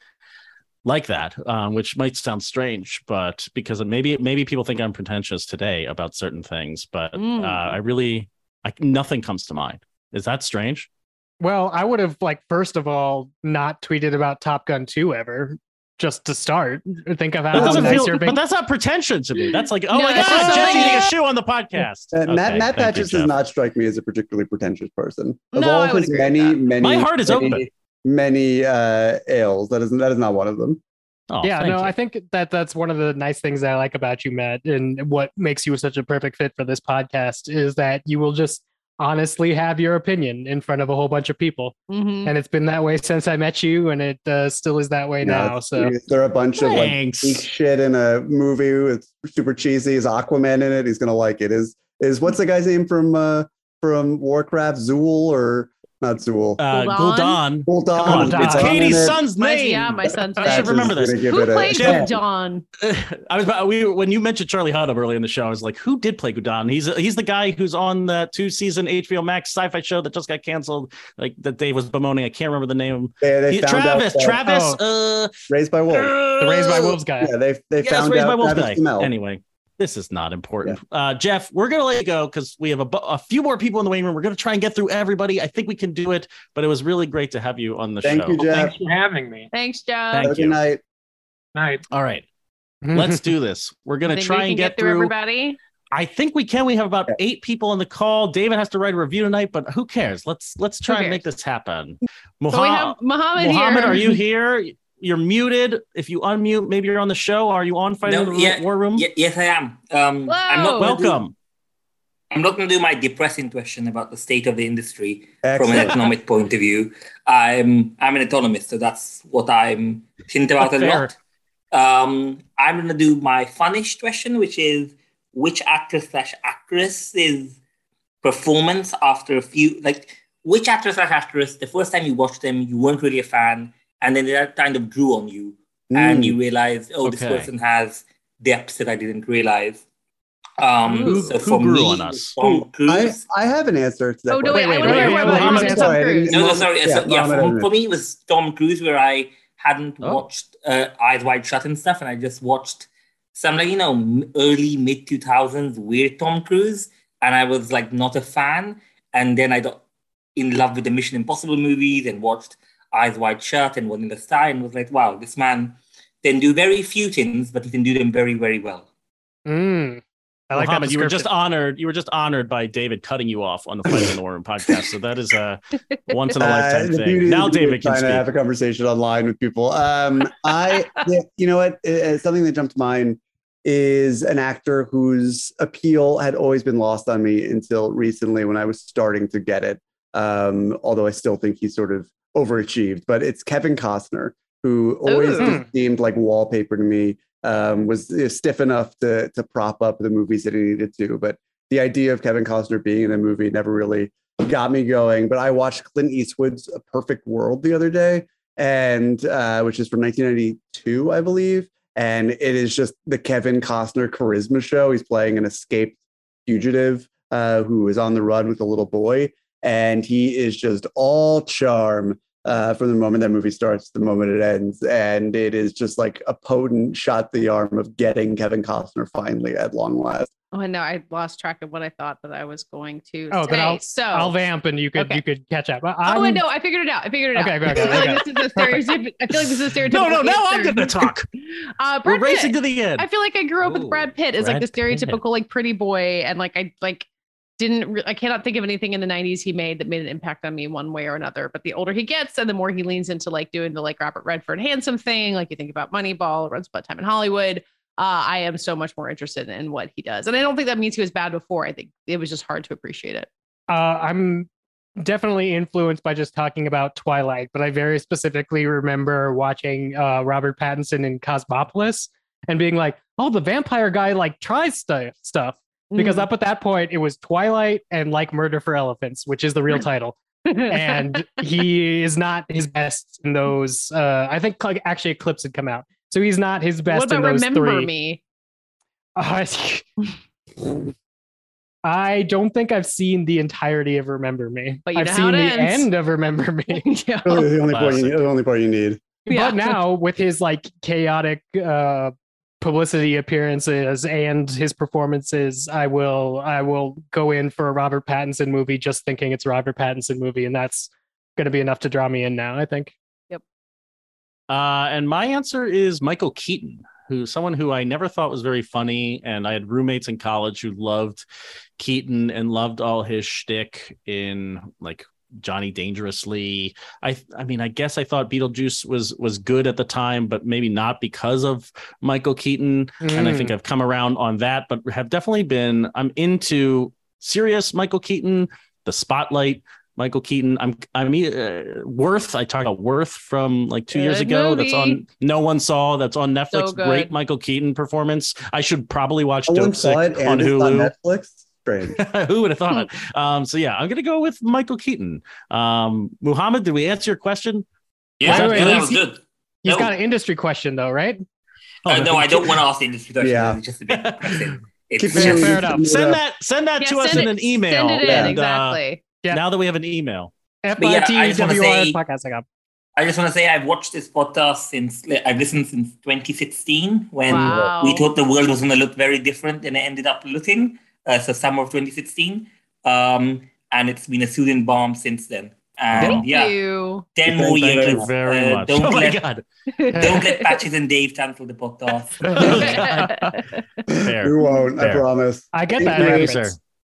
like that, um, which might sound strange, but because maybe maybe people think I'm pretentious today about certain things, but Mm. uh, I really I, nothing comes to mind. Is that strange? Well, I would have like first of all not tweeted about Top Gun 2 ever. just to start. Think of That how doesn't nice feel, you're being. but that's not pretension to me. That's like, oh No, my that's god, not Jeff's something- eating a shoe on the podcast. Uh, Matt Okay, Matt thank you, Patches does not strike me as a particularly pretentious person. Of No, all I his agree many, many, My heart is many, open. Many uh, ails. That is that is not one of them. Oh, yeah, thank no, you. I think that that's one of the nice things I like about you, Matt, and what makes you such a perfect fit for this podcast is that you will just honestly have your opinion in front of a whole bunch of people, Mhm. and it's been that way since I met you, and it uh, still is that way No, now. So if there are a bunch of like shit in a movie. It's super cheesy. Is Aquaman in it? He's gonna like it. Is is what's the guy's name from uh from Warcraft? Zool or not Zool? Uh, Gul'dan? Gul'dan. Gul'dan. Gul'dan. it's Katie's it. son's My, name. yeah, my son's I should remember this. Who it a played 10. John? I was about we when you mentioned Charlie Hunnam early in the show, I was like, who did play Gul'dan? He's he's the guy who's on the two season HBO Max sci-fi show that just got canceled, like that Dave was bemoaning. I can't remember the name. They, they He- found Travis, out that- Travis, uh, Raised by Wolves. the Raised by Wolves guy. Yeah, they they yes, found raised out by Wolf Travis guy. Anyway, this is not important. Uh, Jeff, we're gonna let you go because we have a, a few more people in the waiting room. We're gonna try and get through everybody. I think we can do it, but it was really great to have you on the Thank show. you, Jeff. Thanks for having me. Thanks, John. Thank Have you. Good night. Night. All right, let's do this. We're gonna try and can get, through through. everybody. I think we can. We have about eight people on the call. David has to write a review tonight, but who cares? Let's let's try and make this happen. So we have Mohammed, Mohammed, here. are you here? You're muted. If you unmute, maybe you're on the show. Are you on Fighting No, the yeah, War Room? Ye- yes, I am. Um, I'm not gonna do- Welcome. I'm not going to do my depressing question about the state of the industry from an economic point of view. I'm I'm an economist, so that's what I'm thinking about a lot. Um, I'm going to do my funnish question, which is which actor slash actress is performance after a few like which actor slash actress the first time you watched them you weren't really a fan, and then that kind of drew on you, and Mm. you realized oh this person has depths that I didn't realize. Um, Who- so who for grew me, on us? Tom I, Cruise. I have an answer to that. Oh, no, wait, question. I wanna hear more about Sorry, I Tom didn't- Cruise. No, no, sorry. Yeah, so, yeah, for, for me, it was Tom Cruise, where I hadn't Oh. watched uh, Eyes Wide Shut and stuff, and I just watched some, like, you know, early, mid 2000s weird Tom Cruise, and I was, like, not a fan. And then I got in love with the Mission Impossible movies and watched Eyes Wide Shut and was in the Sky and was like, wow, this man can do very few things, but he can do them very, very well. Mm, I like Mohammed, that you were just honored. You were just honored by David cutting you off on the Fighting in the War Room podcast. So that is a once in a Uh, lifetime the thing. beauty- Now David can trying to have a conversation online with people. Um, I, yeah, you know what? Uh, something that jumped to mind is an actor whose appeal had always been lost on me until recently when I was starting to get it. Um, although I still think he's sort of overachieved, but it's Kevin Costner, who always seemed like wallpaper to me. Um, was uh, stiff enough to to prop up the movies that he needed to, but the idea of Kevin Costner being in a movie never really got me going. But I watched Clint Eastwood's A Perfect World the other day, and uh, which is from 1992, I believe. And it is just the Kevin Costner charisma show. He's playing an escaped fugitive uh, who is on the run with a little boy, and he is just all charm uh, from the moment that movie starts to the moment it ends. And it is just like a potent shot the arm of getting Kevin Costner finally at long last. Oh no, I lost track of what I thought that I was going to Oh, say. then I'll so I'll vamp and you could Okay. you could catch up. Oh I'm, wait, no, I figured it out. I figured it out. Okay, okay, I feel okay, like this is a stereotypical. I feel like this is a stereotypical. No, no, now I'm going to talk. Uh, We're Brad racing Pitt. to the end. I feel like I grew up with Brad Pitt as like the Brad Pitt. stereotypical like pretty boy, and like I like didn't re- I cannot think of anything in the '90s he made that made an impact on me one way or another. But the older he gets, and the more he leans into like doing the like Robert Redford handsome thing, like you think about Moneyball, Once Upon a Time in Hollywood. Uh, I am so much more interested in what he does, and I don't think that means he was bad before. I think it was just hard to appreciate it. Uh, I'm definitely influenced by just talking about Twilight, but I very specifically remember watching uh, Robert Pattinson in Cosmopolis and being like, "Oh, the vampire guy like tries stuff stuff." Because Mm. up at that point, it was Twilight and like Water for Elephants, which is the real title, and he is not his best in those. Uh, I think actually Eclipse had come out, so he's not his best what in about those Remember three. Me? Uh, I don't think I've seen the entirety of Remember Me. But you I've know seen the ends. end of Remember Me. Yeah. Really, the only part you need, the only part you need. Yeah. But now with his like chaotic uh publicity appearances and his performances, I will I will go in for a Robert Pattinson movie just thinking it's a Robert Pattinson movie, and that's gonna be enough to draw me in now, I think. Yep. Uh, and my answer is Michael Keaton, who someone who I never thought was very funny, and I had roommates in college who loved Keaton and loved all his shtick in like Johnny Dangerously. I I mean, I guess I thought Beetlejuice was was good at the time, but maybe not because of Michael Keaton. And I think Mm. I've come around on that, but have definitely been I'm into serious Michael Keaton, the spotlight. Michael Keaton. I'm I'm uh, Worth. I talked about Worth from like two years Good ago. That's on No One Saw. That's on Netflix. So. Great Michael Keaton performance. I should probably watch No Dopesick on and it's on Hulu. Netflix. Strange. Who would have thought? um, so yeah, I'm gonna go with Michael Keaton. Um, Muhammad, did we answer your question? Yeah, that Wait, yeah, that was good. He's No. got an industry question though, right? Uh, no, I don't want to ask the industry question. Yeah. It's just a bit. It's Keep Yeah, fair enough. Send that send that Yeah, to us send in an email. Send it in, Yeah. and, uh, exactly. Yeah. now that we have an email. yeah, I just wanna F-I-T-W-R say- podcasting up. I just want to say I've watched this podcast since I've listened since 2016 when Wow. we thought the world was going to look very different and it ended up looking. Uh, so summer of 2016, um, and it's been a soothing balm since then. And Thank yeah, you. ten Thank more you years. very Uh, much. Don't Oh my let god. don't let Patches and Dave cancel the podcast. Fair. We won't. I promise. I get that Thank you, sir.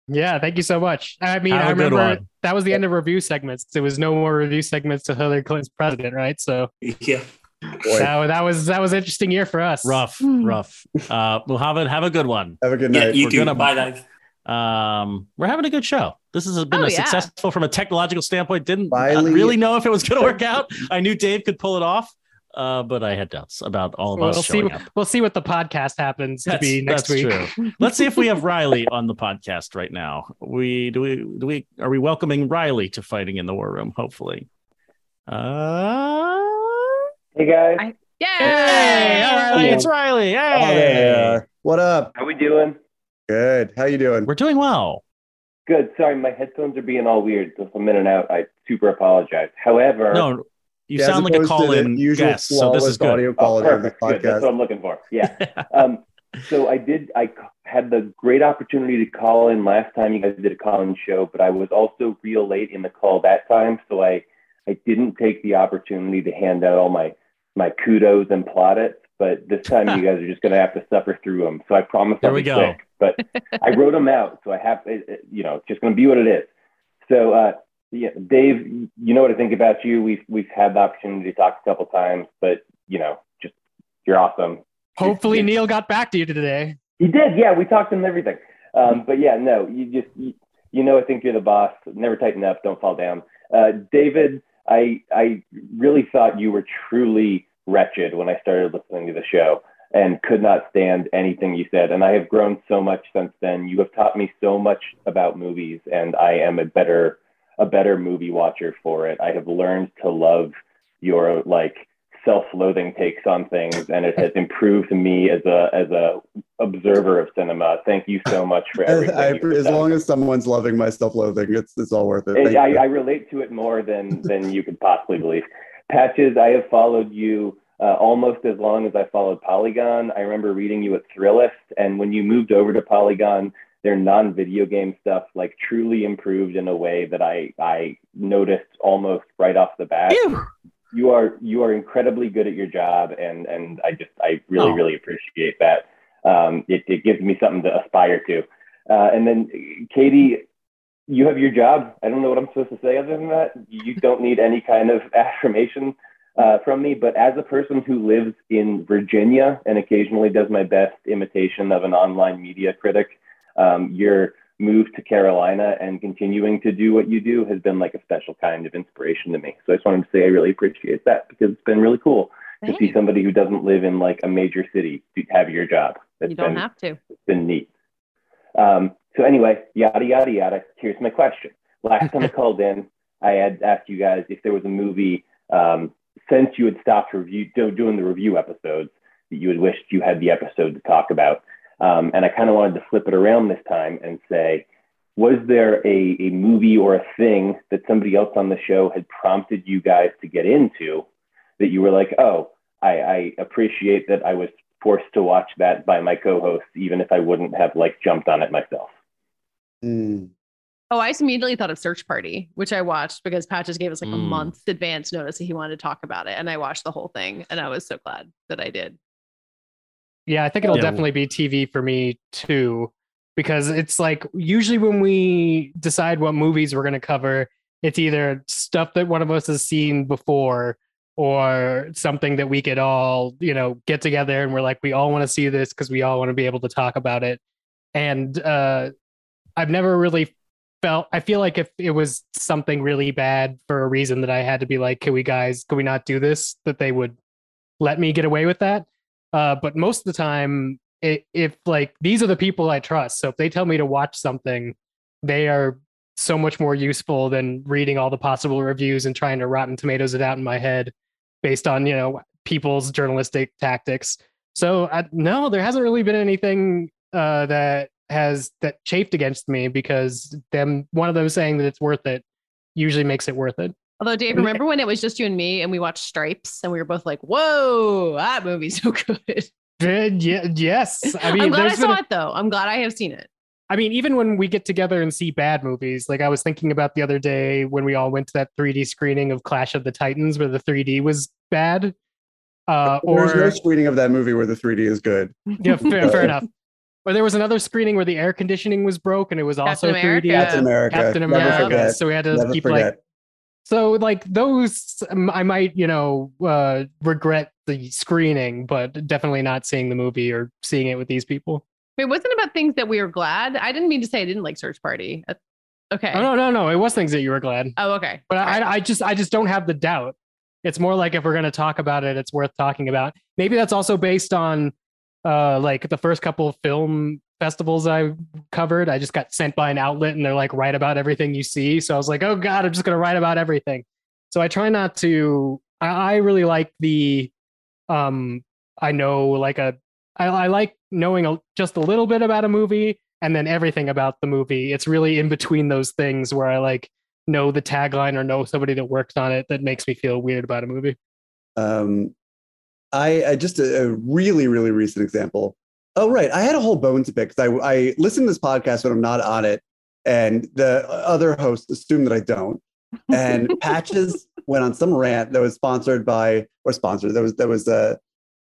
Yeah, thank you so much. I mean, Have I a good remember one. that was the end of review segments. There was no more review segments to Hillary Clinton's president, right? So yeah. Boy, that, that was that was an interesting year for us. Rough, Hmm. rough. Uh, Muhammad, have a good one. have a good Yeah, night. you We're too. gonna- Bye, guys. Um, we're having a good show. This has been Oh, a yeah. successful from a technological standpoint. Didn't uh, Wiley- really know if it was going to work out. I knew Dave could pull it off, uh, but I had doubts about all of We'll us see. up. We'll see what the podcast happens to be next week. true. Let's see if we have Riley on the podcast right now. We do we do we are we welcoming Riley to fighting in the war room? Hopefully. Uh, Hey guys, I- hey, Yay! all Riley, it's Riley. Oh, Hey, there. What up? how we doing? Good. How you doing? we're doing well. Good. Sorry, my headphones are being all weird, so if I'm in and out, I super apologize. However, No, you Yeah, sound like a opposed to the call-in usual guest, so this is flawless good. audio oh, of the perfect. Good. That's what I'm looking for. Yeah. um, so I did. I had the great opportunity to call in last time you guys did a call-in show, but I was also real late in the call that time, so I I didn't take the opportunity to hand out all my my kudos and plaudits. But this time you guys are just going to have to suffer through them. So I promise There I'll we be go. But I wrote them out, so I have you know it's just going to be what it is. So uh, yeah, Dave, you know what I think about you. We've we've had the opportunity to talk a couple times, but you know, just you're awesome. Hopefully, Neil got back to you today. He did, yeah. We talked and everything. Um, but yeah, no, you just you, you know, I think you're the boss. Never tighten up, don't fall down. Uh, David, I I really thought you were truly wretched when I started listening to the show and could not stand anything you said. And I have grown so much since then. You have taught me so much about movies, and I am a better a better movie watcher for it. I have learned to love your like self-loathing takes on things and it has improved me as a as a observer of cinema thank you so much for As, everything I, you've as done. long as someone's loving my self-loathing, it's it's all worth it. And I. I relate to it more than than you could possibly believe patches i have followed you uh, almost as long as i followed polygon i remember reading you at thrillist and when you moved over to polygon their non-video game stuff like truly improved in a way that i i noticed almost right off the bat you are you are incredibly good at your job and and i just i really Oh. really appreciate that. Um, it, it gives me something to aspire to. Uh, and then katie you have your job. I don't know what i'm supposed to say other than that. You don't need any kind of affirmation uh, from me but as a person who lives in virginia and occasionally does my best imitation of an online media critic um, your move to Carolina and continuing to do what you do has been like a special kind of inspiration to me. So I just wanted to say I really appreciate that because it's been really cool to see somebody who doesn't live in like a major city to have your job. It's You don't been, have to. it's been neat. Um, so anyway, yada yada yada. Here's my question. Last time I called in, I had asked you guys if there was a movie um, since you had stopped review do, doing the review episodes that you had wished you had the episode to talk about. Um, and I kind of wanted to flip it around this time and say, was there a, a movie or a thing that somebody else on the show had prompted you guys to get into that you were like, oh, I, I appreciate that I was forced to watch that by my co-host, even if I wouldn't have like jumped on it myself. Hmm. Oh, I immediately thought of Search Party, which I watched because Patches gave us like a Mm. month advance notice that he wanted to talk about it, and I watched the whole thing, and I was so glad that I did. Yeah, I think it'll Yeah. definitely be TV for me too, because it's like usually when we decide what movies we're going to cover, it's either stuff that one of us has seen before or something that we could all, you know, get together and we're like, we all want to see this because we all want to be able to talk about it. And uh, I've never really felt, I feel like if it was something really bad for a reason that I had to be like, can we guys, can we not do this? That they would let me get away with that. Uh, but most of the time, i if like these are the people I trust, so if they tell me to watch something, they are so much more useful than reading all the possible reviews and trying to Rotten Tomatoes it out in my head based on you know people's journalistic tactics. So uh, no, there hasn't really been anything uh, that has that chafed against me because them one of them saying that it's worth it usually makes it worth it. Although, Dave, remember when it was just you and me and we watched Stripes and we were both like, whoa, that movie's so good. Yeah, yes, I mean, I'm glad I saw a- it though. I'm glad I have seen it. I mean, even when we get together and see bad movies, like I was thinking about the other day when we all went to that 3D screening of Clash of the Titans where the 3D was bad. Uh, There's no screening of that movie where the 3D is good. yeah, fair, fair enough. Or there was another screening where the air conditioning was broke and it was also Captain 3D. America. Captain America. Captain Never America. forget. So we had to Never keep forget. like. So like those, um, I might you know uh, regret the screening, but definitely not seeing the movie or seeing it with these people. it wasn't about things that we were glad? I didn't mean to say I didn't like Search Party. Uh, Okay. Oh no, no, no! It was things that you were glad. Oh, okay. But I, I just, I just don't have the doubt. It's more like if we're going to talk about it, it's worth talking about. Maybe that's also based on, uh, like the first couple of film festivals I covered. I just got sent by an outlet, and they're like, write about everything you see. So I was like, oh god, I'm just going to write about everything. So I try not to. I, I really like the, um, I know like a, I, I like knowing a, just a little bit about a movie and then everything about the movie. It's really in between those things where I like know the tagline or know somebody that worked on it that makes me feel weird about a movie. Um, I, I just a, a really, really recent example. Oh, right. I had a whole bone to pick because I, I listen to this podcast when I'm not on it, and the other hosts assume that I don't. And Patches went on some rant that was sponsored by or sponsored that was that was uh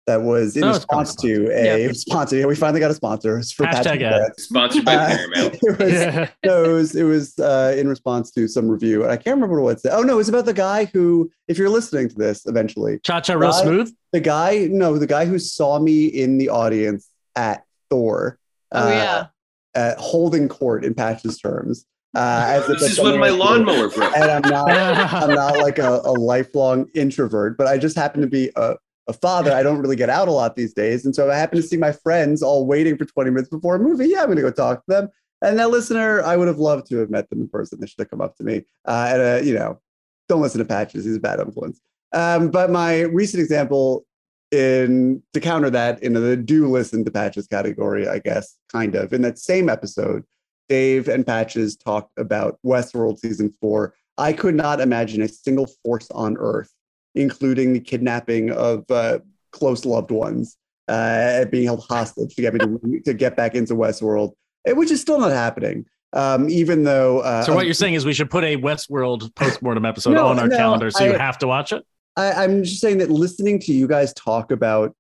that was in No, response to a Yeah. sponsor. Yeah, we finally got a sponsor. It's for Hashtag Patches ad. Sponsored by Uh, Paramount. It was, no, it was, it was uh, in response to some review. And I can't remember what it said. Oh, no, it was about the guy who, if you're listening to this eventually, Cha Cha Real guy- Smooth? The guy, no, the guy who saw me in the audience at Thor. Oh, uh, yeah. At holding court in Patch's terms. Uh, as if This it's is when my lawnmower broke. And I'm not, I'm not like a, a lifelong introvert, but I just happen to be a, a father. I don't really get out a lot these days. And so I happen to see my friends all waiting for 20 minutes before a movie. Yeah, I'm going to go talk to them. And that listener, I would have loved to have met them in person. They should have come up to me. Uh, and, uh, you know, don't listen to Patches. He's a bad influence. Um, but my recent example in to counter that in the do listen to Patches category, I guess, kind of. In that same episode, Dave and Patches talked about Westworld season four. I could not imagine a single force on Earth, including the kidnapping of uh, close loved ones, uh, being held hostage to get me to, to get back into Westworld, eh, which is still not happening. Um, even though, uh, So what you're saying is we should put a Westworld postmortem episode No, on our no, calendar, so you have to watch it. I, I'm just saying that listening to you guys talk about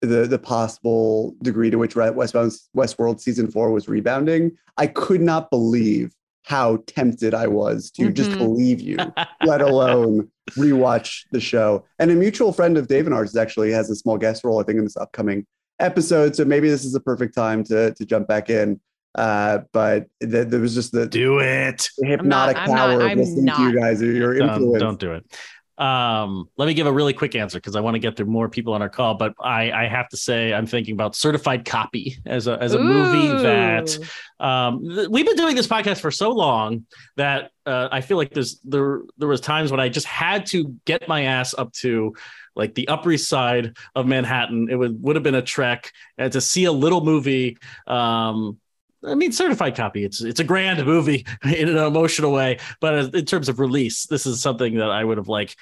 the the possible degree to which Westbound Westworld season four was rebounding, I could not believe how tempted I was to just Mhm. believe you, let alone rewatch the show. And a mutual friend of Dave and ours actually has a small guest role, I think, in this upcoming episode. So maybe this is a perfect time to to jump back in. Uh, but th- there was just the do it hypnotic I'm not- power of I'm listening to you not. guys. Your Don't, influence. don't do it. Um, let me give a really quick answer because I want to get through more people on our call. But I, I have to say, I'm thinking about Certified Copy as a as a movie that um, th- we've been doing this podcast for so long that uh, I feel like there's there there was times when I just had to get my ass up to like the Upper East Side of Manhattan. It would would have been a trek and to see a little movie. Um, I mean, certified copy. It's it's a grand movie in an emotional way, but in terms of release, this is something that I would have like.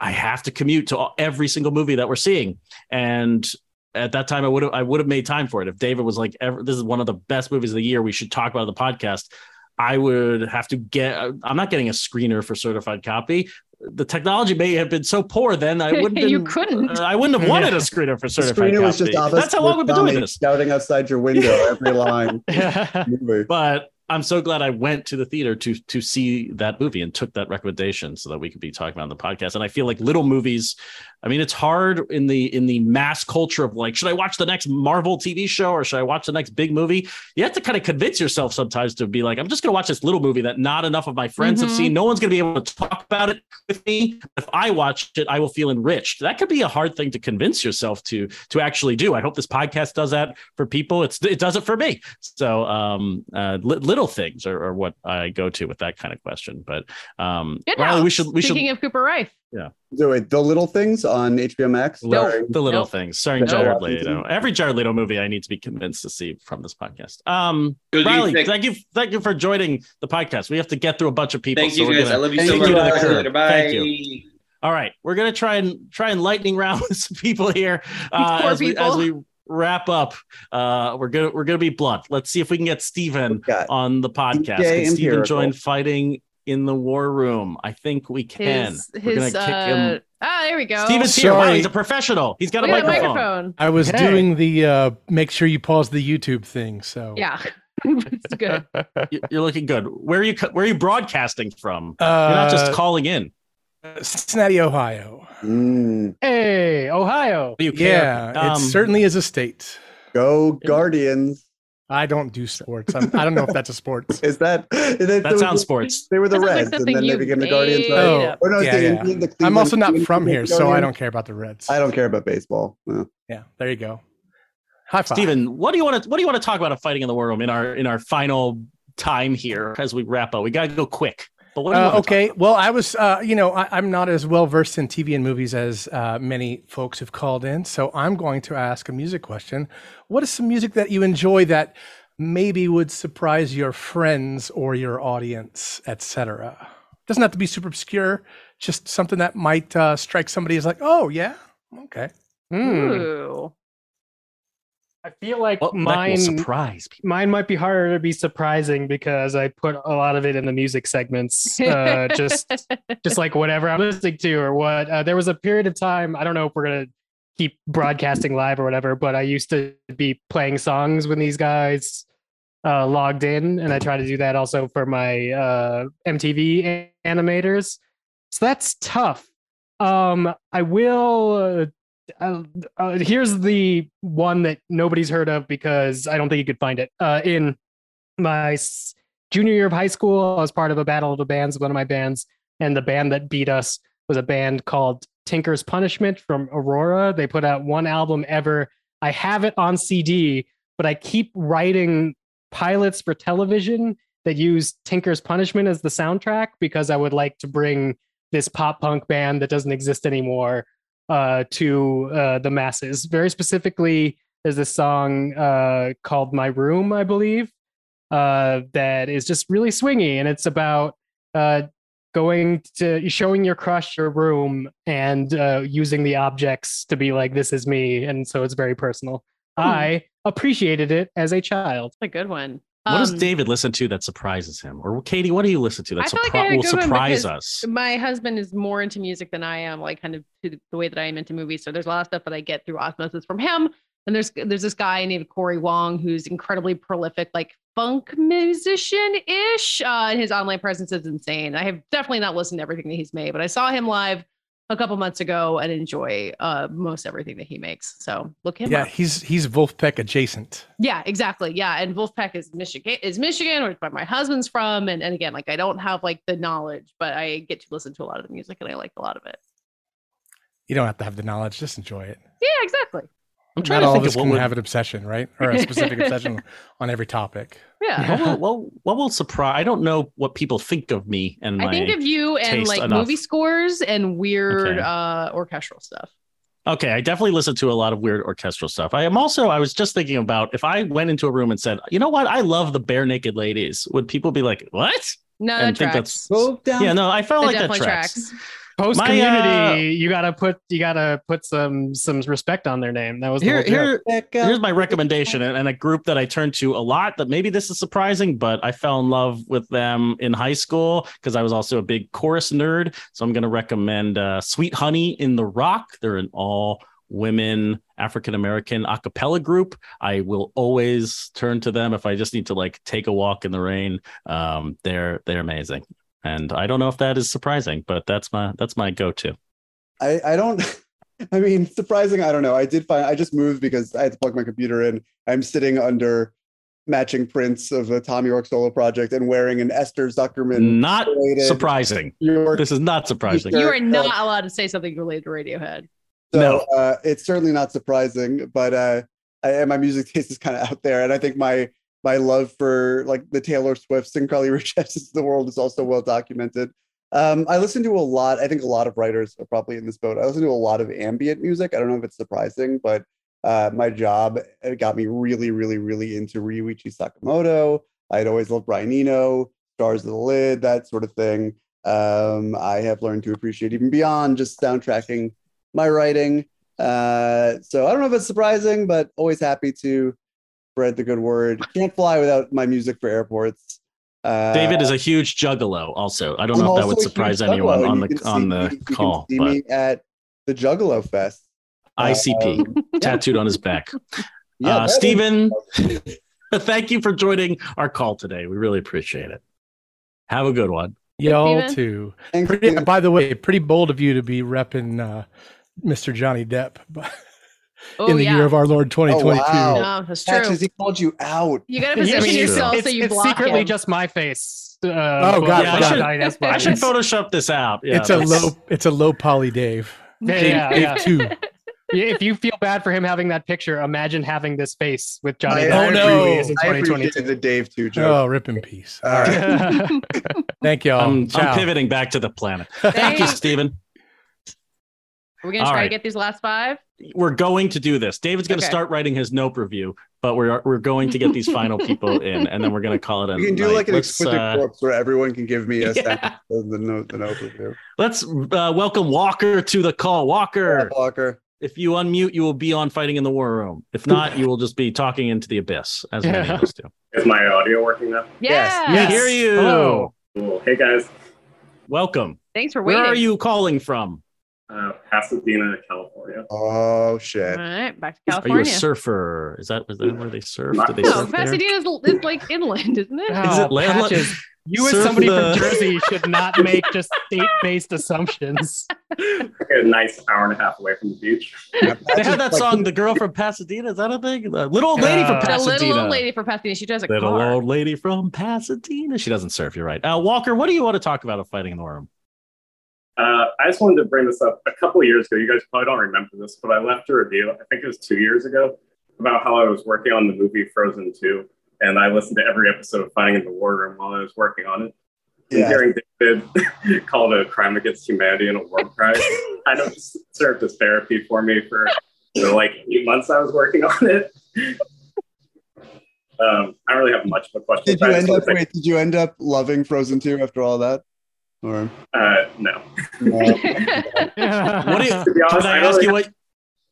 I have to commute to every single movie that we're seeing, and at that time, I would have I would have made time for it. If David was like, "This is one of the best movies of the year. We should talk about the podcast." I would have to get. I'm not getting a screener for certified copy. The technology may have been so poor then I wouldn't. You been- couldn't. uh, I wouldn't have wanted a screener for The certified screener copy. was just. That's how long we've been doing this. Shouting outside your window every line. movie. But I'm so glad I went to the theater to to see that movie and took that recommendation so that we could be talking about it on the podcast. And I feel like little movies. I mean, it's hard in the in the mass culture of like, should I watch the next Marvel TV show or should I watch the next big movie? You have to kind of convince yourself sometimes to be like, I'm just going to watch this little movie that not enough of my friends have Mhm. seen. No one's going to be able to talk about it with me. If I watch it, I will feel enriched. That could be a hard thing to convince yourself to to actually do. I hope this podcast does that for people. It's it does it for me. So um, uh, li- little things are, are what I go to with that kind of question. But um, Riley, we should we Speaking should of Cooper Rife. Yeah. So wait, the little things on HBO Max. The, starring- the little Nope. things, starring Nope. Jared Washington. Leto. Every Jared Leto movie, I need to be convinced to see from this podcast. Um, Good Riley, evening. thank you, thank you for joining the podcast. We have to get through a bunch of people. Thank so you guys. gonna I love you kick so to much. the Talk to you curb. Bye. Thank you. All right, we're gonna try and try and lightning round with some people here uh, Poor as we as we wrap up. Uh, we're gonna we're gonna be blunt. Let's see if we can get Steven on the podcast. DJ Can Steven join fighting in the war room? I think we can. His, we're gonna his, kick uh, him. Ah, there we go. Steven's here. Wow, he's a professional. He's got a We got a microphone. microphone. I was Okay. doing the uh, make sure you pause the YouTube thing. So Yeah. it's good. You- You're looking good. Where are you? Where are you broadcasting from? You're not just Uh, calling in. Cincinnati, Ohio. Mm, Hey, Ohio. You care? Yeah, Um, it certainly is a state. go Guardians. I don't do sports. I'm, I don't know if that's a sport. Is that? That, That sounds sports. They were the That sounds like Reds, and then they became the Guardians. made? Oh, oh no, it's yeah, the yeah. The I'm also not from here, so I don't care about the Reds. I don't care about baseball. No. Yeah, there you go. High five. Steven, what do you want to what do you want to talk about of fighting in the war room in our in our final time here as we wrap up? We gotta go quick. But what do you Uh, okay. Well, I was, uh, you know, I, I'm not as well versed in TV and movies as uh, many folks have called in. So I'm going to ask a music question. What is some music that you enjoy that maybe would surprise your friends or your audience, etc.? Doesn't have to be super obscure. Just something that might uh, strike somebody as like, oh yeah, okay. Hmm. Ooh. I feel like What that will mine surprise people. mine might be harder to be surprising because I put a lot of it in the music segments. Uh, just just like whatever I'm listening to or what. Uh, there was a period of time. I don't know if we're gonna keep broadcasting live or whatever, but I used to be playing songs when these guys uh, logged in, and I try to do that also for my uh, MTV a- animators. So that's tough. Um, I will. Uh, uh, here's the one that nobody's heard of because I don't think you could find it. Uh, in my junior year of high school, I was part of a battle of the bands, one of my bands, and the band that beat us was a band called Tinker's Punishment from Aurora. They put out one album ever. I have it on CD, but I keep writing pilots for television that use Tinker's Punishment as the soundtrack because I would like to bring this pop punk band that doesn't exist anymore uh, to uh, the masses. Very specifically, there's this song uh, called "My Room," I believe, uh, that is just really swingy, and it's about uh, going to showing your crush your room and uh, using the objects to be like, "This is me," and so it's very personal. I appreciated it as a child. a good one. What does Um, David listen to that surprises him? Or Katie, what do you listen to that surpri- like I had a will surprise us? My husband is more into music than I am, like kind of to the way that I am into movies. So there's a lot of stuff that I get through osmosis from him. And there's there's this guy named Cory Wong who's incredibly prolific, like funk musician ish. Uh, and his online presence is insane. I have definitely not listened to everything that he's made, but I saw him live a couple months ago and enjoy uh, most everything that he makes. So look him Yeah, up. he's he's Vulfpeck adjacent. Yeah, exactly. Yeah, and Vulfpeck is Michigan is Michigan, which where my husband's from, and, and again, like I don't have like the knowledge, but I get to listen to a lot of the music, and I like a lot of it. You don't have to have the knowledge; just enjoy it. Yeah, exactly. I'm Not trying to all think of of us what can would- have an obsession, right? Or a specific obsession on every topic. Yeah. what, will, what, what will surprise? I don't know what people think of me and my I think of you and like enough. movie scores and weird Okay. uh orchestral stuff. Okay, I definitely listen to a lot of weird orchestral stuff. I am also, I was just thinking about if I went into a room and said, you know what, I love the Barenaked Ladies, would people be like, what? No, And that think tracks. that's- Yeah, no, I felt That like that definitely tracks. Post My, community, uh, you gotta put you gotta put some some respect on their name. That was the here, here, here's my recommendation and, and a group that I turn to a lot that maybe this is surprising, but I fell in love with them in high school because I was also a big chorus nerd. So I'm going to recommend uh, Sweet Honey in the Rock. They're an all women African American a cappella group. I will always turn to them if I just need to like take a walk in the rain. Um, they're they're amazing. And I don't know if that is surprising, but that's my that's my go-to. I, I don't I mean surprising, I don't know. I did find I just moved because I had to plug my computer in. I'm sitting under matching prints of a Thom Yorke solo project and wearing an Esther Zuckerman Not related surprising. Yorke This is not surprising. You are not allowed to say something related to Radiohead. So uh, it's certainly not surprising, but uh, I, and my music taste is kind of out there, and I think my my love for like the Taylor Swifts and Carly Rae Jepsons of the world is also well documented. Um, I listen to a lot. I think a lot of writers are probably in this boat. I listen to a lot of ambient music. I don't know if it's surprising, but uh, my job it got me really, really, really into Ryuichi Sakamoto. I'd always loved Brian Eno, Stars of the Lid, that sort of thing. Um, I have learned to appreciate even beyond just soundtracking my writing. Uh, so I don't know if it's surprising, but always happy to spread the good word. Can't fly without my music for airports. Uh, David is a huge juggalo. Also, I don't I'm know if that would a huge surprise Juggalo. anyone on You the on the me- you can call. see But me at the Juggalo Fest. ICP Um, tattooed on his back. Yeah, uh, that is- Stephen, thank you for joining our call today. We really appreciate it. Have a good one. Y'all Steven. too. Pretty, by the way, pretty bold of you to be repping uh, Mr. Johnny Depp Oh, in the yeah. year of our Lord 2022. Oh No, that's true. Patches, he called you out. You gotta Yeah, I position mean, yourself it's, so you it's block secretly him. just my face. Uh, Oh, God, Yeah, I should, Johnny I should. Photoshop this out. Yeah, it's a low, it's a low poly Dave. Yeah, Dave, yeah, Dave two. If you feel bad for him having that picture, imagine having this face with Johnny I- Depp. I really appreciate- is I 2022. appreciated the Dave too joke. Oh, rip in peace. All right. Thank y'all. I'm, I'm pivoting back to the planet. Thank you, Stephen. We're gonna try right. to get these last five. We're going to do this. David's going to Okay. start writing his Nope review, but we're we're going to get these final people in, and then we're going to call it a We can do night. like an Let's, exquisite uh, corpse where everyone can give me a Yeah. sentence of the note, the note review. Let's uh, welcome Walker to the call. Walker, Walker. if you unmute, you will be on Fighting in the War Room. If not, you will just be talking into the abyss, as many of us do. Is my audio working now? Yeah. We hear you. Hello. Cool. Hey guys, Welcome. Thanks for waiting. Where are you calling from? Uh, Pasadena, California. Oh shit! All right, back to California. Are you a California. surfer? Is that, is that where they surf? Do they no, surf there? Pasadena's is like inland, isn't it? Is it Oh, land- Patches, you as somebody the- from Jersey should not make just state-based assumptions. Like a nice hour and a half away from the beach. They had that song, "The Girl from Pasadena." Is that a thing? The little old lady from Uh, The Pasadena. little old lady from Pasadena. She drives a Little car. old lady from Pasadena. She doesn't surf. You're right. Uh, Walker, what do you want to talk about of fighting in the room? Uh, I just wanted to bring this up. A couple of years ago, you guys probably don't remember this, but I left a review. I think it was two years ago about how I was working on the movie Frozen 2, and I listened to every episode of Fighting in the War Room while I was working on it. And Yeah. hearing David call it a crime against humanity and a war crime, I know it served as therapy for me for the like eight months I was working on it. Um, I don't really have much of a question. Did you end up wait? Did you end up loving Frozen 2 after all that? Or Uh, no. What do you, honest, can I I ask really- you what?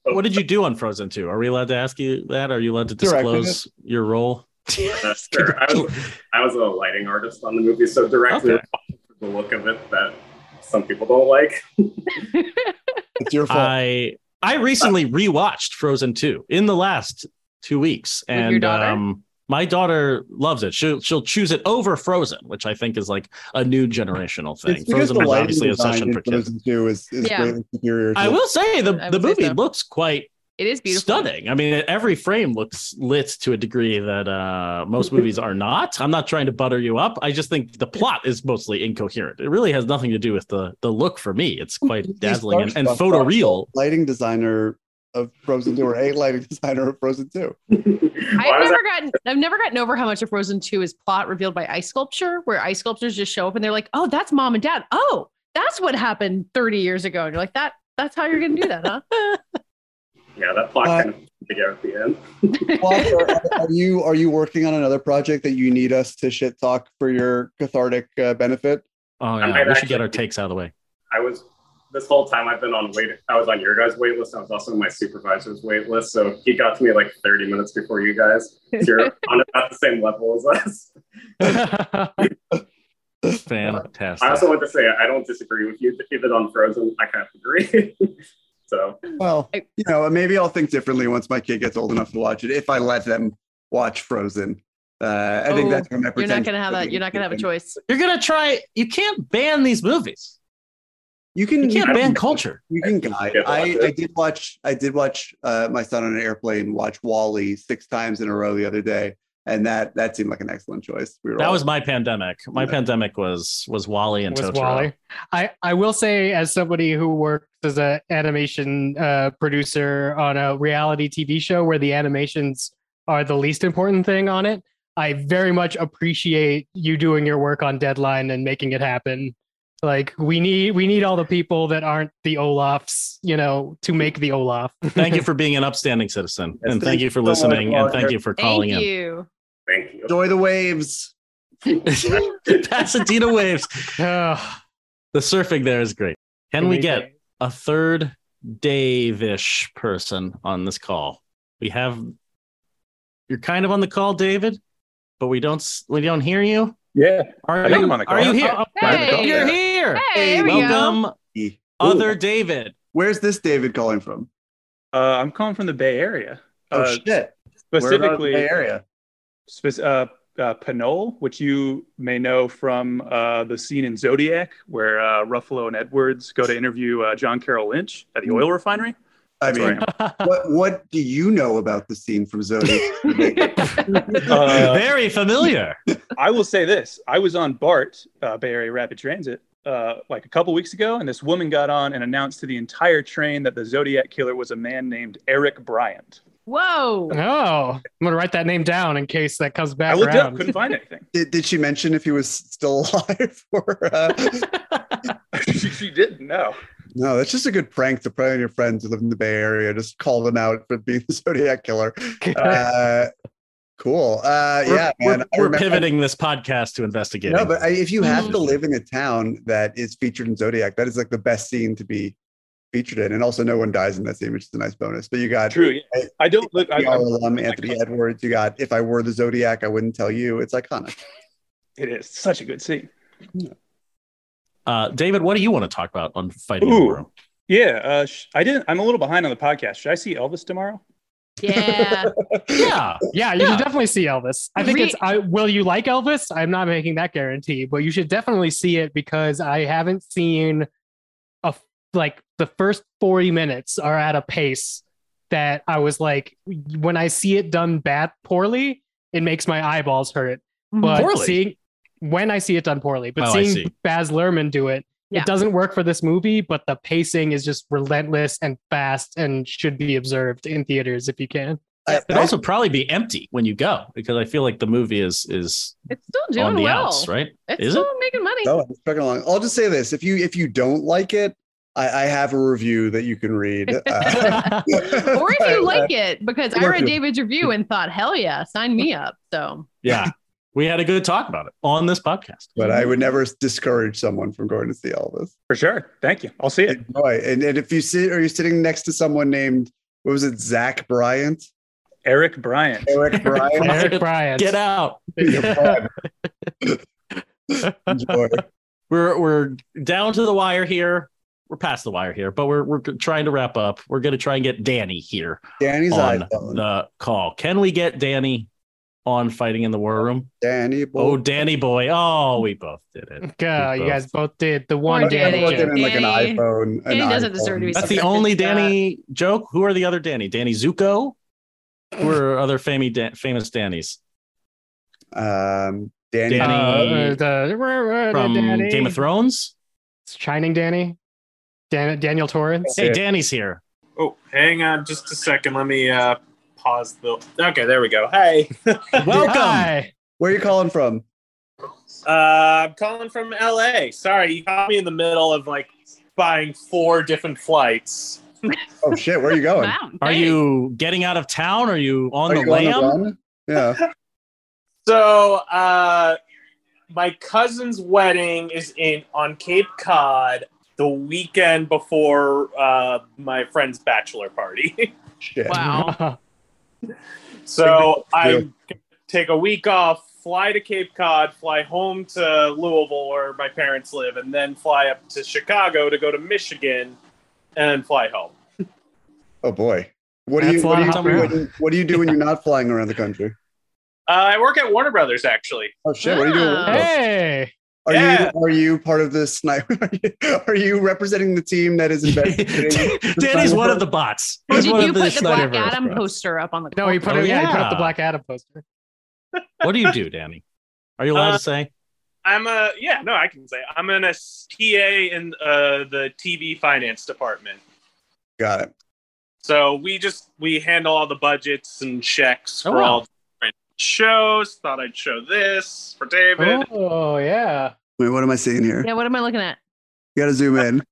What did you do on Frozen 2? Are we allowed to ask you that? Are you allowed to disclose your role? Uh, sure. I was, I was a lighting artist on the movie, so directly Okay. for the look of it that some people don't like. it's your fault. I I recently rewatched Frozen 2 in the last two weeks, With your and daughter? um, my daughter loves it. She'll she'll choose it over Frozen, which I think is like a new generational thing. It's Frozen the was obviously a session for kids. Frozen 2 is, is Yeah. superior. To I will say the I the would say movie so. looks quite It is beautiful. stunning. I mean, every frame looks lit to a degree that uh, most movies are not. I'm not trying to butter you up. I just think the plot is mostly incoherent. It really has nothing to do with the the look for me. It's quite dazzling and, and Starstruck photoreal. lighting designer of Frozen 2 or a lighting designer of Frozen 2. I've never gotten I've never gotten over how much of Frozen 2 is plot revealed by ice sculpture, where ice sculptures just show up and they're like, oh, that's mom and dad. Oh, that's what happened 30 years ago. And you're like, that that's how you're gonna do that, huh? Yeah, that plot Uh, kind of together at the end. Walker, are, are you are you working on another project that you need us to shit talk for your cathartic uh, benefit? Oh yeah, might we should get our takes out of the way. I was this whole time I've been on wait. I was on your guys' wait list. I was also on my supervisor's wait list. So he got to me like 30 minutes before you guys. So you're on about the same level as us. Fantastic. I also want to say I don't disagree with you. Even on Frozen, I kind of agree. so Well, you know, maybe I'll think differently once my kid gets old enough to watch it. If I let them watch Frozen, uh, I think Oh, that's where my You're not gonna have that. You're not gonna have a choice. You're gonna try. You can't ban these movies. You can. You can't ban culture. You can guide. I. I did watch. I did watch uh, my son on an airplane watch WALL-E six times in a row the other day, and that that seemed like an excellent choice. We were That all- was my pandemic. My pandemic was was WALL-E and was Totoro. WALL-E. I, I will say, as somebody who works as an animation uh, producer on a reality TV show where the animations are the least important thing on it, I very much appreciate you doing your work on deadline and making it happen. Like we need we need all the people that aren't the Olafs, you know, to make the Olaf. Thank you for being an upstanding citizen, Yes, and thank thank you you for so listening, and thank you for calling Thank in. you. Thank you. Enjoy the waves. Pasadena waves. the surfing there is great. Can we get a third Dave-ish person on this call? We have. You're kind of on the call, David, but we don't we don't hear you. Yeah. Are I think you, I'm on the call. Are you here? Oh, I'm on the call. You're Yeah. Here. Hey, there we go. welcome, other David. Where's this David calling from? Uh, I'm calling from the Bay Area. Oh Uh, shit! Specifically, the Bay Area. Spec- uh, uh, Pinole, which you may know from uh, the scene in Zodiac, where uh, Ruffalo and Edwards go to interview uh, John Carroll Lynch at the Hmm. oil refinery. I mean, what what do you know about the scene from Zodiac? Uh, Very familiar. I will say this: I was on BART, uh, Bay Area Rapid Transit, uh, like a couple weeks ago, and this woman got on and announced to the entire train that the Zodiac killer was a man named Eric Bryant. Whoa. Oh, I'm gonna write that name down in case that comes back I looked around. up, couldn't find anything. Did, did she mention if he was still alive? Or, uh... she, she didn't know. No, that's just a good prank to play on your friends who live in the Bay Area. Just call them out for being the Zodiac killer. Uh, cool. Uh, We're, yeah, we're- we're remember- pivoting this podcast to investigate. No, but I, if you have to Mhm. live in a town that is featured in Zodiac, that is like the best scene to be featured in. And also, no one dies in that scene, which is a nice bonus. But you got True. yeah. I don't live. I, PR alum Anthony Edwards. You got if I were the Zodiac, I wouldn't tell you. It's iconic. It is such a good scene. Uh, David, what do you want to talk about on fighting in the Ooh. room? Yeah, uh, sh- I didn't. I'm a little behind on the podcast. Should I see Elvis tomorrow? Yeah. yeah. Yeah, you should definitely see Elvis. I think Re- it's. I will you like Elvis? I'm not making that guarantee, but you should definitely see it because I haven't seen a like the first 40 minutes are at a pace that I was like, when I see it done bad poorly, it makes my eyeballs hurt. But mm-hmm. Poorly? seeing when I see it done poorly, but Oh, seeing see. Baz Luhrmann do it, Yeah. it doesn't work for this movie. But the pacing is just relentless and fast, and should be observed in theaters if you can. It'd also probably be empty when you go because I feel like the movie is is It's still doing on the well. outs, right? It's is still it? making money. Oh, it's trucking along. I'll just say this: if you if you don't like it, I, I have a review that you can read. Uh, or if you like it, because I read David's review and thought, hell yeah, sign me up. So Yeah. We had a good talk about it on this podcast. but I would never discourage someone from going to see Elvis. For sure. Thank you. I'll see it. Enjoy. And, and if you sit, are you sitting next to someone named what was it, Zach Bryant? Eric Bryant. Eric Bryant. Eric Bryant. Get out. Enjoy. we're we're down to the wire here. We're past the wire here, but we're we're trying to wrap up. We're gonna try and get Danny here Danny's on the call. Can we get Danny on fighting in the war room? Danny boy. Oh, Danny boy. Oh, we both did it. God, We you guys both did the one Poor Danny. Danny. joke. in like an Danny- iPhone. An Danny doesn't deserve to be That's the only to that. Danny joke. Who are the other Danny? Danny Zuko? Who are other famous Dan- famous Danny's? Um, Danny. Danny Uh, the, from Danny. Game of Thrones. It's Shining Danny. Dan, Daniel Torrance. Hey, Danny's here. Oh, hang on just a second. Let me uh pause the. Okay, there we go. Hey, Welcome. Hi. Where are you calling from? uh, I'm calling from LA. Sorry, you caught me in the middle of like buying four different flights. Oh shit, where are you going? Wow. Are you getting out of town? Are you on Are the you on the lam? Yeah. So, uh, my cousin's wedding is in on Cape Cod the the weekend before uh, my friend's bachelor party. Shit. Wow. So I take a week off, fly to Cape Cod, fly home to Louisville where my parents live, and then fly up to Chicago to go to Michigan, and fly home. Oh boy. What do you what do you, do when, what do you do when you're not flying around the country? Uh, I work at Warner Brothers actually. Oh shit! What are you doing? Ah. Hey. Are Yeah. you are you part of the sniper? Are you, are you representing the team that is investigating? the Danny's one of the bots. Or He's did one you of the put the Black Adam bots. poster up on the No, he put Oh, it. Yeah, he put up the. Black Adam poster. What do you do, Danny? Are you allowed Uh, to say? I'm a yeah, no, I can say I'm an a TA in uh, the TV finance department. Got it. So we just we handle all the budgets and checks Oh, for wow. all different shows. Thought I'd show this for David. Oh yeah. Wait, what am I seeing here? Yeah, what am I looking at? You got to zoom in.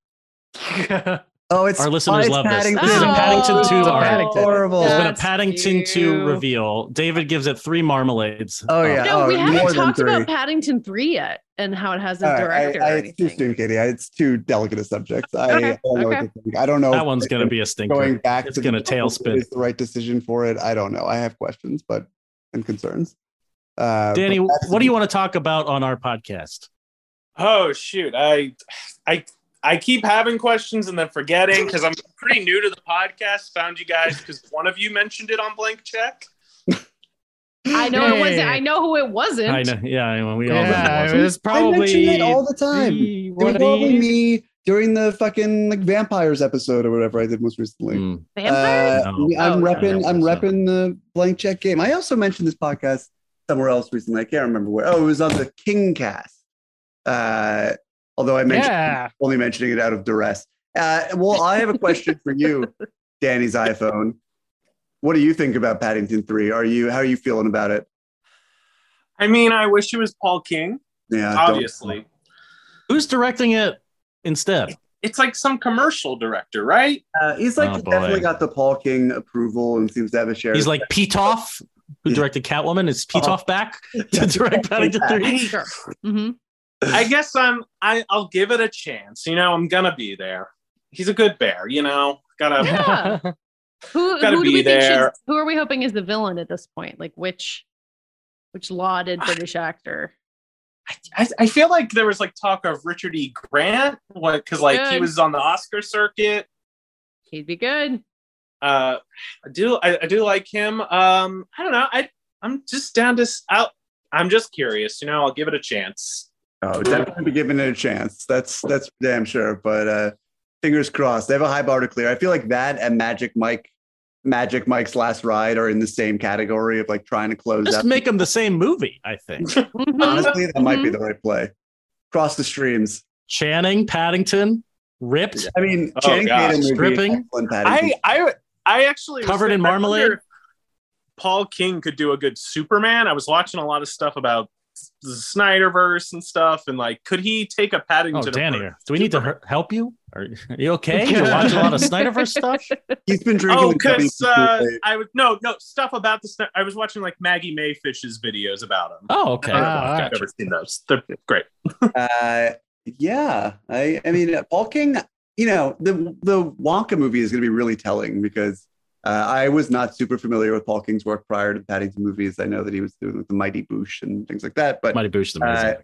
Oh, it's Our listeners oh, it's love this. Paddington. This is a oh, Paddington Oh, 2 art. Paddington. Horrible. There's been a That's Paddington 2 reveal. David gives it three marmalades. Oh, yeah. No, Oh, we haven't than talked about Paddington 3 yet and how it has a All right, director I, I, or it's too anything. soon, Katie. I, it's too delicate a subject. I, Okay, I don't know. okay. What to think. I don't know. That one's gonna be a stinker. Going back It's to gonna tailspin. is the right decision for it. I don't know. I have questions, but and concerns. Uh, Danny, what do you want to talk about on our podcast? Oh shoot, I I I keep having questions and then forgetting because I'm pretty new to the podcast. Found you guys because one of you mentioned it on Blank Check. I know it wasn't. I know who it wasn't. I know. Yeah, I know, we all know. Yeah, it it wasn't. was I mention probably it all the time. the- It was probably these. me during the fucking like vampires episode or whatever I did most recently. Mm. Vampires? Uh, No. I'm Oh, repping. I'm repping the blank check game. I also mentioned this podcast somewhere else recently. I can't remember where. Oh, it was on the King Cast. Uh, although I mentioned Yeah. only mentioning it out of duress. Uh, well, I have a question for you, Danny's iPhone. What do you think about Paddington Three? Are you how are you feeling about it? I mean, I wish it was Paul King. Yeah, don't- obviously. Who's directing it instead? It's like some commercial director, right? Uh, he's like Oh, definitely got the Paul King approval and seems to have a share. He's of- like Pitof, who directed Catwoman. Is Pitof back to direct Paddington 3? Sure. hmm I guess I'm. I I'll give it a chance. You know, I'm gonna be there. He's a good bear. You know, gotta. Yeah. Who, Gotta who do be we think should, who are we hoping is the villain at this point? Like which which lauded British actor? I, I feel like there was like talk of Richard E. Grant, what? Because like he was on the Oscar circuit. He'd be good. Uh, I do. I, I do like him. Um, I don't know. I I'm just down to. s- I'll, I'm just curious. You know, I'll give it a chance. Oh, definitely be giving it a chance. That's that's damn sure. But uh fingers crossed. They have a high bar to clear. I feel like that and Magic Mike, Magic Mike's Last Ride are in the same category of like trying to close Just out. make them the same movie, I think. Honestly, that might be Mhm. the right play. Cross the streams. Channing, Paddington, ripped, I mean, Oh, Channing gosh. Tatum would be an Stripping. Paddington. I I I actually was Covered in thinking- I wonder marmalade? Paul King could do a good Superman. I was watching a lot of stuff about the Snyderverse and stuff, and like, could he take a Paddington? Oh, Danny, approach? do we need to he- help you? Are, are you okay? You watch a lot of Snyderverse stuff. He's been drinking. Oh, because uh, I would no no stuff about the. Sny- I was watching like Maggie Mae Fish's videos about him. Oh, okay. Ah, I've never seen those. They're great. Uh, yeah, I, I mean, uh, Paul King. You know, the the Wonka movie is going to be really telling because uh, I was not super familiar with Paul King's work prior to the Paddington movies. I know that he was doing like, the Mighty Boosh and things like that, but Mighty Boosh is amazing. uh,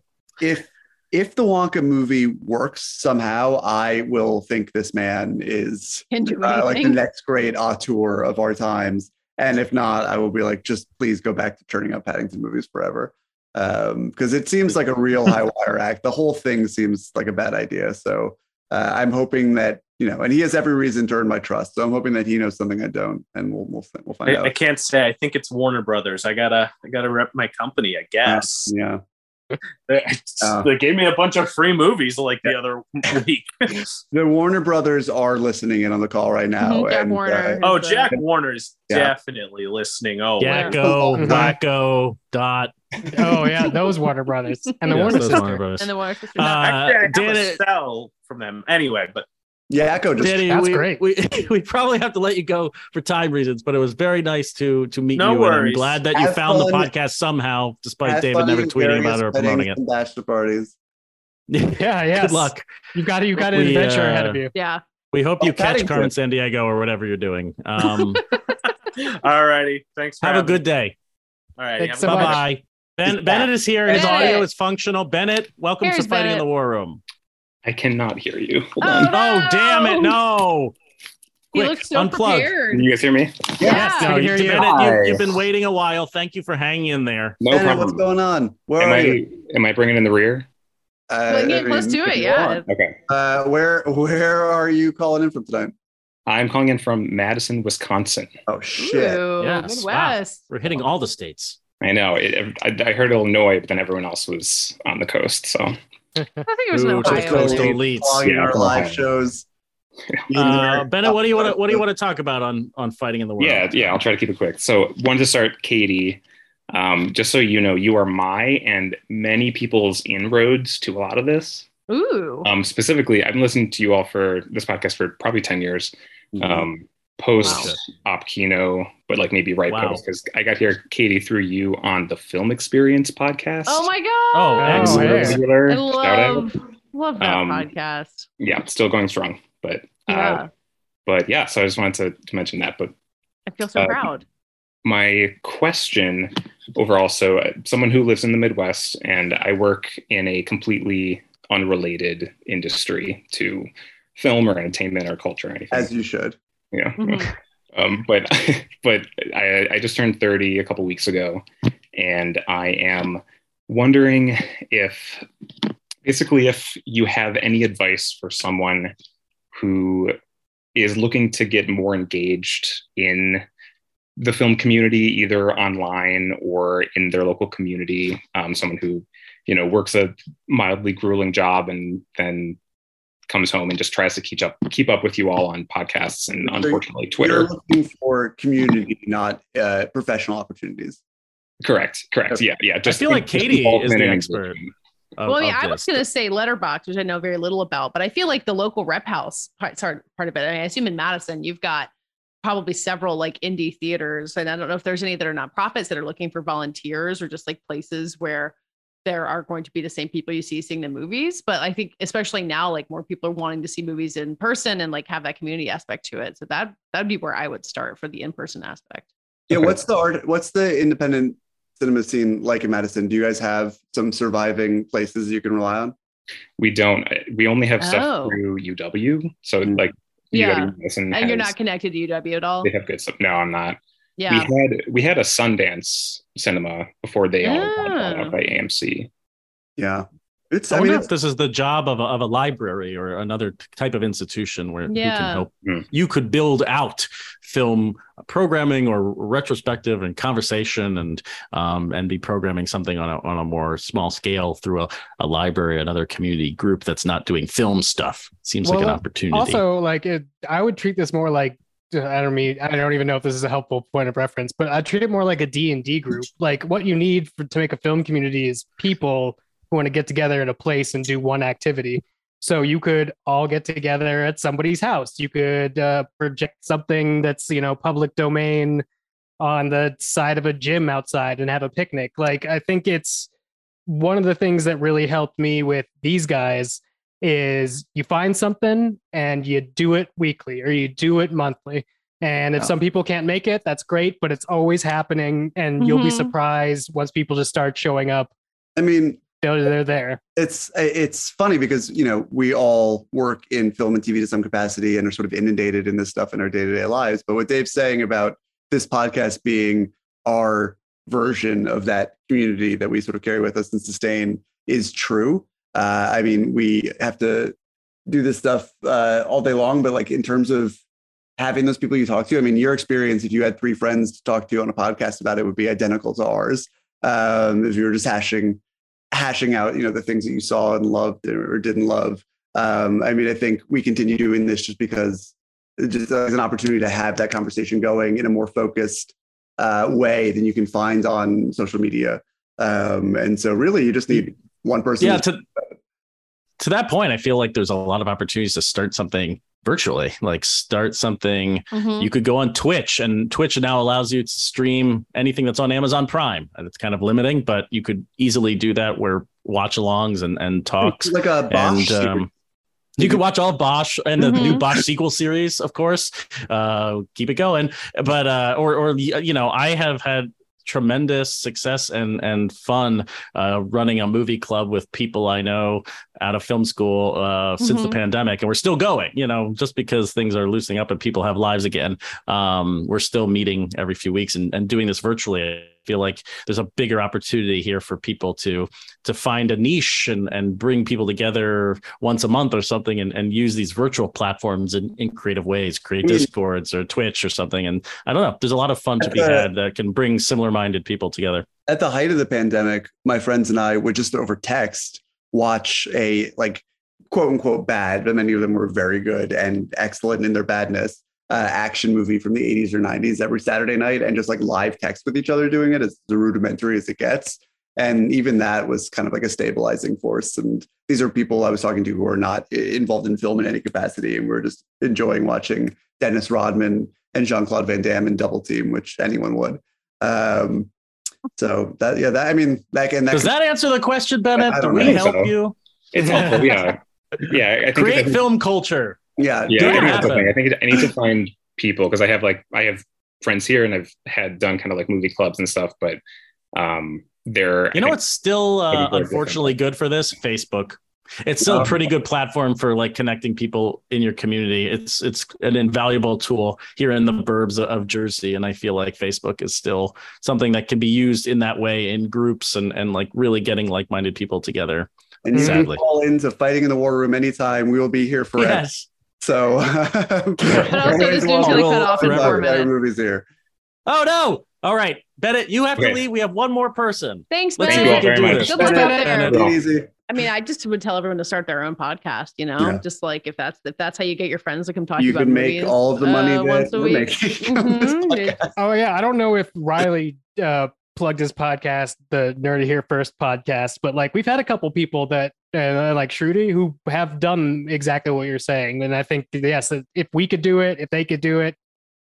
if if the Wonka movie works somehow, I will think this man is uh, like the next great auteur of our times. And if not, I will be like, just please go back to turning up Paddington movies forever. Because it seems like a real high wire act. The whole thing seems like a bad idea. So uh, I'm hoping that, you know, and he has every reason to earn my trust. So I'm hoping that he knows something I don't, and we'll we'll, we'll find I, out. I can't say. I think it's Warner Brothers. I gotta I gotta rep my company. I guess. Yeah. They, Oh. they gave me a bunch of free movies like the other week. The Warner Brothers are listening in on the call right now. Mhm, Jack and, uh, Warner. oh, is, uh, Jack Warner's Yeah. definitely listening. Oh, Yakko, Oh, Wakko, Dot. Oh yeah, those Warner Brothers and the Yes, Warner. Warner Brothers. And the Warner Sisters. Uh, actually, I have Danny- a cell from them anyway. But yeah, Echo just Danny, That's we, great. We, we probably have to let you go for time reasons, but it was very nice to to meet No you. And I'm worries. glad that you Have found the podcast somehow, despite have David never tweeting about it or promoting weddings it. and Bachelor parties. Yeah, yes. Good luck. You've got you got an We, adventure ahead uh, of you. Yeah. We hope you Oh, catch Paddington. Carmen Sandiego or whatever you're doing. Um, Alrighty. Thanks for have a good day. All right. Thanks have so bye much. bye. Ben, He's Bennett is here. His Bennett. audio is functional. Bennett, welcome Here's to Fighting in the War Room. I cannot hear you. Hold Oh, on. Oh, damn it. No. He Quick, looks so unplug. prepared. Can you guys hear me? Yeah. No, I you, hear you. Bennett, Hi. you, have been waiting a while. Thank you for hanging in there. No Bennett, problem. what's going on? Where am are I you? am I bringing in the rear? Uh, Well, get I close to it, yeah. Okay. Uh, where where are you calling in from tonight? I'm calling in from Madison, Wisconsin. Oh shit! Ooh, Yes. Wow. Midwest. We're hitting all the states. I know. It, I, I heard Illinois, but then everyone else was on the coast. So I think it was in Ooh, Ohio. coastal elites. Yeah, our live shows. Uh, Bennett, what do you want to what do you want to talk about on on fighting in the war room? yeah, yeah. I'll try to keep it quick. So wanted to start, Katie. Um, just so you know, you are my and many people's inroads to a lot of this. Ooh. Um, specifically, I've been listening to you all for this podcast for probably 10 years. Um, post op kino, but like maybe right Wow. post because I got here, Katie, through you on the Film Experience podcast. Oh my god. Oh, Oh, excellent. Regular I shout out. love love that Um, podcast. Yeah, still going strong, but uh, Yeah. but yeah. So I just wanted to, to mention that. But I feel so uh, proud. my question overall so uh, someone who lives in the midwest and i work in a completely unrelated industry to film or entertainment or culture or anything As you should. Yeah Mhm. um, but but I, I just turned 30 a couple weeks ago and i am wondering if basically if you have any advice for someone who is looking to get more engaged in the film community either online or in their local community um, someone who you know works a mildly grueling job and then comes home and just tries to keep up keep up with you all on podcasts and So unfortunately You're twitter looking for community, not uh, professional opportunities. correct correct yeah yeah I feel like Katie is involvement the and expert. Of, well, yeah, of I was going to say letterboxd, which I know very little about, but I feel like the local rep house part, part part of it. I, mean, I assume in Madison, you've got probably several like indie theaters, and I don't know if there's any that are nonprofits that are looking for volunteers or just like places where there are going to be the same people you see seeing the movies. But I think especially now, like more people are wanting to see movies in person and like have that community aspect to it. So that that'd be where I would start for the in person aspect. Yeah, what's the art? What's the independent cinema scene like in Madison? Do you guys have some surviving places you can rely on? we don't we only have Oh. stuff through uw so mm. like Yeah. UW Madison And you're not connected to UW at all. they have good stuff no i'm not Yeah. we had we had a sundance cinema before they all got bought out by amc Yeah, it's. I, I wonder mean, if this is the job of a, of a library or another type of institution where you Yeah. can help. Hmm. You could build out film programming or retrospective and conversation and um, and be programming something on a, on a more small scale through a, a library, another community group that's not doing film stuff. Seems like an opportunity. Also, like it, I would treat this more like I don't mean I don't even know if this is a helpful point of reference, but I treat it more like a D and D group. Like what you need for, to make a film community is people who want to get together in a place and do one activity. So you could all get together at somebody's house. You could uh, project something that's you know public domain on the side of a gym outside and have a picnic. Like I think it's one of the things that really helped me with these guys is you find something and you do it weekly or you do it monthly. And if Yeah. some people can't make it, that's great, but it's always happening and you'll be Mhm. surprised once people just start showing up. I mean, They're, they're there. it's it's funny because you know we all work in film and TV to some capacity and are sort of inundated in this stuff in our day to day lives. But what Dave's saying about this podcast being our version of that community that we sort of carry with us and sustain is true. Uh, I mean, we have to do this stuff uh, all day long, but like in terms of having those people you talk to, I mean, your experience, if you had three friends to talk to on a podcast about it, would be identical to ours. Um, if you were just hashing hashing out, you know, the things that you saw and loved or didn't love. Um, I mean, I think we continue doing this just because it just as an opportunity to have that conversation going in a more focused uh, way than you can find on social media. Um, and so, really, you just need one person. yeah to to that point i feel like there's a lot of opportunities to start something virtually like start something Mhm. you could go on twitch and twitch now allows you to stream anything that's on amazon prime and it's kind of limiting but you could easily do that where watch-alongs and and talks. Like a Bosch And, um, you could watch all of Bosch and the Mhm. new Bosch sequel series, of course. Uh, keep it going, but uh, or or you know, I have had tremendous success and and fun uh, running a movie club with people I know out of film school uh, since the Mhm. pandemic, and we're still going. You know, just because things are loosening up and people have lives again, um, we're still meeting every few weeks and, and doing this virtually. I feel like there's a bigger opportunity here for people to to find a niche and and bring people together once a month or something and, and use these virtual platforms in, in creative ways create discords or twitch or something and i don't know there's a lot of fun to be had that can bring similar minded people together at the height of the pandemic, my friends and I would just over text watch a like quote unquote bad, but many of them were very good and excellent in their badness. Uh, action movie from the 80s or 90s every Saturday night and just like live text with each other doing it as rudimentary as it gets. And even that was kind of like a stabilizing force. And these are people I was talking to who are not involved in film in any capacity. And we're just enjoying watching Dennis Rodman and Jean Claude Van Damme in Double Team, which anyone would. Um, so that yeah, that I mean that and that does could- that answer the question bennett I do don't we help So. you It's helpful. Yeah. Yeah. I think create film culture Yeah. yeah, do I think that's the happen. thing. I think I need to find people because I have like I have friends here and I've had done kind of like movie clubs and stuff, but um, they're you know I what's still uh, Maybe different. unfortunately good for this facebook it's still a Oh. pretty good platform for like connecting people in your community it's it's an invaluable tool here in the burbs of- of jersey and i feel like facebook is still something that can be used in that way in groups and and like really getting like-minded people together and you can sadly call into fighting in the war room anytime. We will be here forever. Yes. So also, the Zoom's gonna cut off in four minutes. movies here. oh no all right bennett you have to leave we have one more person Thanks, let's see Bennett. if we can do this Good luck out there. Take it easy. I mean, I just would tell everyone to start their own podcast. You know, Yeah. just like if that's if that's how you get your friends to come talk You about can make movies, all of the money uh, once a we're week. making Mhm. Oh yeah, I don't know if Riley uh, plugged his podcast, the Nerdy Here First podcast, but like we've had a couple people that uh, like Shruti who have done exactly what you're saying, and I think yes, if we could do it, if they could do it,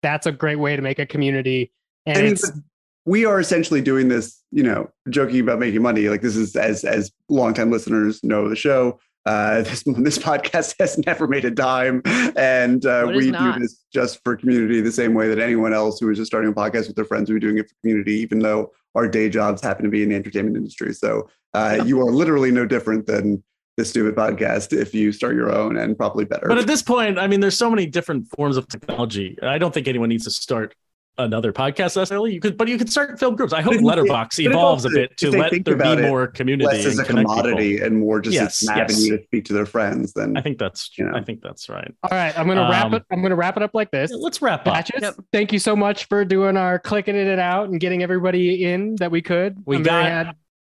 that's a great way to make a community. And I mean, it's but we are essentially doing this, you know, joking about making money. Like this is as as longtime listeners know the show. Uh, this this podcast has never made a dime, and uh, No, it is we not. do this just for community, the same way that anyone else who is just starting a podcast with their friends would be doing it for community, even though our day jobs happen to be in the entertainment industry. So uh, you are literally no different than this stupid podcast if you start your own, and probably better. But at this point, I mean, there's so many different forms of technology. I don't think anyone needs to start another podcast necessarily. You could, but you could start film groups. I hope Letterboxd but if evolves a bit to if let think there be it more community less as a connect people. commodity and more just Yes, as an yes. avenue to speak to their friends. Then I think that's you know. I think that's right. all right. I'm gonna wrap Um, it. I'm gonna wrap it up like this. Let's wrap up. Patches, Thank you so much for doing our clicking it out and getting everybody in that we could. We I'm got had-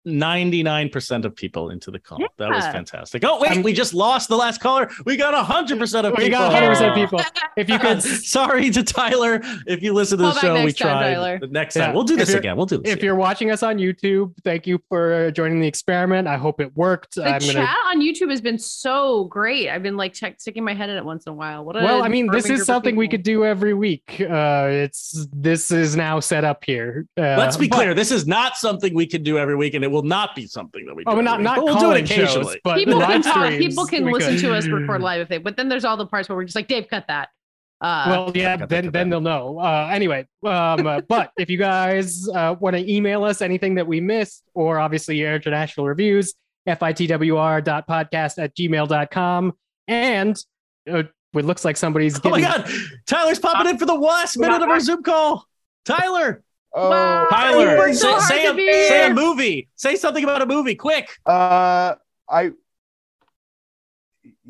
99% of people into the call. That was fantastic. Oh, wait, we just lost the last caller. We got 100% of people. We got 100% of people. If you could, sorry to Tyler. If you listen to the show, we next time. Tyler. The next Yeah. time. We'll do this again. We'll do this. If you're watching us on YouTube, thank you for joining the experiment. I hope it worked. The I'm chat gonna. on YouTube has been so great. I've been like check, sticking my head in it once in a while. What a Well, I mean, this is something we could do every week. Uh, it's this is now set up here. Uh, Let's be but- clear. This is not something we can do every week, and it will not be something that we do. Oh, every not not but we'll do call-in it shows, occasionally. but people can live talk. streams, People can listen could. to us record live if they. But then there's all the parts where we're just like, Dave, cut that. Uh, well, yeah, then then they'll know. Uh, anyway, um, uh, but if you guys uh, want to email us anything that we missed, or obviously your international reviews, fitwr.podcast at gmail.com. And uh, it looks like somebody's Oh my. God. Tyler's popping in for the last minute of our Zoom call. Tyler. Oh, Tyler, worked say, so say a, say a movie. Say something about a movie, quick. Uh, I.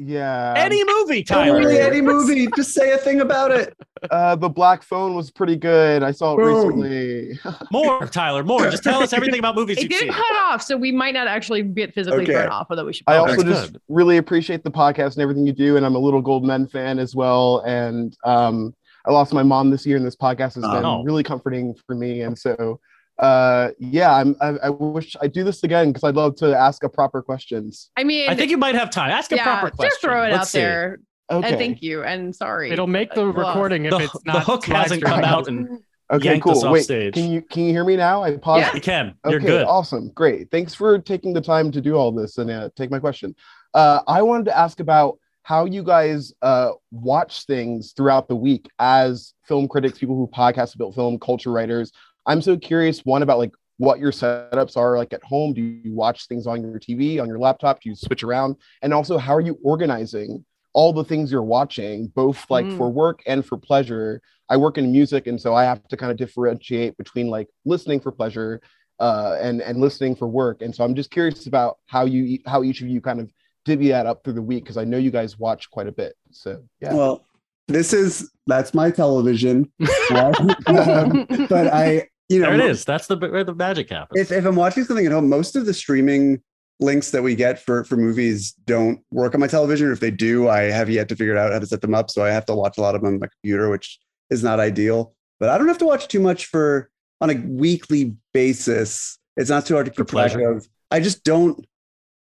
Yeah. Any movie, Tyler. Tyler. any movie. Just say a thing about it. Uh, the Black Phone was pretty good. I saw it Boom. recently. More, Tyler. More. Just tell us everything about movies it didn't seen. cut off, so we might not actually get physically Okay. thrown off, although we should. I also just really appreciate the podcast and everything you do, and I'm a little Gold Men fan as well. And um, I lost my mom this year, and this podcast has been Oh. really comforting for me. And so, uh, yeah, I'm, I, I wish I do this again because I'd love to ask a proper questions. I mean, I think you might have time. Ask a proper question. Just throw it Let's out see. there. Okay. And thank you. And sorry. It'll make the well, recording if The, it's the not hook hasn't come streaming. out in Okay, cool. us off Wait, stage. can you can you hear me now? I paused. Yeah, you can. You're okay, good. Awesome, great. Thanks for taking the time to do all this and uh, take my question. Uh, I wanted to ask about how you guys uh, watch things throughout the week as film critics, people who podcast about film, culture writers. I'm so curious. One about like what your setups are like at home. Do you watch things on your TV, on your laptop? Do you switch around? And also, how are you organizing all the things you're watching, both like Mm. for work and for pleasure? I work in music, and so I have to kind of differentiate between like listening for pleasure uh, and and listening for work. And so I'm just curious about how you how each of you kind of divvy that up through the week because I know you guys watch quite a bit. So yeah. Well, this is that's my television. Um, but I, you know, there it is. That's the where the magic happens. if, if I'm watching something at home, most of the streaming links that we get for for movies don't work on my television. Or if they do, I have yet to figure out how to set them up. So I have to watch a lot of them on my computer, which is not ideal. But I don't have to watch too much for on a weekly basis. It's not too hard to keep track pleasure. of. I just don't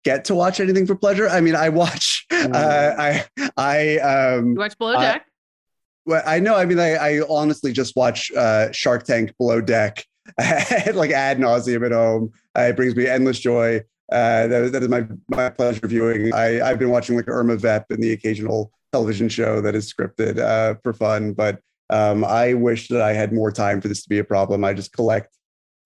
get to watch anything for pleasure. I mean, I watch. Uh, I I um. You watch Below Deck? Well, I know. I mean, I, I honestly just watch uh, Shark Tank Below Deck, like ad nauseum at home. Uh, it brings me endless joy. Uh, that, that is my my pleasure viewing. I I've been watching like Irma Vep and the occasional television show that is scripted uh, for fun. But um, I wish that I had more time for this to be a problem. I just collect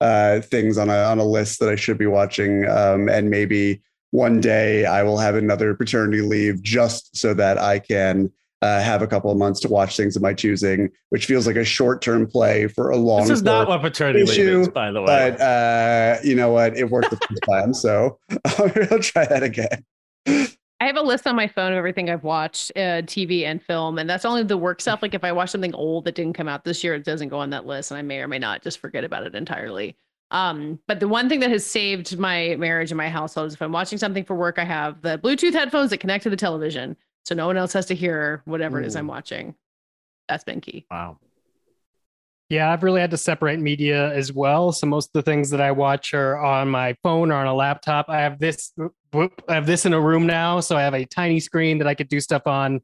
uh, things on a on a list that I should be watching, um, and maybe one day I will have another paternity leave just so that I can uh, have a couple of months to watch things of my choosing, which feels like a short term play for a long. This is not what paternity leave is, by the way. But uh, you know what? It worked the first time, so I'll try that again. I have a list on my phone of everything I've watched, uh, TV and film, and that's only the work stuff. Like if I watch something old that didn't come out this year, it doesn't go on that list, and I may or may not just forget about it entirely. Um, but the one thing that has saved my marriage and my household is if I'm watching something for work, I have the Bluetooth headphones that connect to the television, so no one else has to hear whatever it is I'm watching. That's been key. Wow. Yeah, I've really had to separate media as well. So most of the things that I watch are on my phone or on a laptop. I have this whoop, I have this in a room now, so I have a tiny screen that I could do stuff on.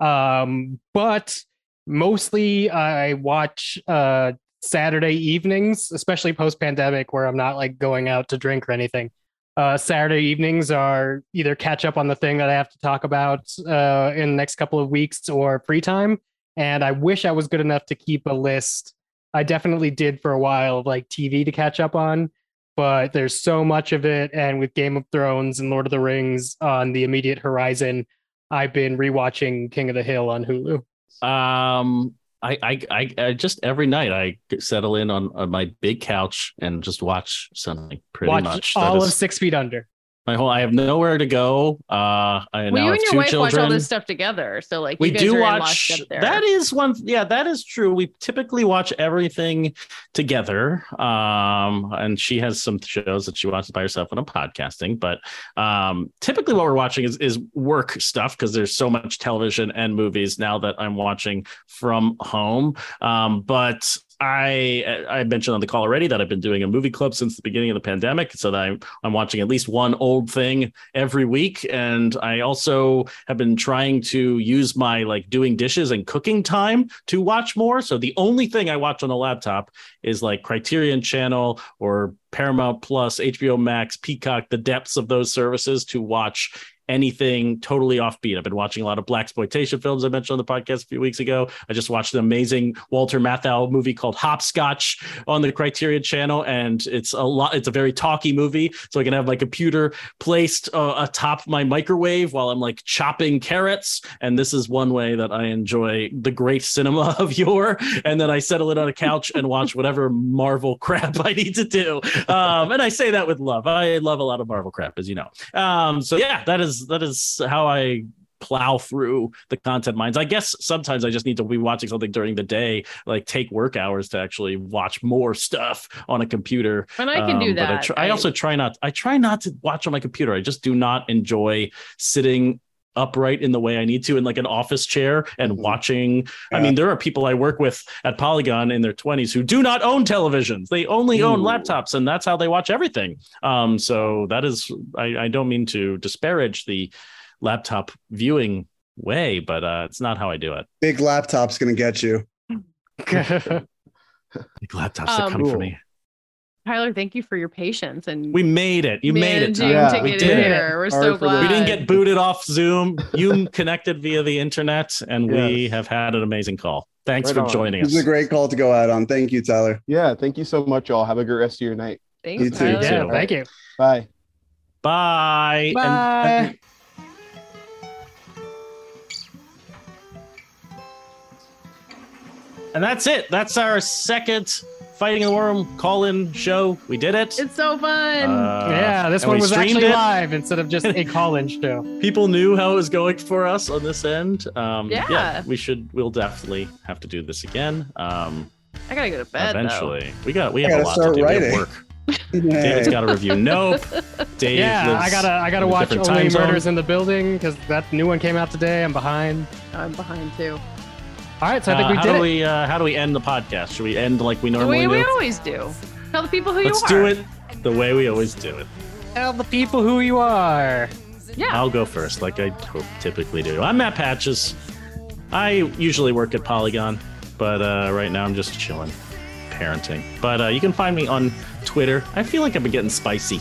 Um, but mostly I watch uh Saturday evenings, especially post pandemic where I'm not like going out to drink or anything. Uh, Saturday evenings are either catch up on the thing that I have to talk about uh, in the next couple of weeks or free time. And I wish I was good enough to keep a list. I definitely did for a while of like TV to catch up on, but there's so much of it. And with Game of Thrones and Lord of the Rings on the immediate horizon, I've been rewatching King of the Hill on Hulu. Um, I, I, I, I just every night I settle in on, on my big couch and just watch something. Pretty Watch much That all is of Six Feet Under. My whole. I have nowhere to go. Uh, I Well, you and your wife children. watch all this stuff together, so like we do watch that is one yeah that is true we typically watch everything together um and she has some shows that she watches by herself when i'm podcasting but um typically what we're watching is is work stuff because there's so much television and movies now that i'm watching from home um but I uh, I mentioned on the call already that I've been doing a movie club since the beginning of the pandemic, so that I'm I'm watching at least one old thing every week, and I also have been trying to use my like doing dishes and cooking time to watch more. So the only thing I watch on the laptop is like Criterion Channel or Paramount Plus, HBO Max, Peacock, the depths of those services to watch anything totally offbeat. I've been watching a lot of blaxploitation films I mentioned on the podcast a few weeks ago. I just watched an amazing Walter Matthau movie called Hopscotch on the Criterion channel and it's a lot it's a very talky movie so I can have my computer placed uh, atop my microwave while I'm like chopping carrots and this is one way that I enjoy the great cinema of yore and then I settle it on a couch and watch whatever Marvel crap I need to do. Um, and I say that with love. I love a lot of Marvel crap as you know. Um, so yeah, that is that is how I plow through the content mines. I guess sometimes I just need to be watching something during the day, like take work hours to actually watch more stuff on a computer. And I can do um, but I, that. tr- I I- also try not. I try not to watch on my computer. I just do not enjoy sitting upright in the way I need to in like an office chair and watching. I mean, there are people I work with at Polygon in their 20s who do not own televisions. They only own laptops and that's how they watch everything. Um, so that is I, I don't mean to disparage the laptop viewing way, but uh, it's not how I do it. Big laptop's gonna get you. Big laptops are Um, coming for Cool. me. Tyler, thank you for your patience and We made it. You made it. managing to we get did in it. here. We're so glad. We didn't get booted off Zoom. You connected via the internet, and we have had an amazing call. Thanks Right for on. joining This us. This is a great call to go out on. Thank you, Tyler. Yeah, thank you so much, y'all. Have a great rest of your night. Thanks, You too. Tyler. Yeah, All thank you. Bye. Bye. And- Bye. And that's it. That's our second Fighting in the War Room call in show. We did it. It's so fun. Uh, yeah, this one was actually it. live instead of just a call-in show. People knew how it was going for us on this end. Um, Yeah. we should. We'll definitely have to do this again. Um, I gotta go to bed. though. eventually, we got. We have a gotta lot to start do. We have work. David's got to review. Nope. Dave. yeah, I gotta I gotta watch different Only time zone. Murders in the Building because that new one came out today. I'm behind. I'm behind too. All right, so I think Uh, we how did do it. we? Uh, how do we end the podcast? Should we end like we normally we, we do? always do. Tell the people who Let's you are. do it the way we always do it. Tell the people who you are. Yeah. I'll go first, like I typically do. I'm Matt Patches. I usually work at Polygon, but uh, right now I'm just chilling, parenting. But uh, you can find me on Twitter. I feel like I've been getting spicy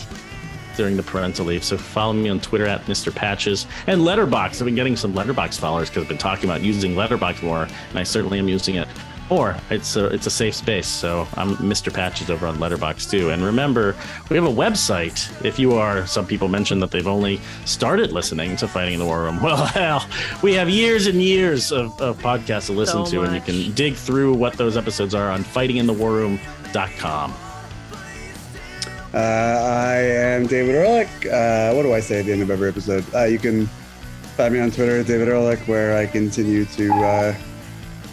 during the parental leave, so follow me on Twitter at Mr. Patches and Letterboxd. I've been getting some Letterboxd followers because I've been talking about using Letterboxd more, and I certainly am using it. Or it's a it's a safe space, so I'm Mr. Patches over on Letterboxd too. And remember, we have a website. If you are, some people mentioned that they've only started listening to Fighting in the War Room. Well, hell, we have years and years of, of podcasts to listen So to, and you can dig through what those episodes are on fightinginthewarroom.com. Uh, I am David Ehrlich. Uh, what do I say at the end of every episode? Uh, you can find me on Twitter at David Ehrlich, where I continue to uh,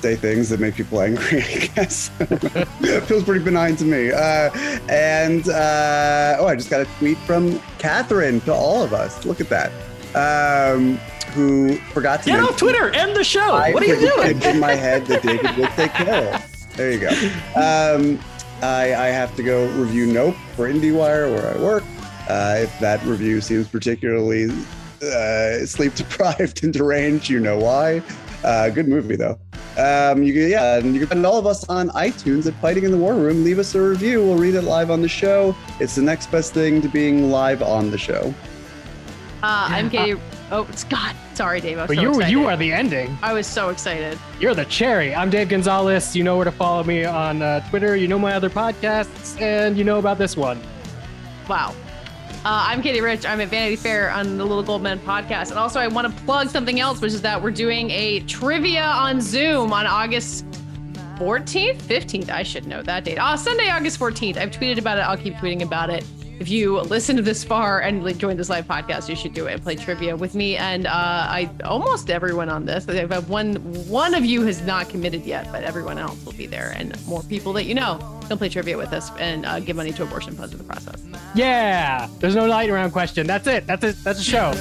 say things that make people angry, I guess. it feels pretty benign to me. Uh, and uh, oh, I just got a tweet from Catherine to all of us. Look at that. Um, who forgot to Get mention- off Twitter, end the show. I what are you doing? in my head that David would say kill. There you go. Um, I, I have to go review Nope for IndieWire, where I work. Uh, if that review seems particularly uh, sleep deprived and deranged, you know why. Uh, good movie though. Um, you can, yeah, and you can find all of us on iTunes at Fighting in the War Room. Leave us a review. We'll read it live on the show. It's the next best thing to being live on the show. Uh, I'm Katie. Oh, Scott. Sorry, Dave. I was But so you excited. you are the ending. I was so excited. You're the cherry. I'm Dave Gonzalez. You know where to follow me on uh, Twitter. You know my other podcasts, and you know about this one. Wow. Uh, I'm Katie Rich. I'm at Vanity Fair on the Little Gold Men podcast. And also, I want to plug something else, which is that we're doing a trivia on Zoom on August 14th, 15th. I should know that date. Uh, Sunday, August 14th. I've tweeted about it. I'll keep tweeting about it. If you listen to this far and like, join this live podcast, you should do it and play trivia with me. And uh, I almost everyone on this. I have one one of you has not committed yet, but everyone else will be there, and more people that you know can play trivia with us and uh, give money to abortion funds in the process. Yeah. There's no lightning round question. That's it. That's it. That's a show.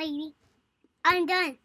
Lady. I'm done.